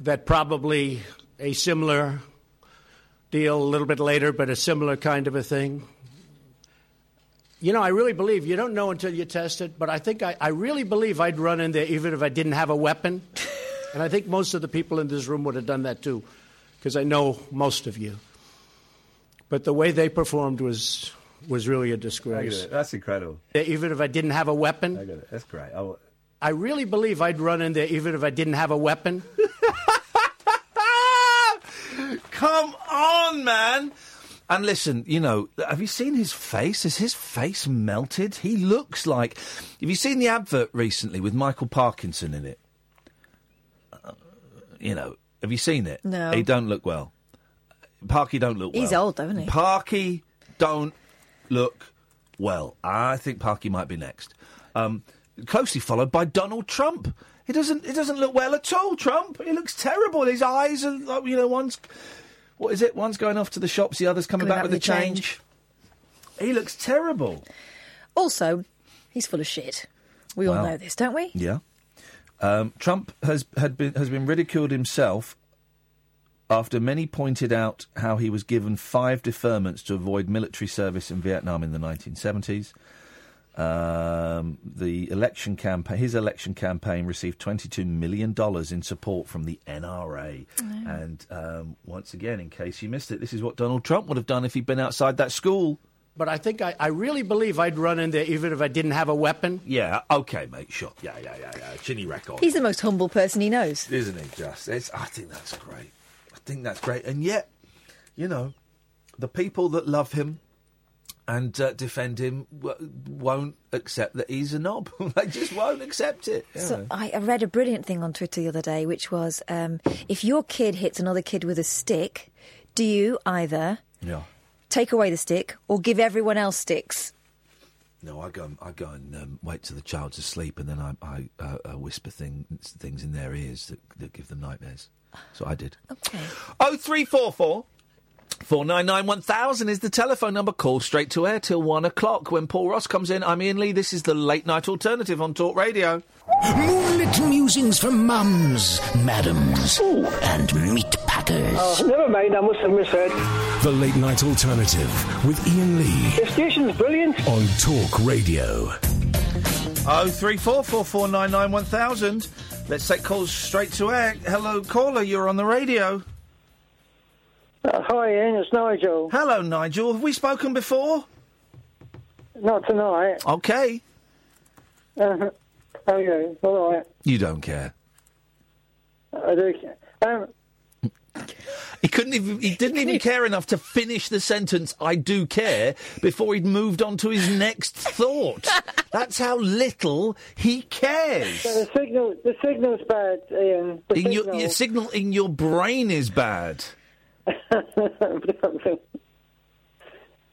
that probably a similar deal a little bit later, but a similar kind of a thing. You know, I really believe you don't know until you test it, but I think I, I really believe I'd run in there even if I didn't have a weapon. [LAUGHS] and I think most of the people in this room would have done that too, because I know most of you. But the way they performed was was really a disgrace. That's incredible. Even if I didn't have a weapon, I got it. That's great. Oh, I really believe I'd run in there even if I didn't have a weapon. [LAUGHS] Come on, man. And listen, you know, have you seen his face? Has his face melted? He looks like. Have you seen the advert recently with Michael Parkinson in it? Uh, you know, have you seen it? No. He don't look well. Parky don't look well. He's old, isn't he? Parky don't look well. I think Parky might be next. Um, closely followed by Donald Trump. He doesn't. He doesn't look well at all. Trump. He looks terrible. His eyes are. You know, one's. What is it? One's going off to the shops. The other's coming, back, with the change. He looks terrible. Also, he's full of shit. We all know this, don't we? Yeah. Um, Trump has had been has been ridiculed himself after many pointed out how he was given five deferments to avoid military service in Vietnam in the 1970s. Um, the election campaign, his election campaign, received 22 million dollars in support from the NRA. And um, once again, in case you missed it, this is what Donald Trump would have done if he'd been outside that school. But I think I, I really believe I'd run in there even if I didn't have a weapon. Yeah, okay, mate, sure. Yeah, yeah, yeah, yeah. Chinny record. He's the most humble person he knows. isn't he? Just, it's, I think that's great. I think that's great, and yet, you know, the people that love him and uh, defend him w- won't accept that he's a knob. [LAUGHS] they just won't accept it. you So. I, I read a brilliant thing on Twitter the other day, which was um, if your kid hits another kid with a stick, do you either yeah. take away the stick or give everyone else sticks? No, I go. I go and um, wait till the child's asleep, and then I, I uh, uh, whisper thing, things in their ears that, that give them nightmares. So I did. Okay. Oh three four four. 499 1000 is the telephone number. Call straight to air till one o'clock. When Paul Ross comes in, I'm Iain Lee. This is the late night alternative on Talk Radio. Moonlit musings from mums, madams, and meat packers. Oh, never mind, I must have misheard. The Late Night Alternative with Iain Lee The station's brilliant. on Talk Radio. Oh three four four four nine nine one thousand. Let's take calls straight to air. Hello, caller. You're on the radio. Uh, hi, Iain, it's Nigel. Hello, Nigel. Have we spoken before? Not tonight. Okay. Uh, how are you? All right. You don't care. I do. Um, He couldn't even. He didn't even [LAUGHS] care enough to finish the sentence "I do care" before he'd moved on to his next thought. [LAUGHS] That's how little he cares. so the signal, the signal's bad, Iain. The In your, your signal in your brain is bad. [LAUGHS]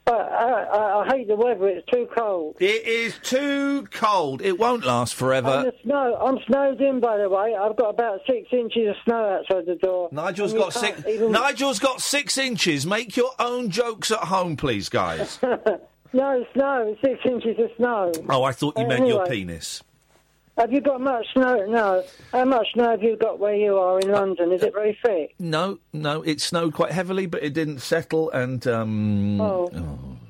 I, I, uh, I- I hate the weather. It's too cold. It is too cold. It won't last And forever. the snow. I'm snowed in, by the way. I've got about six inches of snow outside the door. Nigel's And got six. Even... Nigel's got six inches. Make your own jokes at home, please, guys. [LAUGHS] no, it's snow. Six inches of snow. oh, I thought you meant your penis. Have you got much snow? No. How much snow have you got where you are in London? Is it very thick? No, no, it snowed quite heavily, but it didn't settle. And um, Oh.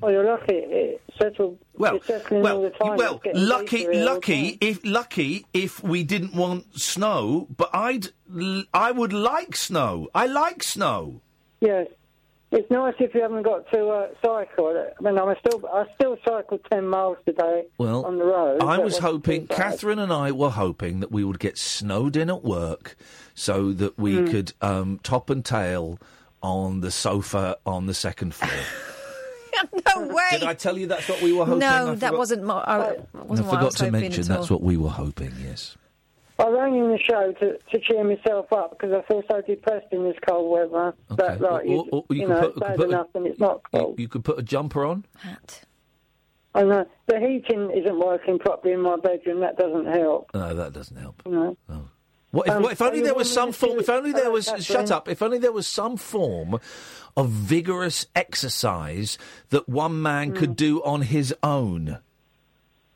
Oh, you're lucky. It settled. Well, it's settling all the time. well, lucky, deeper here all the lucky if lucky if we didn't want snow. But I'd, l- I would like snow. I like snow. Yes. It's nice if you haven't got to uh, cycle. I mean, I'm still, I still cycled 10 miles today Well, on the road. I was hoping. Catherine and I were hoping that we would get snowed in at work, so that we Hmm. could um, top and tail on the sofa on the second floor. [LAUGHS] no way. Did I tell you that's what we were hoping? No, that wasn't. Mo- I, I wasn't what I forgot was to mention that's all. what we were hoping. Yes. I rang in the show to, to cheer myself up because I feel so depressed in this cold weather. That, like, you, Or- or you you know, put- it's bad put a- enough and it's not cold. You could put a jumper on. Hat. I know. The heating isn't working properly in my bedroom. That doesn't help. No, that doesn't help. You know. What if, Um, what if only there was some form? If only there was. Catherine. Shut up! If only there was some form of vigorous exercise that one man Hmm. could do on his own.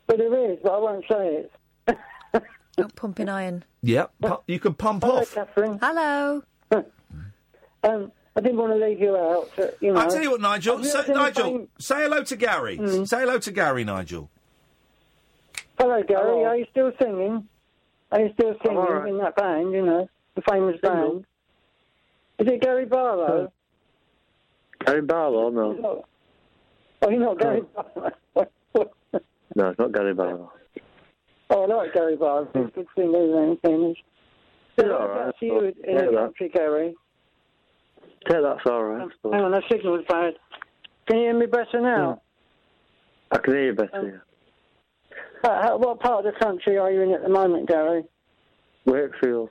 But there is, but I won't say it. Oh, pumping iron. Yep, pu- you can pump Hello, off. Catherine. Hello. Um, I didn't want to leave you out. But, you know. I'll tell you what, Nigel. Have Say, Nigel, fame- say hello to Gary. Hmm. Say hello to Gary, Nigel. Hello, Gary. Are you still singing? Are you still singing all right. in that band? You know, the famous band. Is it Gary Barlow? Gary Barlow, no. Oh, you're not Gary Barlow. [LAUGHS] No, it's not Gary Barlow. Oh, I like Gary Barlow. He's a good singer, isn't he? Finish. So Yeah, all right. about you in Yeah, the that- country, Gary? Yeah, that's all right. Hang on, the signal's bad. Can you hear me better now? Hmm. I can hear you better. Um, uh, how, what part of the country are you in at the moment, Gary? Wakefield.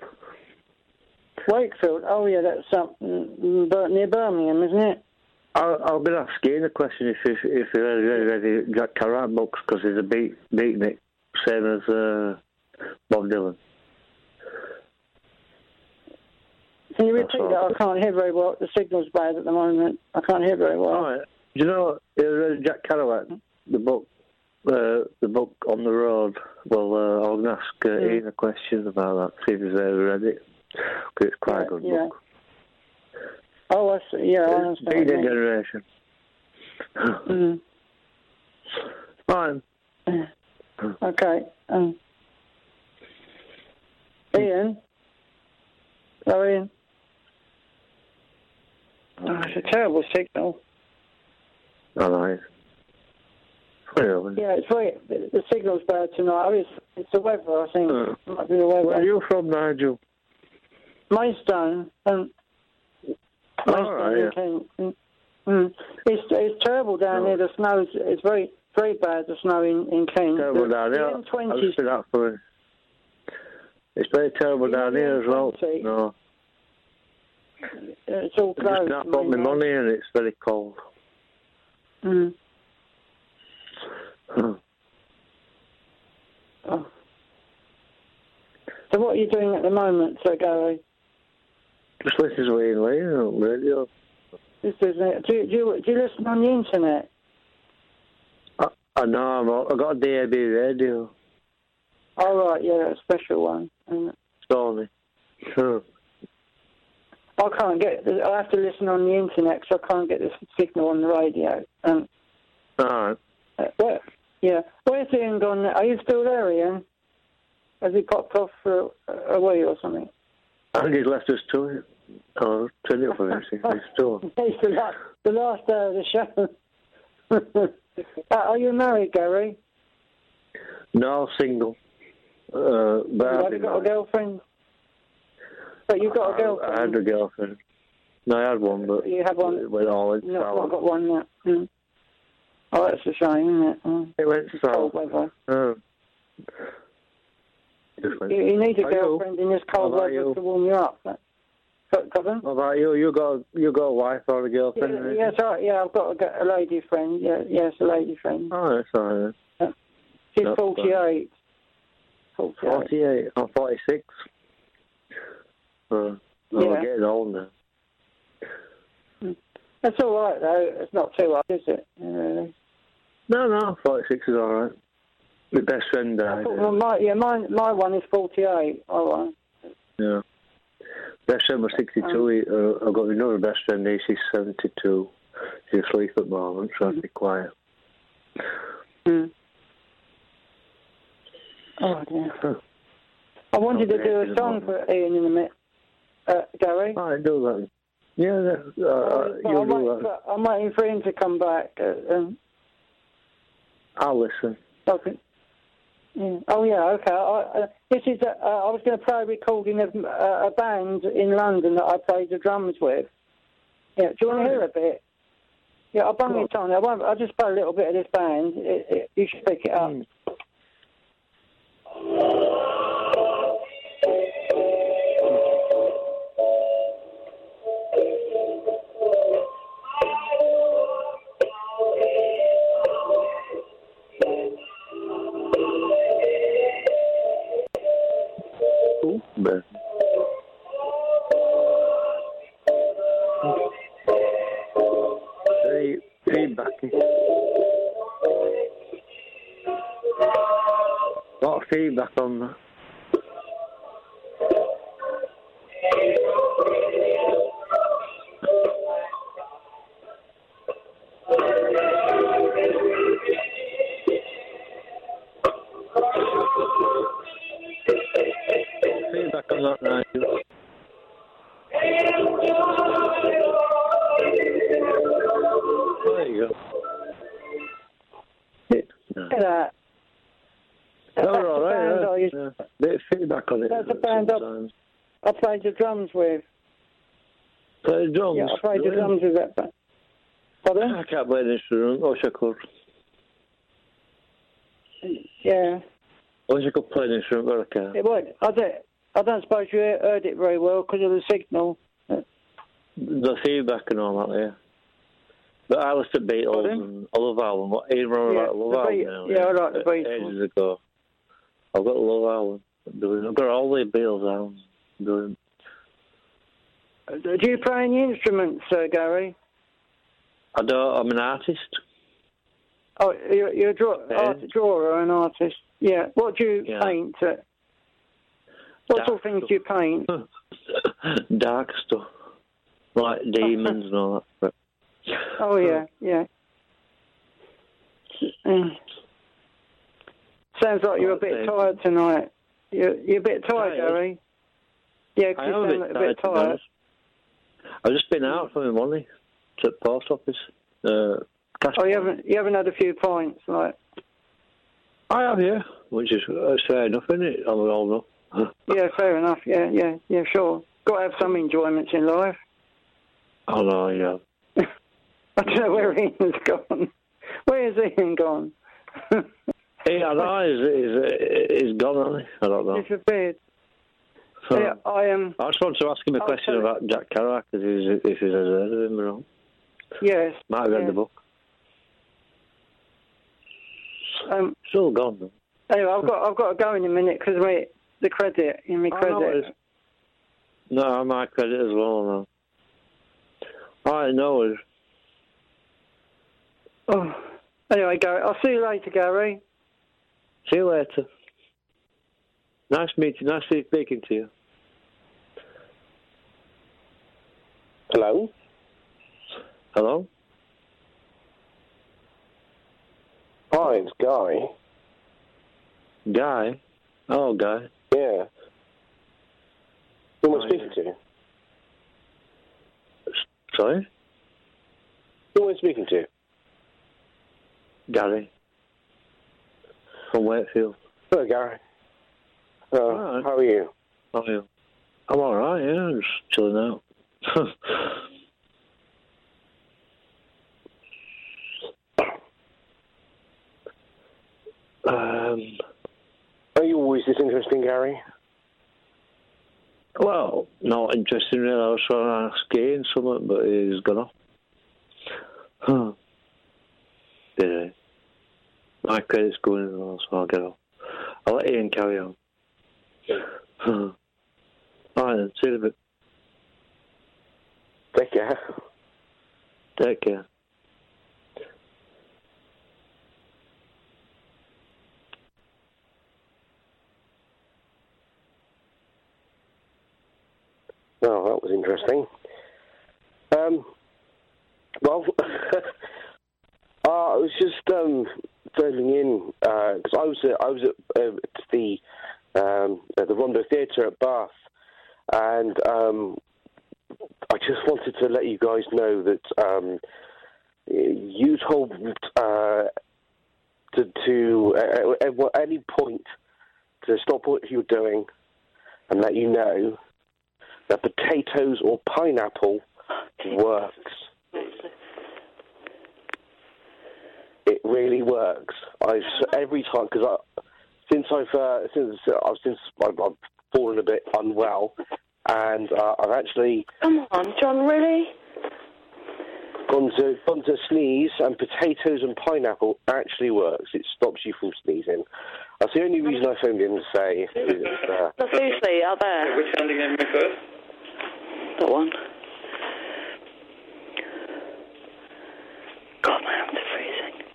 Wakefield. Oh, yeah, that's up near Birmingham, isn't it? I'll, I'll be asking a question if if if you're ready, ready Jack Kerouac books because he's a beat beatnik, same as uh, Bob Dylan. Can you repeat that? I can't hear very well. The signal's bad at the moment. I can't hear very well. Right. Do you know uh, Jack Kerouac, the book, uh, the book on the road? Well, uh, I'll ask uh, Mm. Iain a question about that. See if he's ever read it. Because it's quite a good Yeah. book. Oh, I see. Yeah, I understand. what you Beatnik mean. generation. Mm. [LAUGHS] Fine. Okay. Um, Iain? Hello, Iain? Oh, it's a terrible signal. All right. Well, Yeah, it's very, the, the signal's bad tonight. Oh, it's, it's the weather, I think. Uh, It might be the weather. where are you from, Nigel? Maidstone. Um, All right, yeah. Maidstone, Kent. Mm. It's, it's terrible down there. The snow is it's very very bad. The snow in, in Kent. Terrible the, down the here. M20 I'll just be that for you. It's very terrible down here as well. No. It's all I closed. can't put my money and It's very cold. Mm. Oh. So what are you doing at the moment, Sir Gary? Just listening to Lee on radio. This is it. Do, do, you, do you listen on the internet? I, know, I'm, all- I got a DAB radio. All right, yeah, a special one. Sorry. Huh. [LAUGHS] I can't get. I have to listen on the internet because I can't get the signal on the radio. Um, Alright. uh, where, yeah, where's Iain gone? Are you still there, Iain? Has he popped off for a, way or something? I think he's left us to it. Oh, turn it for him, see. He's still. It's the last, the last day of the show. [LAUGHS] uh, are you married, Gary? No, single. Uh, but I've you got a girlfriend? But you've got a I- girlfriend. I had a girlfriend. No, I had one, but You had one? it went all in No. I've got one yet. Mm. Oh, that's a shame, isn't it? Mm. It went sour. Cold weather. Oh. You, you need a girlfriend in this cold weather you? to warm you up. That- Got, got? What about you? You got you got a wife or a girlfriend? Yeah, yes, all right. Yeah, I've got a lady friend. Yeah, yes, a lady friend. Oh, that's all right. She's That's 48. 48. 48. I'm 46. Uh, Yeah. we're getting old now. That's all right, though. It's not too hard, is it? Really? No, no, 46 is all right. My best friend died. uh, well, my, yeah, mine, my one is 48. All right. Yeah. Best friend was 62. Um, uh, I've got another best friend, she's 72. She's asleep at the moment, trying to be quiet. Mm. Oh, dear. I wanted to do a song for Iain in a minute. Uh, Gary? I do that. Yeah, that, uh, you'll do that. I'm waiting for him to come back. Uh, um, I'll listen. okay. Yeah. Oh yeah, okay. I, uh, this is. Uh, I was going to play a recording of uh, a band in London that I played the drums with. Yeah. Do you want to hear a bit? Yeah, I'll bung it on. I won't. I'll just play a little bit of this band. It, it, you should pick it up. Ooh, man. Hey, feedback. Lot of feedback on that. Played the drums with. Play the drums. Yeah, I played the drums with that band. Pardon? I can't play the instrument. I wish I could. Yeah. I wish I could play the instrument, but I can't. It would. I don't, I don't suppose you heard it very well because of the signal. The feedback and all that, yeah. But I listened to Beatles and I love album. What even Yeah, about Love album now? yeah, I like the Beatles. Ages ago. I've got Love. Brilliant. I've got all the Beatles albums. Brilliant. Uh, Do you play any instruments, uh, Gary? I don't. I'm an artist. Oh, you're, you're a draw, art, drawer an artist. Yeah. What do you Yeah. paint? Uh, what Dark sort of things do you paint? [LAUGHS] Dark stuff. Like [LAUGHS] demons and all that. Oh yeah, [LAUGHS] yeah. Mm. Sounds like you're a bit tired tonight. You're, you're a bit tired, Tired? Gary. Yeah, 'cause I you a sound bit a bit tired, to be tired. honest. I've just been out for my money to the post office. Uh, cash Oh, you haven't you haven't had a few pints, like I have, yeah. Which is uh, fair enough, isn't it? I'm old enough. [LAUGHS] yeah, fair enough. Yeah, yeah, yeah, sure. Got to have some enjoyments in life. I know, yeah. [LAUGHS] I don't know where Iain's gone. [LAUGHS] Where has Iain gone? Hey, I know he's, he's, he's gone, hasn't he? I don't know. Disappeared. So, Yeah, I am. I just wanted to ask him a Oh, question about Jack Kerouac, if he's, if he's heard of him or not. Yes. Might have read yeah. the book. Um, Still gone, though. anyway, I've got I've got to go in a minute because my the credit in my I know credit. it is. No, I'm my credit as well now. All I know is Oh. Anyway, Gary, I'll see you later, Gary. see you later. Nice meeting, nice speaking to you. Hello? Hello? Hi, it's Guy. Guy? Oh, Guy. Yeah. Who am I speaking to? Sorry? Who am I speaking to? Gary. From Wakefield. Hello, Gary. Uh, How are you? How are you? I'm alright, yeah, I'm just chilling out. [LAUGHS] um, Are you always this interesting, Gary? well, not interesting really. I was trying to ask Iain something, but he's gone off. Huh. Yeah. My credit's going as well, so I'll get off. I'll let Iain carry on. Huh. Alright then, see you in a bit. Take care. Take care. Well, that was interesting. Um, well, [LAUGHS] uh, I was just um, phoning in because I was at, I was at, uh, at the um, at the Rondo Theatre at Bath, and um, I just wanted to let you guys know that um, you told uh, to, to uh, at any point to stop what you're doing and let you know that potatoes or pineapple works. It really works. I every time because I since I've uh, since I've since I've, I've fallen a bit unwell, and uh, I've actually Come on, John, really? gone to gone to sneeze, and potatoes and pineapple actually works. It stops you from sneezing. That's the only reason I phoned in to say. Is, uh, No, [LAUGHS] seriously, are there? Which hand are you going to make first? That one. God, my hands are freezing.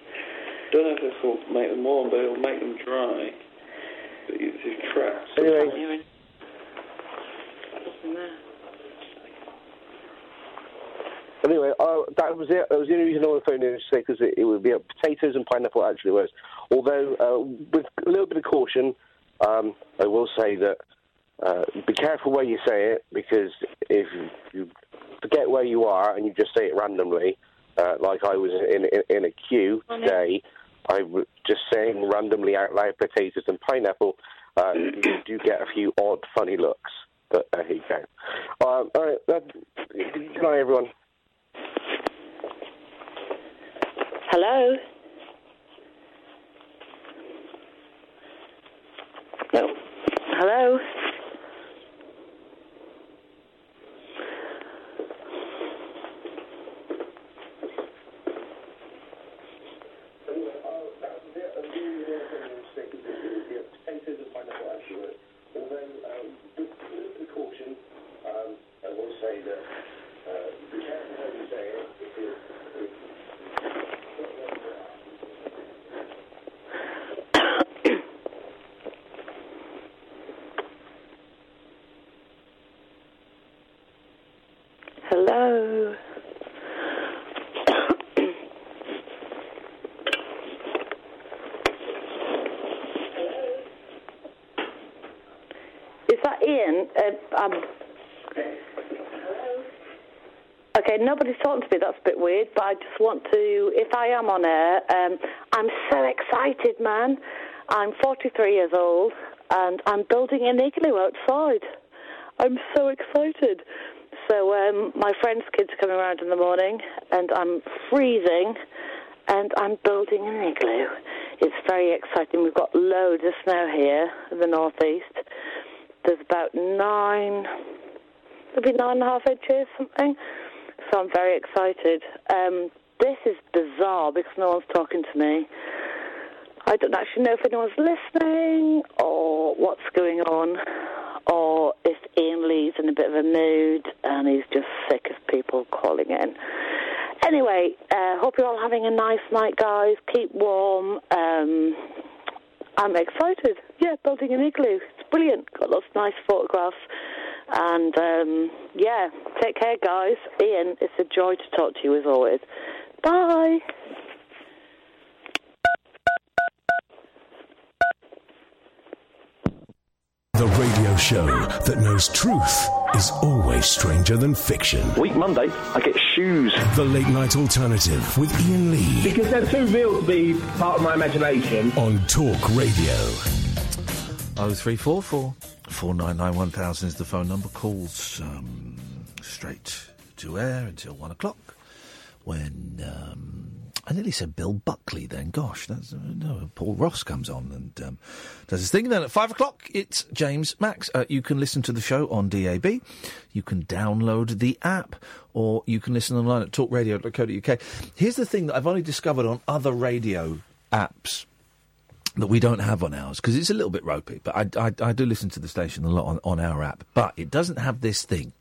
Don't know if this will make them warm, but it will make them dry. But it's it's crap. Anyway. Anyway, uh, that was it. That was the only reason I wanted phone in to say because it, it would be uh, potatoes and pineapple actually works. Although uh, with a little bit of caution, um, I will say that uh, be careful where you say it because if you forget where you are and you just say it randomly, uh, like I was in, in, in a queue today, I was just saying randomly out loud potatoes and pineapple. Uh, you do get a few odd, funny looks. But uh, you go. Um, all right, uh, good night, everyone. Hello? No. Hello? Hello? Um, okay, nobody's talking to me. That's a bit weird, but I just want to. If I am on air, um, I'm so excited, man. I'm 43 years old, and I'm building an igloo outside. I'm so excited. So um, my friend's kids are coming around in the morning, and I'm freezing, and I'm building an igloo. It's very exciting. We've got loads of snow here in the northeast. There's about nine, maybe nine and a half inches, something. So I'm very excited. Um, this is bizarre because no one's talking to me. I don't actually know if anyone's listening or what's going on. or if Iain Lee's in a bit of a mood and he's just sick of people calling in. Anyway, uh, hope you're all having a nice night, guys. Keep warm. Um, I'm excited. Yeah, building an igloo. It's brilliant. Got lots of nice photographs. And um, yeah, take care, guys. Iain, it's a joy to talk to you as always. Bye. The radio show that knows truth is always stranger than fiction. Week Monday, I get shoes. The Late Night Alternative with Iain Lee Because they're too real to be part of my imagination. on Talk Radio. Oh three four four four nine nine one thousand is the phone number. Calls um, straight to air until one o'clock. When um, I nearly said Bill Buckley, then gosh, that's uh, no. Paul Ross comes on and um, does his thing. Then at five o'clock, it's James Max. Uh, you can listen to the show on DAB. You can download the app, or you can listen online at talkradio.co.uk. Here's the thing that I've only discovered on other radio apps that we don't have on ours because it's a little bit ropey. But I, I, I do listen to the station a lot on, on our app, but it doesn't have this thing,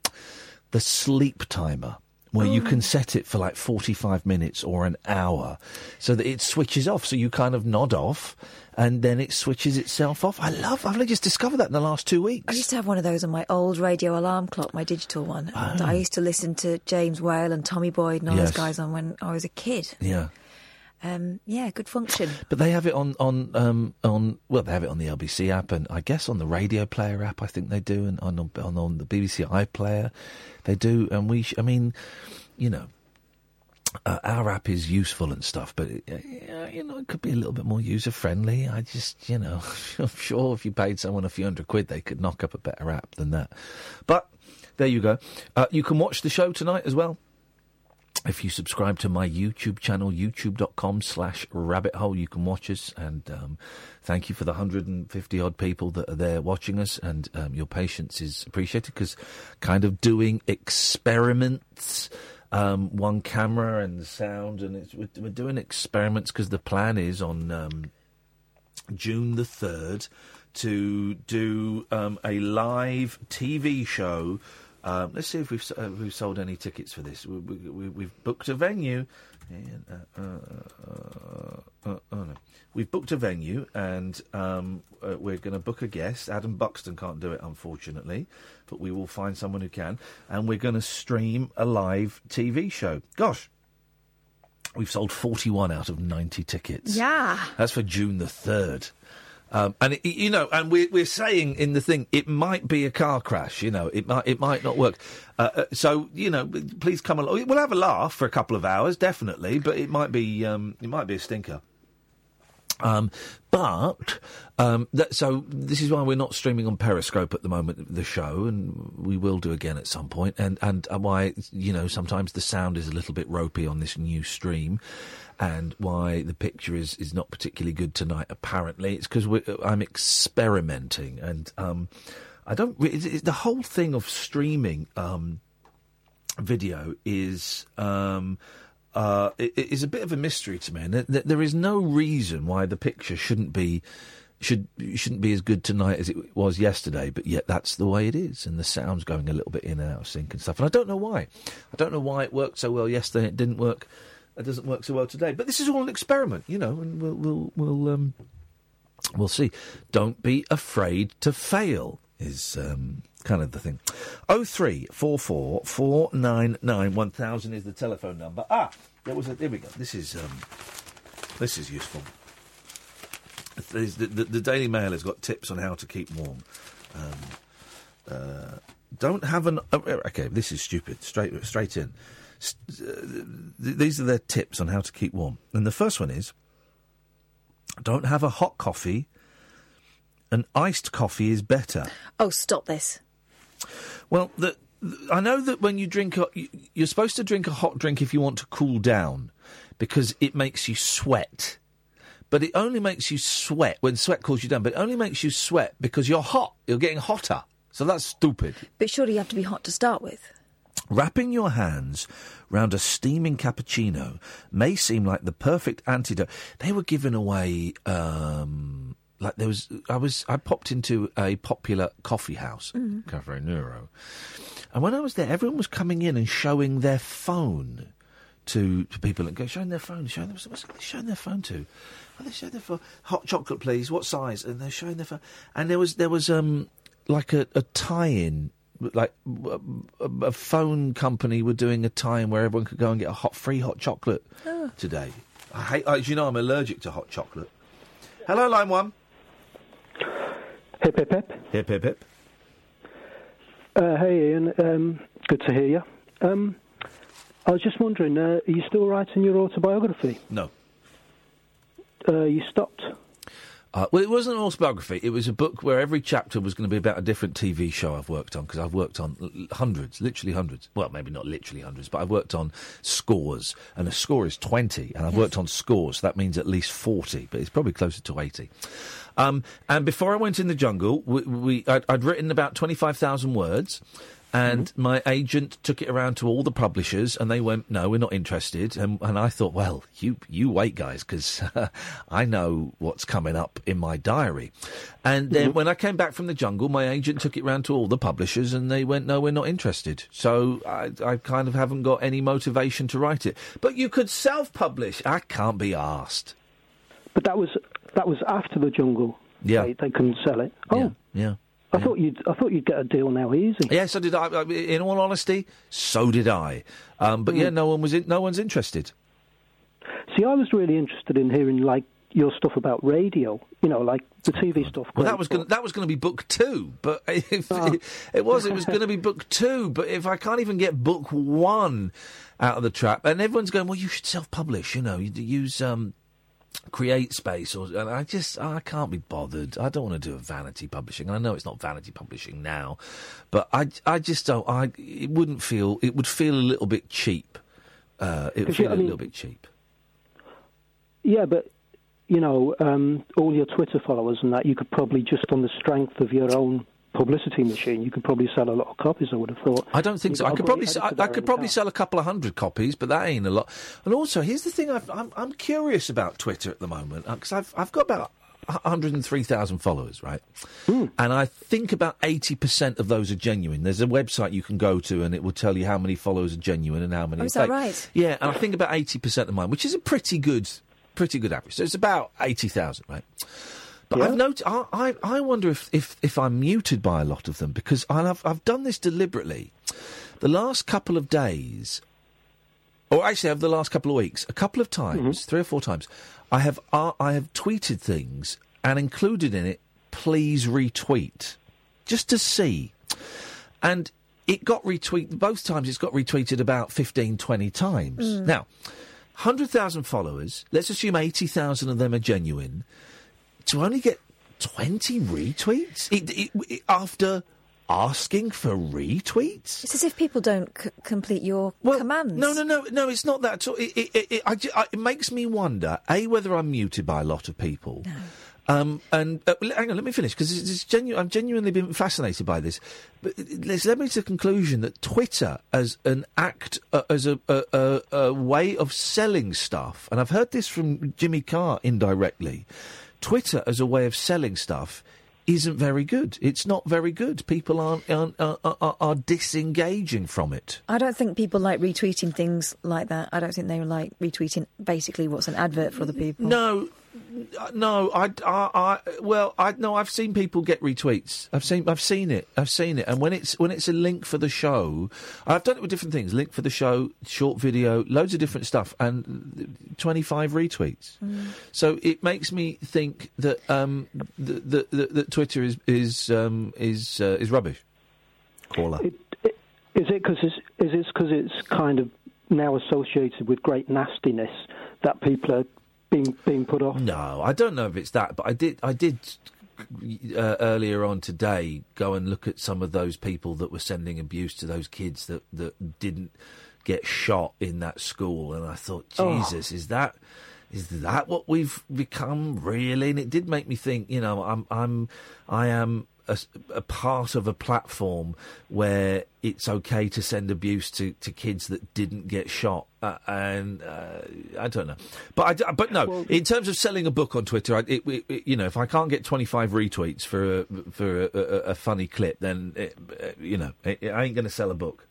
the sleep timer. Where you can oh. set it for like 45 minutes or an hour so that it switches off. So you kind of nod off and then it switches itself off. I love, I've only just discovered that in the last two weeks. I used to have one of those on my old radio alarm clock, my digital one. And I oh. used to listen to James Whale and Tommy Boyd and all Yes. those guys on when I was a kid. Yeah. Um, yeah, good function. [LAUGHS] But they have it on on um, on well, they have it on the LBC app, and I guess on the Radio Player app. I think they do, and on on, on the BBC iPlayer, they do. And we, sh- I mean, you know, uh, our app is useful and stuff, but it, uh, you know, it could be a little bit more user friendly. I just, you know, [LAUGHS] I'm sure if you paid someone a few hundred quid, they could knock up a better app than that. But there you go. Uh, you can watch the show tonight as well if you subscribe to my YouTube channel, youtube.com slash rabbit hole, you can watch us. And um, thank you for the 150 odd people that are there watching us. And um, your patience is appreciated because kind of doing experiments, um, one camera and the sound. And we're, we're doing experiments because the plan is on um, June the 3rd to do um, a live TV show. Um, let's see if we've, uh, we've sold any tickets for this. We, we, we, we've booked a venue. And, uh, uh, uh, uh, oh no. We've booked a venue and um, uh, we're going to book a guest. Adam Buxton can't do it, unfortunately, but we will find someone who can. And we're going to stream a live TV show. Gosh, we've sold 41 out of 90 tickets. Yeah. That's for June the 3rd. Um, and it, you know, and we're we're saying in the thing, it might be a car crash. You know, it might it might not work. Uh, uh, so you know, please come along. We'll have a laugh for a couple of hours, definitely, but it might be um, it might be a stinker. Um, but um, that, so this is why we're not streaming on Periscope at the moment. The show, and we will do again at some point. And and why you know sometimes the sound is a little bit ropey on this new stream, and why the picture is is not particularly good tonight. Apparently, it's because I'm experimenting, and um, I don't. It's, it's, the whole thing of streaming. Um, video is um, uh, i- i- is a bit of a mystery to me, and th- th- there is no reason why the picture shouldn't be should shouldn't be as good tonight as it was yesterday. But yet that's the way it is, and the sound's going a little bit in and out of sync and stuff. And I don't know why. I don't know why it worked so well yesterday. It didn't work. It doesn't work so well today. But this is all an experiment, you know, and we'll we'll we'll um, we'll see. Don't be afraid to fail is um, kind of the thing. Oh three four four four nine nine one thousand is the telephone number. Ah, there was a. There we go. This is um, this is useful. The, the, the Daily Mail has got tips on how to keep warm. Um, uh, don't have an. oh, Okay, this is stupid. Straight straight in. Uh, th- these are their tips on how to keep warm. And the first one is don't have a hot coffee. An iced coffee is better. Oh, stop this. Well, the, the- I know that when you drink, a, you- you're supposed to drink a hot drink if you want to cool down, because it makes you sweat. But it only makes you sweat when sweat cools you down. But it only makes you sweat because you're hot. You're getting hotter. So that's stupid. But surely you have to be hot to start with. Wrapping your hands round a steaming cappuccino may seem like the perfect antidote. They were giving away um, like there was. I was. I popped into a popular coffee house, Mm. Caffè Nero, and when I was there, everyone was coming in and showing their phone to, to people and go showing their phone, showing them what's they showing their phone to. Well, they showed their phone. Hot chocolate, please. What size? And they're showing their phone. And there was there was um like a, a tie-in. Like a, a phone company were doing a tie-in where everyone could go and get a hot free hot chocolate Oh. today. I hate. As you know, I'm allergic to hot chocolate. Hello, line one. Hip hip hip. Hip hip hip. Uh, hey Iain, um, good to hear you. Um, I was just wondering, uh, are you still writing your autobiography? No. Uh, you stopped. Uh, well, it wasn't an autobiography. It was a book where every chapter was going to be about a different TV show I've worked on because I've worked on l- hundreds, literally hundreds. Well, maybe not literally hundreds, but I've worked on scores, and a score is twenty, and I've worked on scores. So that means at least forty, but it's probably closer to eighty. Um, and before I went in the jungle, we, we I'd, I'd written about twenty-five thousand words. And mm-hmm. my agent took it around to all the publishers, and they went, "No, we're not interested." And, and I thought, "Well, you you wait, guys, because [LAUGHS] I know what's coming up in my diary." And then mm-hmm. when I came back from the jungle, my agent took it round to all the publishers, and they went, "No, we're not interested." So I, I kind of haven't got any motivation to write it. But you could self-publish. I can't be asked. But that was that was after the jungle. Yeah. They, they couldn't sell it. Oh, Yeah. I thought you'd I thought you'd get a deal now easy. Yes, I did. I, I, in all honesty, so did I. Um, but yeah, no one was. In, no one's interested. See, I was really interested in hearing like your stuff about radio. You know, like the TV stuff. Well, that was going that was going to be book two, but [LAUGHS] if it, it was, it was going to be book two. But if I can't even get book one out of the trap, and everyone's going, well, you should self-publish. You know, you use um, CreateSpace, or and I just I can't be bothered. I don't want to do a vanity publishing. I know it's not vanity publishing now, but I I just don't. I it wouldn't feel it would feel a little bit cheap. Uh, it would feel I a mean- little bit cheap. Yeah, but you know, um, all your Twitter followers and that, you could probably just on the strength of your own publicity machine, you could probably sell a lot of copies. I would have thought. I don't think so. I could probably se- I, I could probably sell a couple of hundred copies, but that ain't a lot. And also, here's the thing: I've, I'm I'm curious about Twitter at the moment uh, because I've I've got about. 103,000 followers, right? Hmm. And I think about 80% of those are genuine. There's a website you can go to and it will tell you how many followers are genuine and how many Oh, are is that right? Yeah, and I think about 80% of mine, which is a pretty good pretty good average. So it's about 80,000, right? But I've noticed, I, I, I wonder if, if, if I'm muted by a lot of them because I've, I've done this deliberately. The last couple of days, or actually over the last couple of weeks, a couple of times, three or four times, I have uh, I have tweeted things and included in it, please retweet, just to see. And it got retweeted, both times it's got retweeted about 15, 20 times. Mm. Now, 100,000 followers, let's assume 80,000 of them are genuine, to only get 20 retweets it, it, it- after asking for retweets? It's as if people don't c- complete your commands. No, no, no, no. It's not that. At all. It, it, it, it, I I- it makes me wonder: a whether I'm muted by a lot of people. Um, and uh, hang on, let me finish because it's, it's genu- I've genuinely been fascinated by this. But it- it's led me to the conclusion that Twitter, as an act, uh, as a, a, a, a way of selling stuff, and I've heard this from Jimmy Carr indirectly. Twitter, as a way of selling stuff, isn't very good. It's not very good. People aren't, aren't are, are, are disengaging from it. I don't think people like retweeting things like that. I don't think they like retweeting basically what's an advert for other people. No, no, I, I, I, well, I no, I've seen people get retweets. I've seen, I've seen it, I've seen it, and when it's when it's a link for the show, I've done it with different things. Link for the show, short video, loads of different stuff, and twenty five retweets. So it makes me think that um, that, that, that, that Twitter is is um, is uh, is rubbish. Caller. Is it because is it because it's kind of now associated with great nastiness that people are being being put off? No, I don't know if it's that, but I did. I did uh, earlier on today go and look at some of those people that were sending abuse to those kids that that didn't get shot in that school, and I thought, Oh. Jesus, is that is that what we've become really? And it did make me think. You know, I'm I'm I am a a part of a platform where it's okay to send abuse to, to kids that didn't get shot. Uh, and uh, I don't know, but I d but no. in terms of selling a book on Twitter, I, it, it, you know, if I can't get twenty five retweets for a, for a, a, funny clip, then it, uh, you know, I ain't going to sell a book.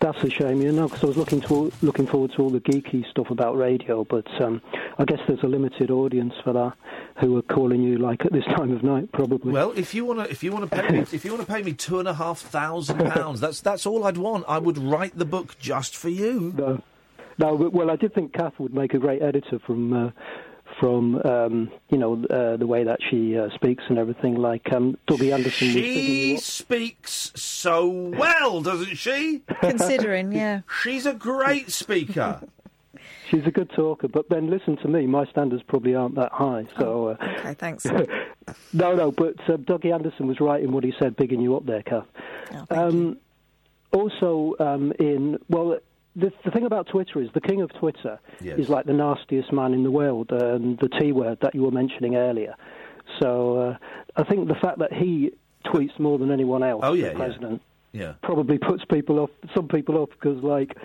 That's a shame, you know, because I was looking to looking forward to all the geeky stuff about radio, but um, I guess there's a limited audience for that who are calling you like at this time of night, probably. Well, if you want to, if you want to pay me, if you want to pay me two and a half thousand pounds, that's that's all I'd want. I would write the book just for you. No, no. Well, I did think Kath would make a great editor from uh, from um, you know uh, the way that she uh, speaks and everything. Like um, Dougie Anderson She speaks so well, doesn't she? [LAUGHS] Considering, yeah. She's a great speaker. [LAUGHS] She's a good talker, but then listen to me. My standards probably aren't that high. So uh, Okay, thanks. [LAUGHS] no, no. But uh, Dougie Anderson was right in what he said, bigging you up there, Kath. um, Also, um, in well, the, the thing about Twitter is the king of Twitter Yes. is like the nastiest man in the world, um, the T word that you were mentioning earlier. So uh, I think the fact that he tweets more than anyone else, Oh, yeah, the president, Yeah. probably puts people off, some people off because like.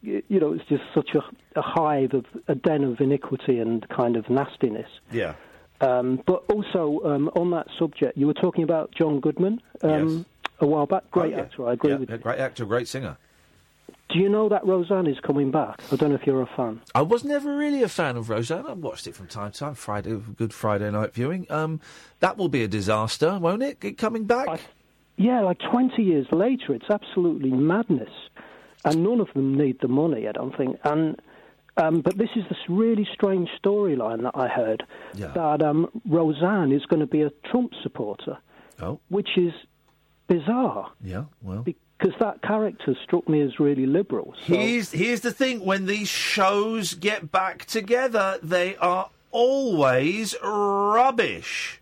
You know, it's just such a, a hive of a den of iniquity and kind of nastiness. Yeah. Um, but also um, on that subject, you were talking about John Goodman um, a while back. Great Oh, yeah. actor, I agree Yeah, with. great actor, great singer. Do you know that Roseanne is coming back? I don't know if you're a fan. I was never really a fan of Roseanne. I watched it from time to time. Friday, good Friday night viewing. Um, that will be a disaster, won't it? It coming back. Yeah, like 20 years later, it's absolutely madness, and none of them need the money, I don't think. And um, but this is this really strange storyline that I heard Yeah. that um, Roseanne is going to be a Trump supporter, Oh. which is bizarre. Yeah, well. Because that character struck me as really liberal. So. Here's here's the thing: when these shows get back together, they are always rubbish.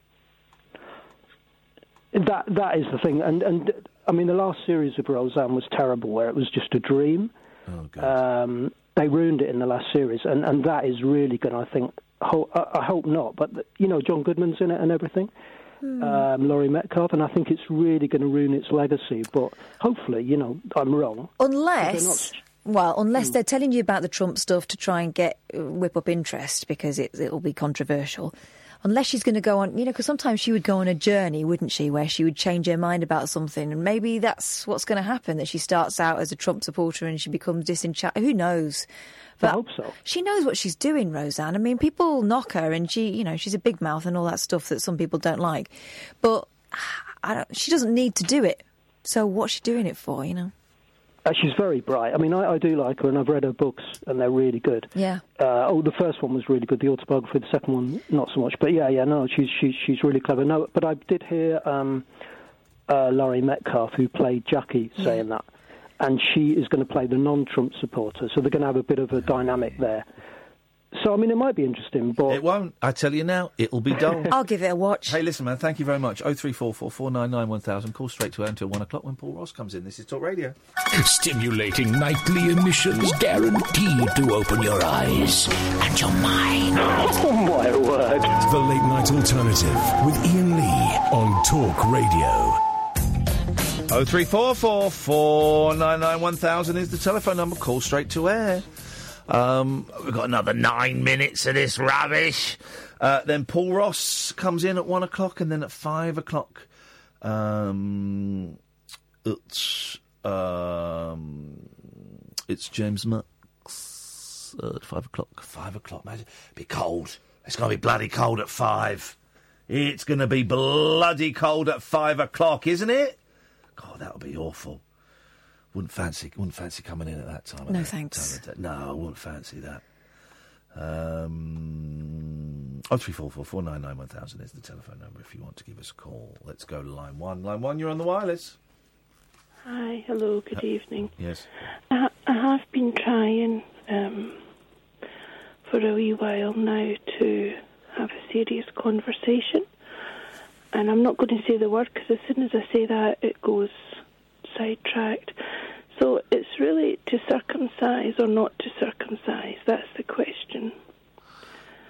That that is the thing, and and I mean the last series of Roseanne was terrible, where it was just a dream. Oh, um, they ruined it in the last series, and and that is really going. to I think. Ho- I I hope not, but you know John Goodman's in it and everything. Um, Laurie Metcalf, and I think it's really going to ruin its legacy. But hopefully, you know, I'm wrong. Unless, well, Hmm. unless they're telling you about the Trump stuff to try and get uh, whip up interest because it, it'll be controversial. Unless she's going to go on, you know, because sometimes she would go on a journey, wouldn't she, where she would change her mind about something, and maybe that's what's going to happen. That she starts out as a Trump supporter and she becomes disenchanted. Who knows? But I hope so. She knows what she's doing, Roseanne. I mean, people knock her, and she, you know, she's a big mouth and all that stuff that some people don't like. But [SIGHS] I don't, she doesn't need to do it. So what's she doing it for? You know? Uh, she's very bright. I mean, I, I do like her, and I've read her books, and they're really good. Yeah. Uh, oh, the first one was really good, the autobiography. The second one, not so much. But yeah, yeah, no, she's she's she's really clever. No, but I did hear um, uh, Laurie Metcalf, who played Jackie, saying that, and she is going to play the non-Trump supporter. So they're going to have a bit of a dynamic there. So I mean, it might be interesting, but It won't. I tell you now, it'll be dull. [LAUGHS] I'll give it a watch. Hey, listen, man. Thank you very much. Oh three four four four nine nine one thousand. Call straight to air until one o'clock when Paul Ross comes in. This is Talk Radio. Stimulating nightly emissions guaranteed to open your eyes and your mind. [LAUGHS] Oh my word. The Late Night Alternative with Iain Lee on Talk Radio. Oh three four four four nine nine one thousand is the telephone number. Call straight to air. Um, we've got another nine minutes of this rubbish. Uh, then Paul Ross comes in at one o'clock, and then at five o'clock, um, it's um, it's James Max uh, at five o'clock. Five o'clock, imagine. Be cold. It's going to be bloody cold at five. It's going to be bloody cold at five o'clock, isn't it? God, that'll be awful. Wouldn't fancy, wouldn't fancy coming in at that time. of No, the- thanks. time no, I wouldn't fancy that. Um, oh three four four four nine nine one thousand is the telephone number if you want to give us a call. Let's go to line one. Line one, you're on the wireless. Hi, hello, good evening. Yes. I, I have been trying um, for a wee while now to have a serious conversation, and I'm not going to say the word because as soon as I say that, it goes sidetracked. So it's really to circumcise or not to circumcise. That's the question.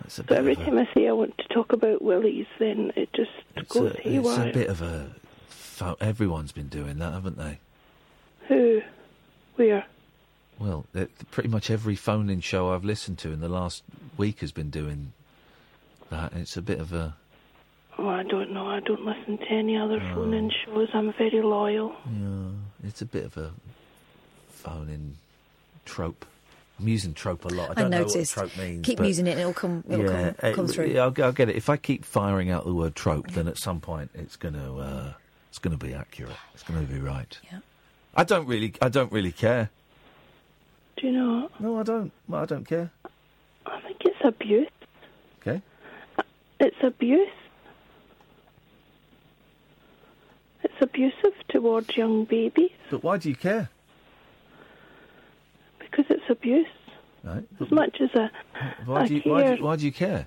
So every a- time I say I want to talk about willies, then it just It's goes a, it's a bit of a. Everyone's been doing that, haven't they? Who? Where? Well, it, pretty much every phone-in show I've listened to in the last week has been doing that. It's a bit of a. Oh, I don't know. I don't listen to any other oh. phone-in shows. I'm very loyal. Yeah, it's a bit of a phone-in trope. I'm using trope a lot. I I don't know noticed. what trope means. Keep but- using it, and it'll come. It'll yeah, come, come it- through. yeah, I'll, I'll get it. If I keep firing out the word trope, then at some point it's going to uh, it's going to be accurate. It's going to be right. Yeah. I don't really, I don't really care. Do you know? No, I don't. Well, I don't care. I think it's abuse. Okay. It's abuse. It's abusive towards young babies But why do you care? Because it's abuse. Right. As much as a, Why I do you, why do care why do you care?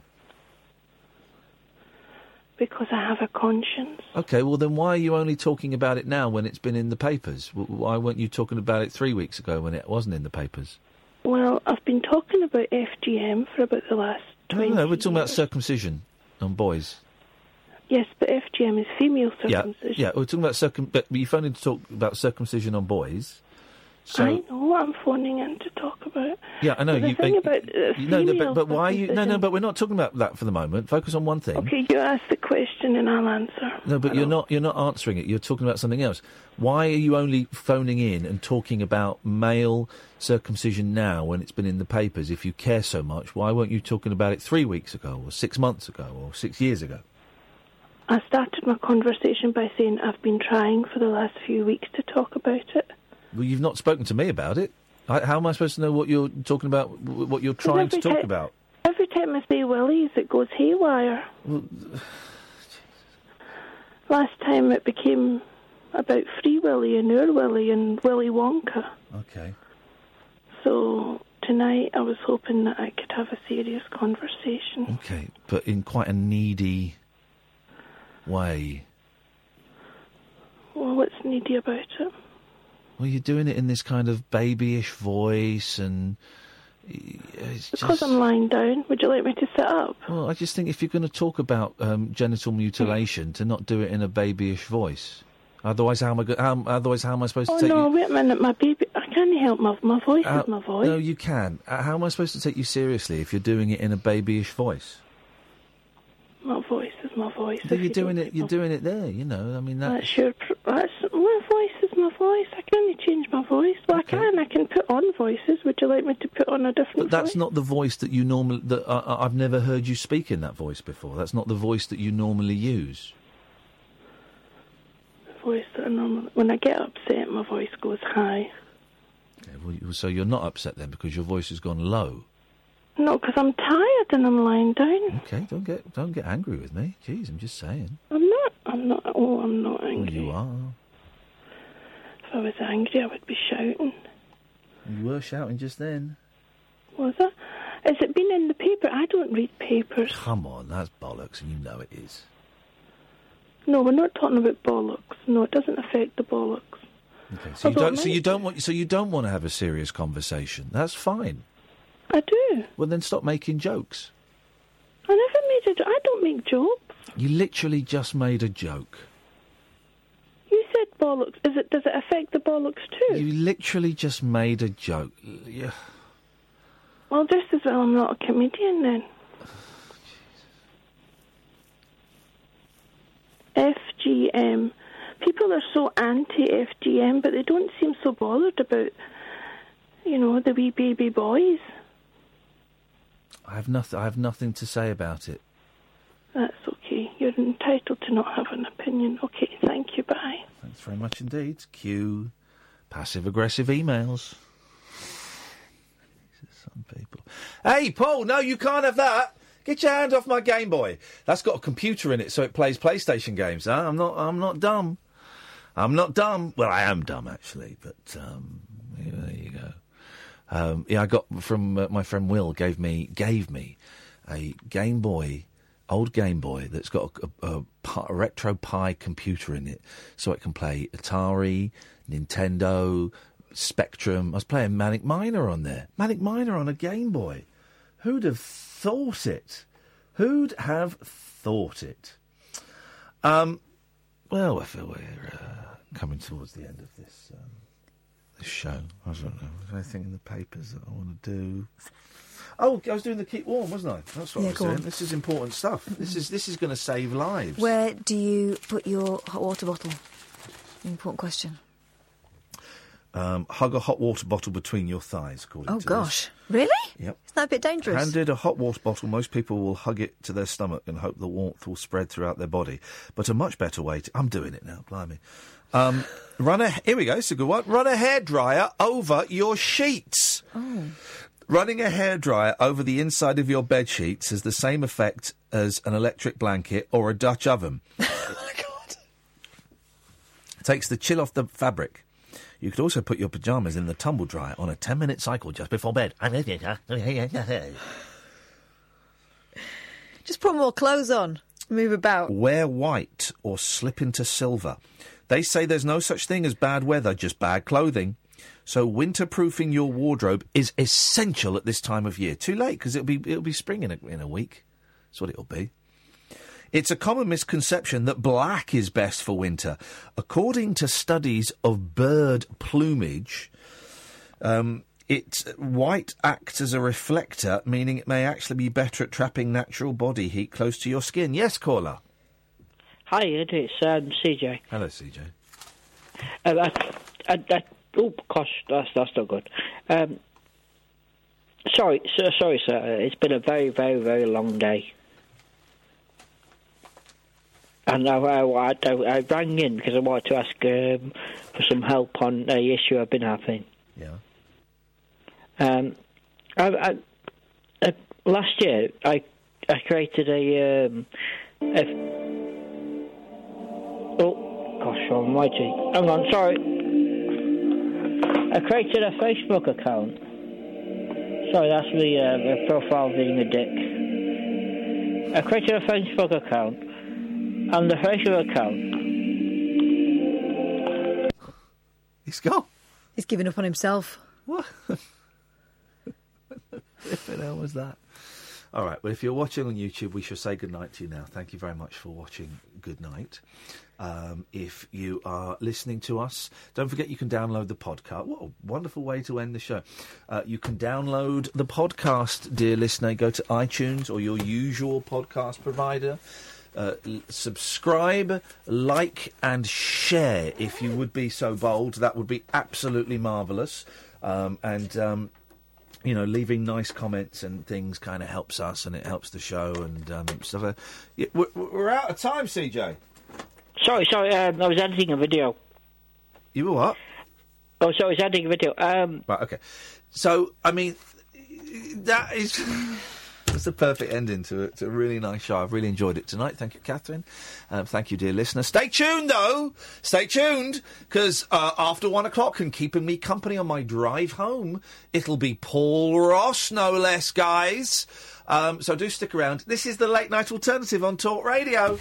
because I have a conscience. Okay, well then why are you only talking about it now when it's been in the papers? Why weren't you talking about it three weeks ago when it wasn't in the papers? Well, I've been talking about FGM for about the last No, 20 no, we're talking about circumcision on boys. Yes, but FGM is female circumcision. Yeah, yeah, we're talking about circum. But you phoned in to talk about circumcision on boys. So I know what I'm phoning in to talk about. yeah, I know But the you. thing uh, about uh, you- no, no, but, but why are you? No, no, but we're not talking about that for the moment. Focus on one thing. Okay, you ask the question and I'll answer. No, but you're not. You're not answering it. You're talking about something else. Why are you only phoning in and talking about male circumcision now when it's been in the papers? If you care so much, why weren't you talking about it three weeks ago, or six months ago, or six years ago? I started my conversation by saying I've been trying for the last few weeks to talk about it. Well, you've not spoken to me about it. I, how am I supposed to know what you're talking about? What you're trying to talk ti- about? Every time I say willies, it goes haywire. Well, [SIGHS] Last time it became about Free Willy and Ur Willy and Willy Wonka. Okay. So tonight I was hoping that I could have a serious conversation. Okay, but in quite a needy way. Well, what's needy about it? Well, you're doing it in this kind of babyish voice, and it's Because just. I'm lying down. Would you like me to sit up? Well, I just think if you're going to talk about um, genital mutilation, to not do it in a babyish voice. Otherwise, how am I? Go- how, otherwise, how am I supposed Oh to take no, you? wait a minute, my baby. I can't help my my voice How- is my voice. No, you can. Uh, how am I supposed to take you seriously if you're doing it in a babyish voice? My voice is my voice. If you're you doing it. You're doing it there. You know. I mean, that. That's your. That's my voice my voice. I can't change my voice. Well, I can. I can put on voices. Would you like me to put on a different But that's voice? not the voice that you normally. That uh, uh, I've never heard you speak in that voice before. That's not the voice that you normally use. voice that I normally. When I get upset, my voice goes high. Okay, well, so you're not upset then because your voice has gone low. No, because I'm tired and I'm lying down. Okay, don't get don't get angry with me. Jeez, I'm just saying. I'm not. I'm not. Oh, I'm not Well, angry. you are. If I was angry, I would be shouting. You were shouting just then. Was it? Has it been in the paper? I don't read papers. Come on, that's bollocks, and you know it is. No, we're not talking about bollocks. No, it doesn't affect the bollocks. Okay, so you don't. So you don't want. So you don't want to have a serious conversation. That's fine. I do. Well, then stop making jokes. I never made a. jo- I don't make jokes. You literally just made a joke. Bollocks. Is it? Does it affect the bollocks too? You literally just made a joke. Yeah. Well, just as well I'm not a comedian then. FGM. People are so anti FGM, but they don't seem so bothered about, you know, the wee baby boys. I have nothing. I have nothing to say about it. That's okay. You're entitled to not have an opinion. Okay, thank you. Bye. Thanks very much indeed. Cue passive aggressive emails. Some people. Hey, Paul, no, you can't have that. Get your hand off my Game Boy. That's got a computer in it, so it plays PlayStation games. Huh? I'm not. I'm not dumb. I'm not dumb. Well, I am dumb actually, but um, yeah, there you go. Um, yeah, I got from uh, my friend Will gave me gave me a Game Boy, old Game Boy that's got a, a, a, RetroPie computer in it, so it can play Atari, Nintendo, Spectrum. I was playing Manic Miner on there. Manic Miner on a Game Boy. Who'd have thought it? Who'd have thought it? Um, well, I feel we're uh, coming towards the end of this um, this show. I don't know. Is there anything in the papers that I want to do? Oh, I was doing the keep warm, wasn't I? That's what Yeah, I was doing. on. This is important stuff. This is this is going to save lives. Where do you put your hot water bottle? Important question. Um, hug a hot water bottle between your thighs. According Oh to gosh, really? This. Yep. Isn't that a bit dangerous? Handed a hot water bottle, most people will hug it to their stomach and hope the warmth will spread throughout their body. But a much better way to. I'm doing it now, blimey. Um, run a. Here we go, it's a good one. Run a hairdryer over your sheets. Oh. Running a hairdryer over the inside of your bed sheets has the same effect as an electric blanket or a Dutch oven. [LAUGHS] Oh takes the chill off the fabric. You could also put your pyjamas in the tumble dryer on a 10 minute cycle just before bed. [LAUGHS] Just put more clothes on. Move about. Wear white or slip into silver. They say there's no such thing as bad weather, just bad clothing. So winter-proofing your wardrobe is essential at this time of year. Too late because it'll be it'll be spring in a, in a week. That's what it'll be. It's a common misconception that black is best for winter. According to studies of bird plumage, um, it white acts as a reflector, meaning it may actually be better at trapping natural body heat close to your skin. Yes, caller. Hi, Ed. It's um, CJ. Hello, CJ. Uh, I, I, I, oh, gosh, that's that's not good. Um, sorry, sir, sorry, sir. It's been a very, very, very long day. And I, I, I, I rang in because I wanted to ask um, for some help on a issue I've been having. Yeah. Um, I, I, uh, last year, I I created a, um, a oh gosh almighty, hang on, sorry. I created a Facebook account. Sorry, that's the, uh, the profile being a dick. I created a Facebook account, and the Facebook account. He's gone. He's given up on himself. What? [LAUGHS] What the hell was that? All right. Well, if you're watching on YouTube, we shall say good night to you now. Thank you very much for watching. Good night. Um, if you are listening to us, don't forget you can download the podcast. What a wonderful way to end the show. Uh, you can download the podcast, dear listener. Go to iTunes or your usual podcast provider. Uh, subscribe, like, and share if you would be so bold. That would be absolutely marvellous. Um, and um, you know, leaving nice comments and things kind of helps us and it helps the show and um, stuff. We're, we're out of time, CJ. Sorry, sorry, um, I was editing a video. You were what? Oh, sorry, I was editing a video. Um, Right, okay. So, I mean, that is. That's the perfect ending to, a- to a really nice show. I've really enjoyed it tonight. Thank you, Catherine. Um, thank you, dear listener. Stay tuned, though. Stay tuned, because uh, after one o'clock and keeping me company on my drive home, it'll be Paul Ross, no less, guys. Um, so do stick around. This is the Late Night Alternative on Talk Radio.